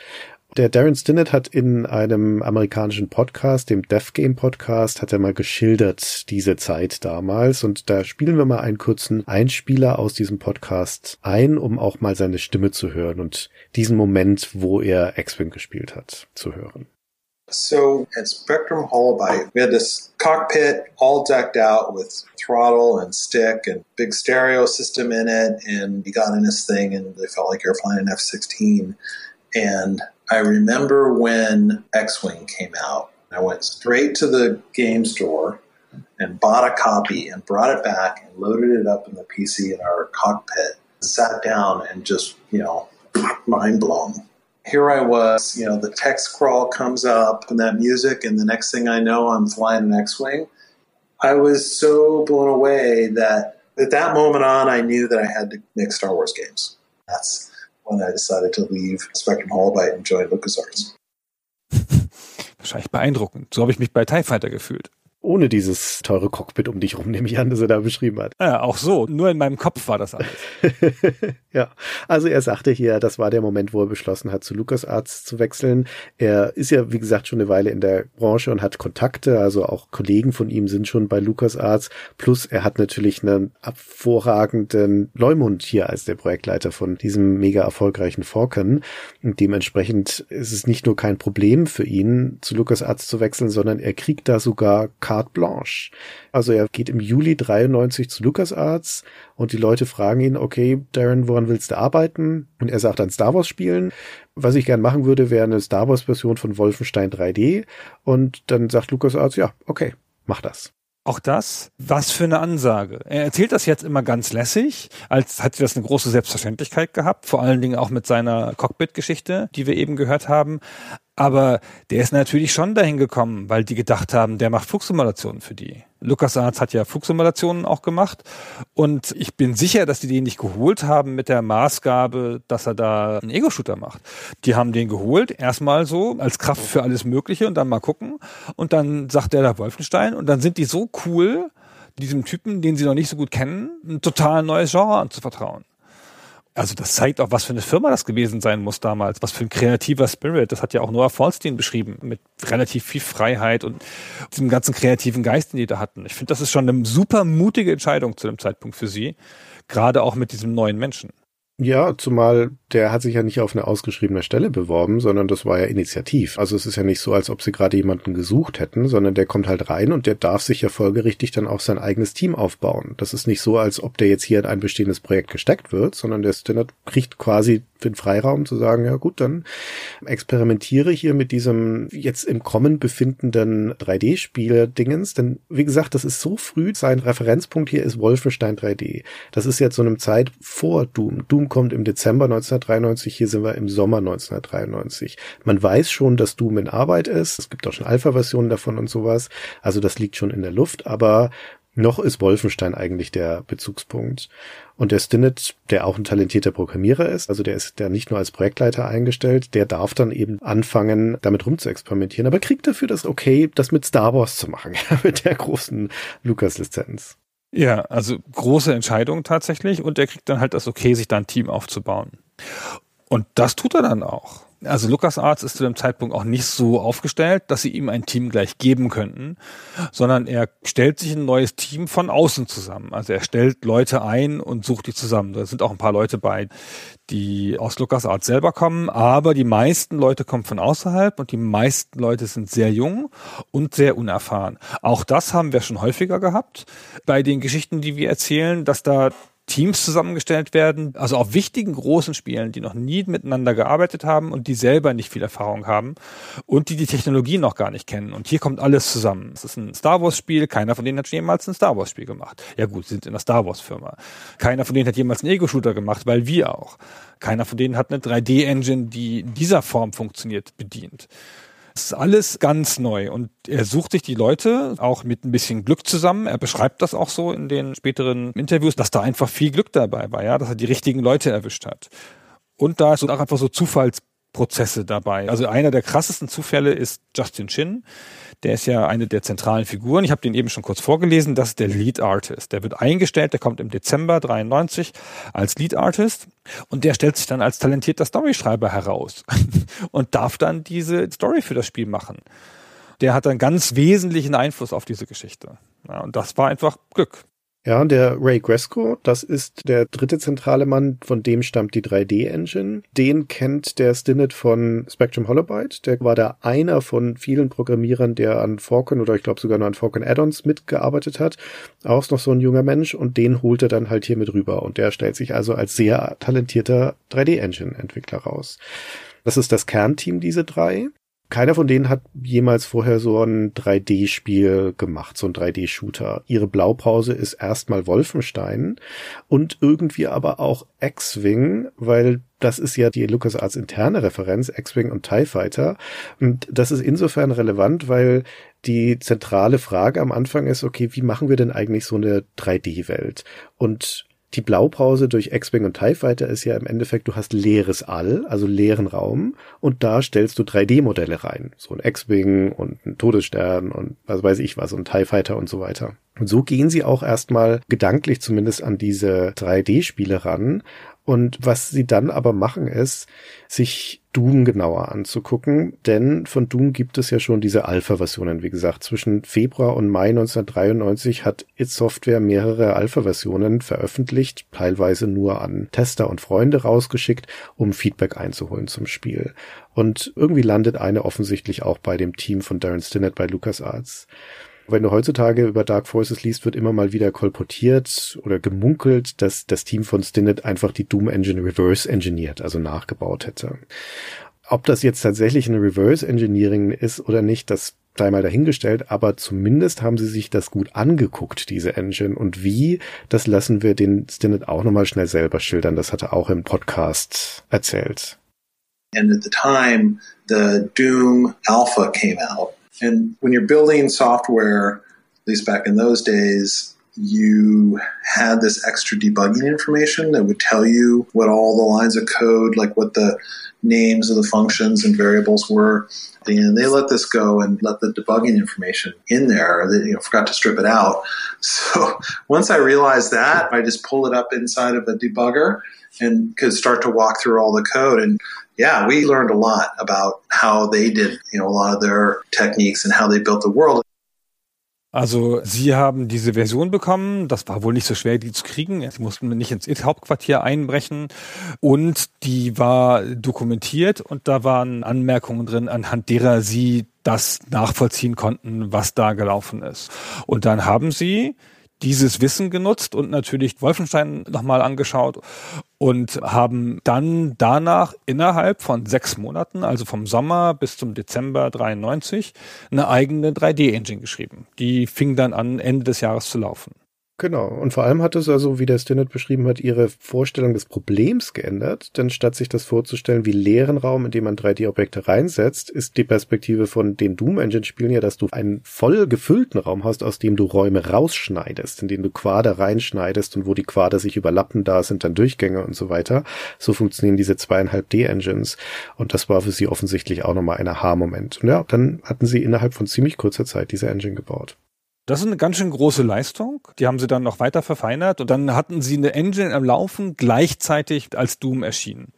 Der Darren Stinnett hat in einem amerikanischen Podcast, dem Death Game Podcast, hat er mal geschildert diese Zeit damals und da spielen wir mal einen kurzen Einspieler aus diesem Podcast ein, um auch mal seine Stimme zu hören und diesen Moment, wo er X-Wing gespielt hat, zu hören. So at Spectrum Holobyte, we had this cockpit all decked out with throttle and stick and big stereo system in it. And you got in this thing and it felt like you were flying an F 16. And I remember when X Wing came out, I went straight to the game store and bought a copy and brought it back and loaded it up in the PC in our cockpit. Sat down and just, you know, <laughs> mind blown here I was, you know, the text crawl comes up and that music, and the next thing I know, I'm flying an X Wing. I was so blown away that at that moment on, I knew that I had to make Star Wars games. That's when I decided to leave Spectrum Holobyte and join LucasArts. Wahrscheinlich beeindruckend. So habe ich mich bei TIE Fighter gefühlt ohne dieses teure Cockpit um dich rum, <laughs> nehme ich an, das er da beschrieben hat. Ja, auch so. Nur in meinem Kopf war das alles. <laughs> ja, also er sagte hier, das war der Moment, wo er beschlossen hat, zu LucasArts zu wechseln. Er ist ja, wie gesagt, schon eine Weile in der Branche und hat Kontakte, also auch Kollegen von ihm sind schon bei LucasArts. Plus er hat natürlich einen hervorragenden Leumund hier als der Projektleiter von diesem mega erfolgreichen Falcon. Und dementsprechend ist es nicht nur kein Problem für ihn, zu LucasArts zu wechseln, sondern er kriegt da sogar carte blanche. Also er geht im Juli 93 zu LucasArts und die Leute fragen ihn, okay, Darren, woran willst du arbeiten? Und er sagt an Star Wars spielen. Was ich gern machen würde, wäre eine Star Wars Version von Wolfenstein 3D. Und dann sagt LucasArts, ja, okay, mach das. Auch das, was für eine Ansage. Er erzählt das jetzt immer ganz lässig, als hätte das eine große Selbstverständlichkeit gehabt, vor allen Dingen auch mit seiner Cockpit-Geschichte, die wir eben gehört haben. Aber der ist natürlich schon dahin gekommen, weil die gedacht haben, der macht Flugsimulationen für die. LucasArts hat ja Flugsimulationen auch gemacht. Und ich bin sicher, dass die den nicht geholt haben mit der Maßgabe, dass er da einen Ego-Shooter macht. Die haben den geholt, erstmal so als Kraft für alles Mögliche und dann mal gucken. Und dann sagt der da Wolfenstein und dann sind die so cool, diesem Typen, den sie noch nicht so gut kennen, ein total neues Genre anzuvertrauen also das zeigt auch, was für eine Firma das gewesen sein muss damals, was für ein kreativer Spirit. Das hat ja auch Noah Falstein beschrieben, mit relativ viel Freiheit und diesem ganzen kreativen Geist, den die da hatten. Ich finde, das ist schon eine super mutige Entscheidung zu dem Zeitpunkt für sie, gerade auch mit diesem neuen Menschen. Ja, zumal der hat sich ja nicht auf eine ausgeschriebene Stelle beworben, sondern das war ja initiativ. Also es ist ja nicht so, als ob sie gerade jemanden gesucht hätten, sondern der kommt halt rein und der darf sich ja folgerichtig dann auch sein eigenes Team aufbauen. Das ist nicht so, als ob der jetzt hier in ein bestehendes Projekt gesteckt wird, sondern der Standard kriegt quasi den Freiraum zu sagen, ja gut, dann experimentiere hier mit diesem jetzt im Kommen befindenden 3D-Spiel-Dingens. Denn wie gesagt, das ist so früh, sein Referenzpunkt hier ist Wolfenstein 3D. Das ist jetzt so eine Zeit vor Doom. Doom kommt im Dezember 1993, hier sind wir im Sommer 1993. Man weiß schon, dass Doom in Arbeit ist. Es gibt auch schon Alpha-Versionen davon und sowas. Also das liegt schon in der Luft, aber noch ist Wolfenstein eigentlich der Bezugspunkt. Und der Stinnett, der auch ein talentierter Programmierer ist, also der ist der nicht nur als Projektleiter eingestellt, der darf dann eben anfangen, damit rumzuexperimentieren, aber kriegt dafür das okay, das mit Star Wars zu machen, <laughs> mit der großen Lucas-Lizenz. Ja, also große Entscheidung tatsächlich und er kriegt dann halt das okay, sich da ein Team aufzubauen. Und das tut er dann auch. Also LucasArts ist zu dem Zeitpunkt auch nicht so aufgestellt, dass sie ihm ein Team gleich geben könnten, sondern er stellt sich ein neues Team von außen zusammen. Also er stellt Leute ein und sucht die zusammen. Da sind auch ein paar Leute bei, die aus LucasArts selber kommen, aber die meisten Leute kommen von außerhalb und die meisten Leute sind sehr jung und sehr unerfahren. Auch das haben wir schon häufiger gehabt bei den Geschichten, die wir erzählen, dass da Teams zusammengestellt werden, also auf wichtigen großen Spielen, die noch nie miteinander gearbeitet haben und die selber nicht viel Erfahrung haben und die die Technologie noch gar nicht kennen. Und hier kommt alles zusammen. Es ist ein Star Wars Spiel, keiner von denen hat jemals ein Star Wars Spiel gemacht. Ja gut, sie sind in der Star Wars Firma. Keiner von denen hat jemals einen Ego-Shooter gemacht, weil wir auch. Keiner von denen hat eine 3D-Engine, die in dieser Form funktioniert, bedient. Es ist alles ganz neu und er sucht sich die Leute auch mit ein bisschen Glück zusammen. Er beschreibt das auch so in den späteren Interviews, dass da einfach viel Glück dabei war, ja, dass er die richtigen Leute erwischt hat. Und da ist auch einfach so Zufallsprozesse dabei. Also einer der krassesten Zufälle ist Justin Chin. Der ist ja eine der zentralen Figuren. Ich habe den eben schon kurz vorgelesen. Das ist der Lead Artist. Der wird eingestellt. Der kommt im Dezember 93 als Lead Artist und der stellt sich dann als talentierter Storyschreiber heraus <laughs> und darf dann diese Story für das Spiel machen. Der hat einen ganz wesentlichen Einfluss auf diese Geschichte. Und das war einfach Glück. Ja, der Ray Gresco, das ist der dritte zentrale Mann, von dem stammt die 3D-Engine. Den kennt der Stinnett von Spectrum Holobyte. Der war da einer von vielen Programmierern, der an Falcon oder ich glaube sogar noch an Falcon Add-ons mitgearbeitet hat. Auch noch so ein junger Mensch und den holt er dann halt hier mit rüber. Und der stellt sich also als sehr talentierter 3D-Engine-Entwickler raus. Das ist das Kernteam, diese drei keiner von denen hat jemals vorher so ein 3D-Spiel gemacht, so ein 3D-Shooter. Ihre Blaupause ist erstmal Wolfenstein und irgendwie aber auch X-Wing, weil das ist ja die LucasArts interne Referenz, X-Wing und TIE Fighter. Und das ist insofern relevant, weil die zentrale Frage am Anfang ist, okay, wie machen wir denn eigentlich so eine 3D-Welt? Und die Blaupause durch X-Wing und TIE Fighter ist ja im Endeffekt, du hast leeres All, also leeren Raum, und da stellst du 3D-Modelle rein. So ein X-Wing und ein Todesstern und was weiß ich was, und TIE Fighter und so weiter. Und so gehen sie auch erstmal gedanklich zumindest an diese 3D-Spiele ran und was sie dann aber machen, ist, sich Doom genauer anzugucken, denn von Doom gibt es ja schon diese Alpha-Versionen. Wie gesagt, zwischen Februar und Mai 1993 hat It Software mehrere Alpha-Versionen veröffentlicht, teilweise nur an Tester und Freunde rausgeschickt, um Feedback einzuholen zum Spiel. Und irgendwie landet eine offensichtlich auch bei dem Team von Darren Stinnett bei LucasArts. Wenn du heutzutage über Dark Forces liest, wird immer mal wieder kolportiert oder gemunkelt, dass das Team von Stinnett einfach die Doom Engine reverse engineert, also nachgebaut hätte. Ob das jetzt tatsächlich ein Reverse Engineering ist oder nicht, das sei mal dahingestellt, aber zumindest haben sie sich das gut angeguckt, diese Engine. Und wie, das lassen wir den Stinnett auch nochmal schnell selber schildern. Das hat er auch im Podcast erzählt. And at the time, the Doom Alpha came out. And when you're building software, at least back in those days, you had this extra debugging information that would tell you what all the lines of code, like what the names of the functions and variables were. And they let this go and let the debugging information in there. They you know, forgot to strip it out. <laughs> So once I realized that, I just pulled it up inside of a debugger and could start to walk through all the code. And yeah, we learned a lot about how they did, you know, a lot of their techniques and how they built the world. Also Sie haben diese Version bekommen, das war wohl nicht so schwer, die zu kriegen. Sie mussten nicht ins IT-Hauptquartier einbrechen und die war dokumentiert und da waren Anmerkungen drin, anhand derer Sie das nachvollziehen konnten, was da gelaufen ist. Und dann haben Sie dieses Wissen genutzt und natürlich Wolfenstein nochmal angeschaut und haben dann danach innerhalb von sechs Monaten, also vom Sommer bis zum Dezember 93, eine eigene 3D-Engine geschrieben. Die fing dann an, Ende des Jahres zu laufen. Genau. Und vor allem hat es also, wie der Stinnett beschrieben hat, ihre Vorstellung des Problems geändert. Denn statt sich das vorzustellen wie leeren Raum, in dem man 3D-Objekte reinsetzt, ist die Perspektive von den Doom-Engine-Spielen ja, dass du einen voll gefüllten Raum hast, aus dem du Räume rausschneidest, in denen du Quader reinschneidest und wo die Quader sich überlappen, da sind dann Durchgänge und so weiter. So funktionieren diese zweieinhalb D-Engines. Und das war für sie offensichtlich auch nochmal ein Aha-Moment. Und ja, dann hatten sie innerhalb von ziemlich kurzer Zeit diese Engine gebaut. Das ist eine ganz schön große Leistung. Die haben sie dann noch weiter verfeinert und dann hatten sie eine Engine am Laufen gleichzeitig als Doom erschienen.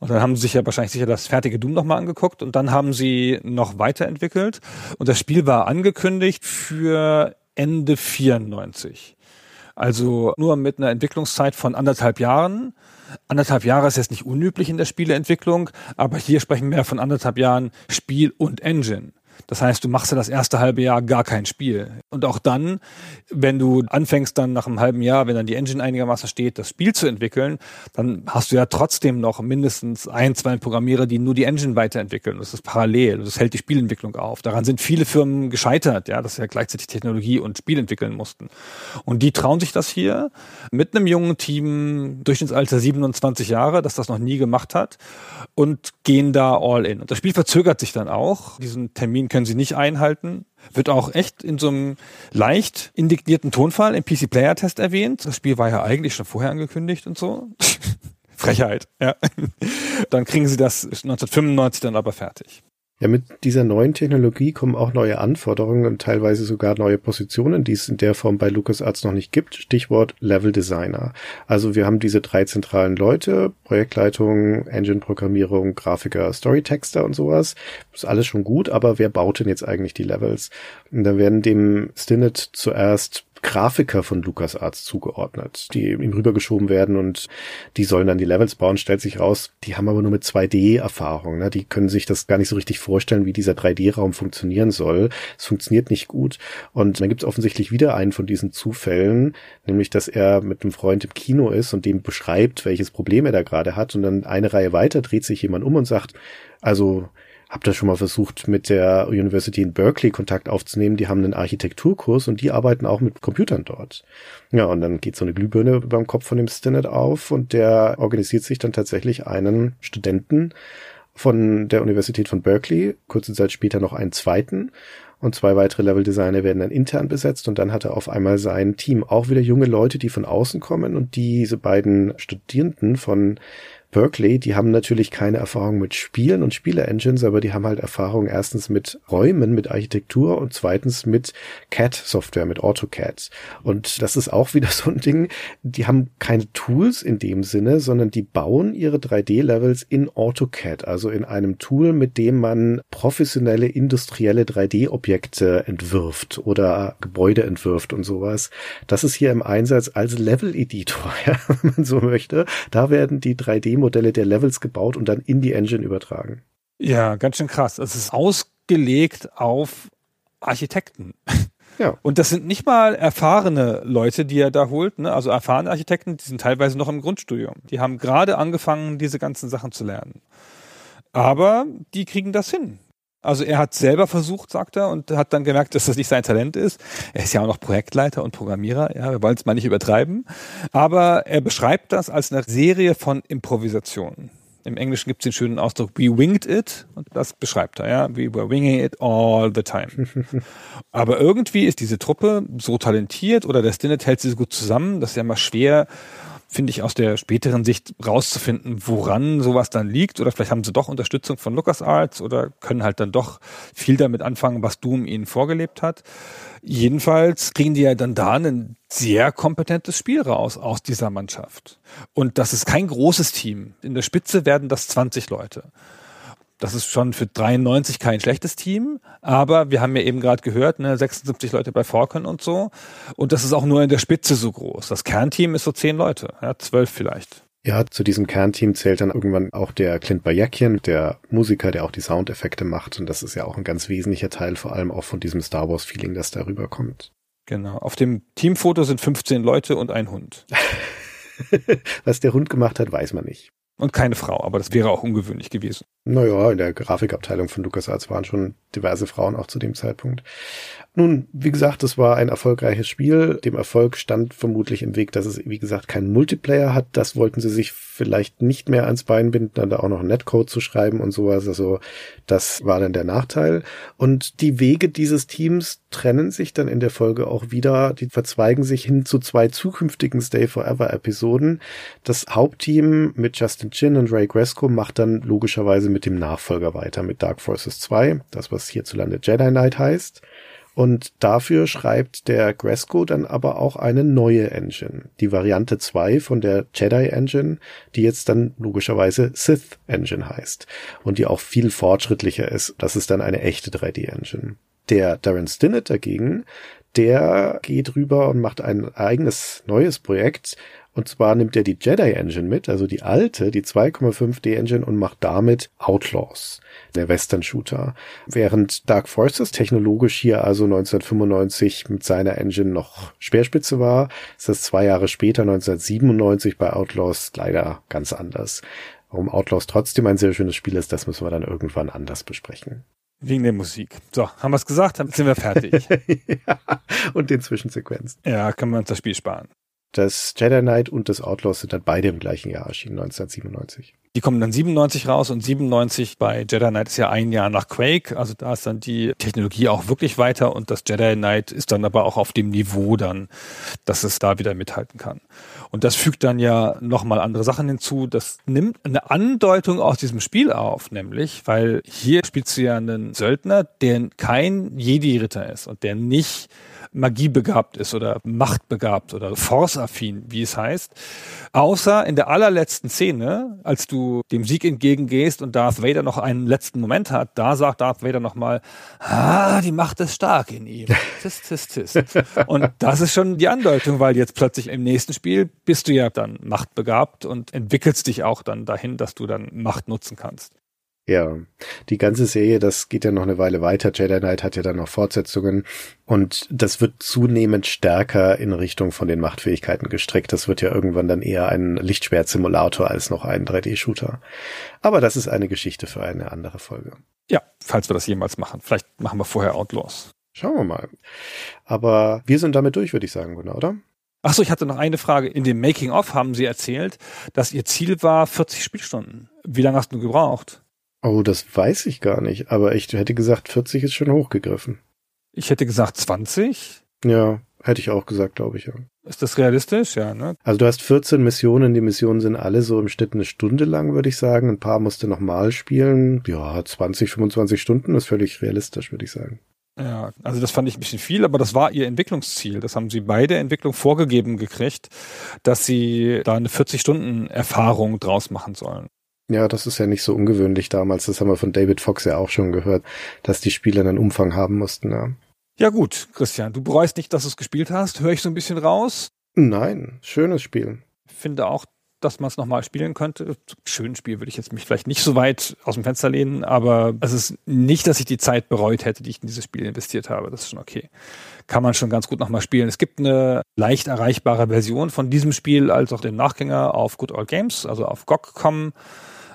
Und dann haben sie sich ja wahrscheinlich sicher das fertige Doom nochmal angeguckt und dann haben sie noch weiterentwickelt und das Spiel war angekündigt für Ende 94. Also nur mit einer Entwicklungszeit von anderthalb Jahren. Anderthalb Jahre ist jetzt nicht unüblich in der Spieleentwicklung, aber hier sprechen wir von anderthalb Jahren Spiel und Engine. Das heißt, du machst ja das erste halbe Jahr gar kein Spiel. Und auch dann, wenn du anfängst dann nach einem halben Jahr, wenn dann die Engine einigermaßen steht, das Spiel zu entwickeln, dann hast du ja trotzdem noch mindestens ein, zwei Programmierer, die nur die Engine weiterentwickeln. Das ist parallel. Das hält die Spielentwicklung auf. Daran sind viele Firmen gescheitert, ja, dass sie ja gleichzeitig Technologie und Spiel entwickeln mussten. Und die trauen sich das hier mit einem jungen Team, Durchschnittsalter 27 Jahre, das das noch nie gemacht hat und gehen da all in. Und das Spiel verzögert sich dann auch. Diesen Termin können sie nicht einhalten. Wird auch echt in so einem leicht indignierten Tonfall im PC Player Test erwähnt. Das Spiel war ja eigentlich schon vorher angekündigt und so. <laughs> Frechheit, ja. Dann kriegen sie das 1995 dann aber fertig. Ja, mit dieser neuen Technologie kommen auch neue Anforderungen und teilweise sogar neue Positionen, die es in der Form bei LucasArts noch nicht gibt. Stichwort Level Designer. Also wir haben diese drei zentralen Leute, Projektleitung, Engine-Programmierung, Grafiker, Storytexter und sowas. Ist alles schon gut, aber wer baut denn jetzt eigentlich die Levels? Und dann werden dem Stinnett zuerst Grafiker von LucasArts zugeordnet, die ihm rübergeschoben werden und die sollen dann die Levels bauen. Stellt sich raus, die haben aber nur mit 2D-Erfahrung. Ne? Die können sich das gar nicht so richtig vorstellen, wie dieser 3D-Raum funktionieren soll. Es funktioniert nicht gut. Und dann gibt es offensichtlich wieder einen von diesen Zufällen, nämlich dass er mit einem Freund im Kino ist und dem beschreibt, welches Problem er da gerade hat. Und dann eine Reihe weiter dreht sich jemand um und sagt, also hab da schon mal versucht, mit der University in Berkeley Kontakt aufzunehmen. Die haben einen Architekturkurs und die arbeiten auch mit Computern dort. Ja, und dann geht so eine Glühbirne beim Kopf von dem Stinnett auf und der organisiert sich dann tatsächlich einen Studenten von der Universität von Berkeley, kurze Zeit später noch einen zweiten und zwei weitere Level-Designer werden dann intern besetzt und dann hat er auf einmal sein Team auch wieder junge Leute, die von außen kommen und diese beiden Studierenden von Berkeley, die haben natürlich keine Erfahrung mit Spielen und Spiele-Engines, aber die haben halt Erfahrung erstens mit Räumen, mit Architektur und zweitens mit CAD-Software, mit AutoCAD. Und das ist auch wieder <laughs> so ein Ding, die haben keine Tools in dem Sinne, sondern die bauen ihre 3D-Levels in AutoCAD, also in einem Tool, mit dem man professionelle industrielle 3D-Objekte entwirft oder Gebäude entwirft und sowas. Das ist hier im Einsatz als Level-Editor, <laughs> ja, wenn man so möchte. Da werden die 3D modelle der Levels gebaut und dann in die Engine übertragen. Ja, ganz schön krass. Es ist ausgelegt auf Architekten. Ja. Und das sind nicht mal erfahrene Leute, die er da holt, ne? also erfahrene Architekten, die sind teilweise noch im Grundstudium. Die haben gerade angefangen, diese ganzen Sachen zu lernen. Aber die kriegen das hin. Also er hat selber versucht, sagt er, und hat dann gemerkt, dass das nicht sein Talent ist. Er ist ja auch noch Projektleiter und Programmierer, ja, wir wollen es mal nicht übertreiben. Aber er beschreibt das als eine Serie von Improvisationen. Im Englischen gibt es den schönen Ausdruck, we winged it, und das beschreibt er, ja, we were winging it all the time. <laughs> Aber irgendwie ist diese Truppe so talentiert oder der Stinnett hält sie so gut zusammen, dass ist ja mal schwer, finde ich, aus der späteren Sicht rauszufinden, woran sowas dann liegt. Oder vielleicht haben sie doch Unterstützung von LucasArts oder können halt dann doch viel damit anfangen, was Doom ihnen vorgelebt hat. Jedenfalls kriegen die ja dann da ein sehr kompetentes Spiel raus aus dieser Mannschaft. Und das ist kein großes Team. In der Spitze werden das 20 Leute. Das ist schon für 93 kein schlechtes Team, aber wir haben ja eben gerade gehört, ne, 76 Leute bei Falcon und so. Und das ist auch nur in der Spitze so groß. Das Kernteam ist so 10 Leute, ja, 12 vielleicht. Ja, zu diesem Kernteam zählt dann irgendwann auch der Clint Bajakian, der Musiker, der auch die Soundeffekte macht. Und das ist ja auch ein ganz wesentlicher Teil, vor allem auch von diesem Star Wars-Feeling, das darüber kommt. Genau. Auf dem Teamfoto sind 15 Leute und ein Hund. <laughs> Was der Hund gemacht hat, weiß man nicht. Und keine Frau, aber das wäre auch ungewöhnlich gewesen. Naja, in der Grafikabteilung von LucasArts waren schon diverse Frauen auch zu dem Zeitpunkt. Nun, wie gesagt, das war ein erfolgreiches Spiel. Dem Erfolg stand vermutlich im Weg, dass es, wie gesagt, keinen Multiplayer hat. Das wollten sie sich vielleicht nicht mehr ans Bein binden, dann da auch noch einen Netcode zu schreiben und sowas. Also das war dann der Nachteil. Und die Wege dieses Teams trennen sich dann in der Folge auch wieder. Die verzweigen sich hin zu zwei zukünftigen Stay Forever Episoden. Das Hauptteam mit Justin Chin und Ray Gresco macht dann logischerweise mit dem Nachfolger weiter, mit Dark Forces 2, das was hierzulande Jedi Knight heißt. Und dafür schreibt der Gresco dann aber auch eine neue Engine, die Variante 2 von der Jedi Engine, die jetzt dann logischerweise Sith Engine heißt und die auch viel fortschrittlicher ist. Das ist dann eine echte 3D Engine. Der Darren Stinnett dagegen, der geht rüber und macht ein eigenes neues Projekt, und zwar nimmt er die Jedi Engine mit, also die alte, die 2,5D Engine und macht damit Outlaws, der Western Shooter. Während Dark Forces technologisch hier also 1995 mit seiner Engine noch Speerspitze war, ist das zwei Jahre später 1997 bei Outlaws leider ganz anders. Warum Outlaws trotzdem ein sehr schönes Spiel ist, das müssen wir dann irgendwann anders besprechen. Wegen der Musik. So, haben wir es gesagt, dann sind wir fertig. <laughs> ja, und den Zwischensequenzen. Ja, können wir uns das Spiel sparen. Das Jedi Knight und das Outlaws sind dann beide im gleichen Jahr erschienen, 1997. Die kommen dann 97 raus und 97 bei Jedi Knight ist ja ein Jahr nach Quake. Also da ist dann die Technologie auch wirklich weiter und das Jedi Knight ist dann aber auch auf dem Niveau dann, dass es da wieder mithalten kann. Und das fügt dann ja nochmal andere Sachen hinzu. Das nimmt eine Andeutung aus diesem Spiel auf, nämlich, weil hier spielst du ja einen Söldner, der kein Jedi-Ritter ist und der nicht magiebegabt ist oder machtbegabt oder force-affin, wie es heißt. Außer in der allerletzten Szene, als du dem Sieg entgegengehst und Darth Vader noch einen letzten Moment hat, da sagt Darth Vader nochmal, ah, die Macht ist stark in ihm. Tis, tis, tis. Und das ist schon die Andeutung, weil jetzt plötzlich im nächsten Spiel bist du ja dann machtbegabt und entwickelst dich auch dann dahin, dass du dann Macht nutzen kannst. Ja, die ganze Serie, das geht ja noch eine Weile weiter. Jedi Knight hat ja dann noch Fortsetzungen und das wird zunehmend stärker in Richtung von den Machtfähigkeiten gestreckt. Das wird ja irgendwann dann eher ein Lichtschwert-Simulator als noch ein 3D-Shooter. Aber das ist eine Geschichte für eine andere Folge. Ja, falls wir das jemals machen. Vielleicht machen wir vorher Outlaws. Schauen wir mal. Aber wir sind damit durch, würde ich sagen, Gunnar, oder? Achso, ich hatte noch eine Frage. In dem Making-of haben Sie erzählt, dass Ihr Ziel war 40 Spielstunden. Wie lange hast du gebraucht? Oh, das weiß ich gar nicht, aber ich hätte gesagt, 40 ist schon hochgegriffen. Ich hätte gesagt 20. Ja, hätte ich auch gesagt, glaube ich, ja. Ist das realistisch? Ja, ne? Also du hast 14 Missionen, die Missionen sind alle so im Schnitt eine Stunde lang, würde ich sagen. Ein paar musst du nochmal spielen. Ja, 20, 25 Stunden ist völlig realistisch, würde ich sagen. Ja, also das fand ich ein bisschen viel, aber das war ihr Entwicklungsziel. Das haben sie beide Entwicklung vorgegeben gekriegt, dass sie da eine 40-Stunden-Erfahrung draus machen sollen. Ja, das ist ja nicht so ungewöhnlich damals. Das haben wir von David Fox ja auch schon gehört, dass die Spiele einen Umfang haben mussten. Ja, ja gut, Christian, du bereust nicht, dass du es gespielt hast. Höre ich so ein bisschen raus? Nein, schönes Spiel. Ich finde auch, dass man es nochmal spielen könnte. Schönes Spiel würde ich jetzt mich vielleicht nicht so weit aus dem Fenster lehnen, aber es ist nicht, dass ich die Zeit bereut hätte, die ich in dieses Spiel investiert habe. Das ist schon okay. Kann man schon ganz gut nochmal spielen. Es gibt eine leicht erreichbare Version von diesem Spiel als auch dem Nachgänger auf Good Old Games, also auf GOG.com.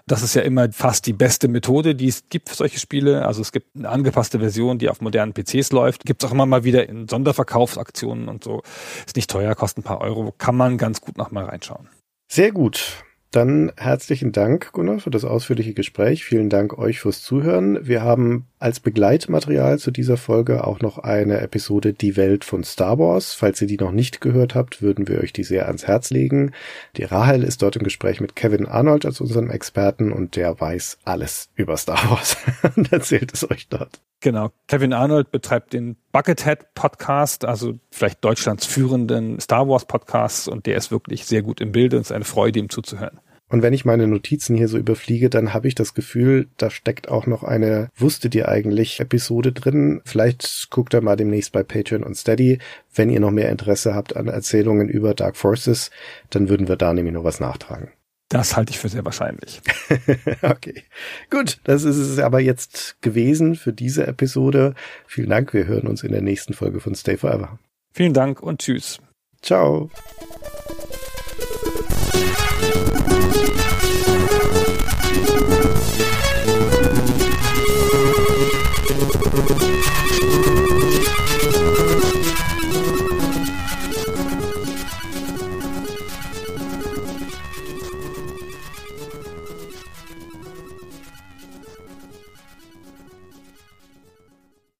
Das ist ja immer fast die beste Methode, die es gibt für solche Spiele. Also es gibt eine angepasste Version, die auf modernen PCs läuft. Gibt es auch immer mal wieder in Sonderverkaufsaktionen und so. Ist nicht teuer, kostet ein paar Euro. Kann man ganz gut noch mal reinschauen. Sehr gut. Dann herzlichen Dank, Gunnar, für das ausführliche Gespräch. Vielen Dank euch fürs Zuhören. Wir haben als Begleitmaterial zu dieser Folge auch noch eine Episode Die Welt von Star Wars. Falls ihr die noch nicht gehört habt, würden wir euch die sehr ans Herz legen. Die Rahel ist dort im Gespräch mit Kevin Arnold als unserem Experten und der weiß alles über Star Wars <laughs> und erzählt es euch dort. Genau. Kevin Arnold betreibt den Buckethead Podcast, also vielleicht Deutschlands führenden Star Wars Podcast und der ist wirklich sehr gut im Bilde und es ist eine Freude, ihm zuzuhören. Und wenn ich meine Notizen hier so überfliege, dann habe ich das Gefühl, da steckt auch noch eine Wusstet ihr eigentlich Episode drin. Vielleicht guckt ihr mal demnächst bei Patreon und Steady. Wenn ihr noch mehr Interesse habt an Erzählungen über Dark Forces, dann würden wir da nämlich noch was nachtragen. Das halte ich für sehr wahrscheinlich. <laughs> okay. Gut, das ist es aber jetzt gewesen für diese Episode. Vielen Dank. Wir hören uns in der nächsten Folge von Stay Forever. Vielen Dank und tschüss. Ciao.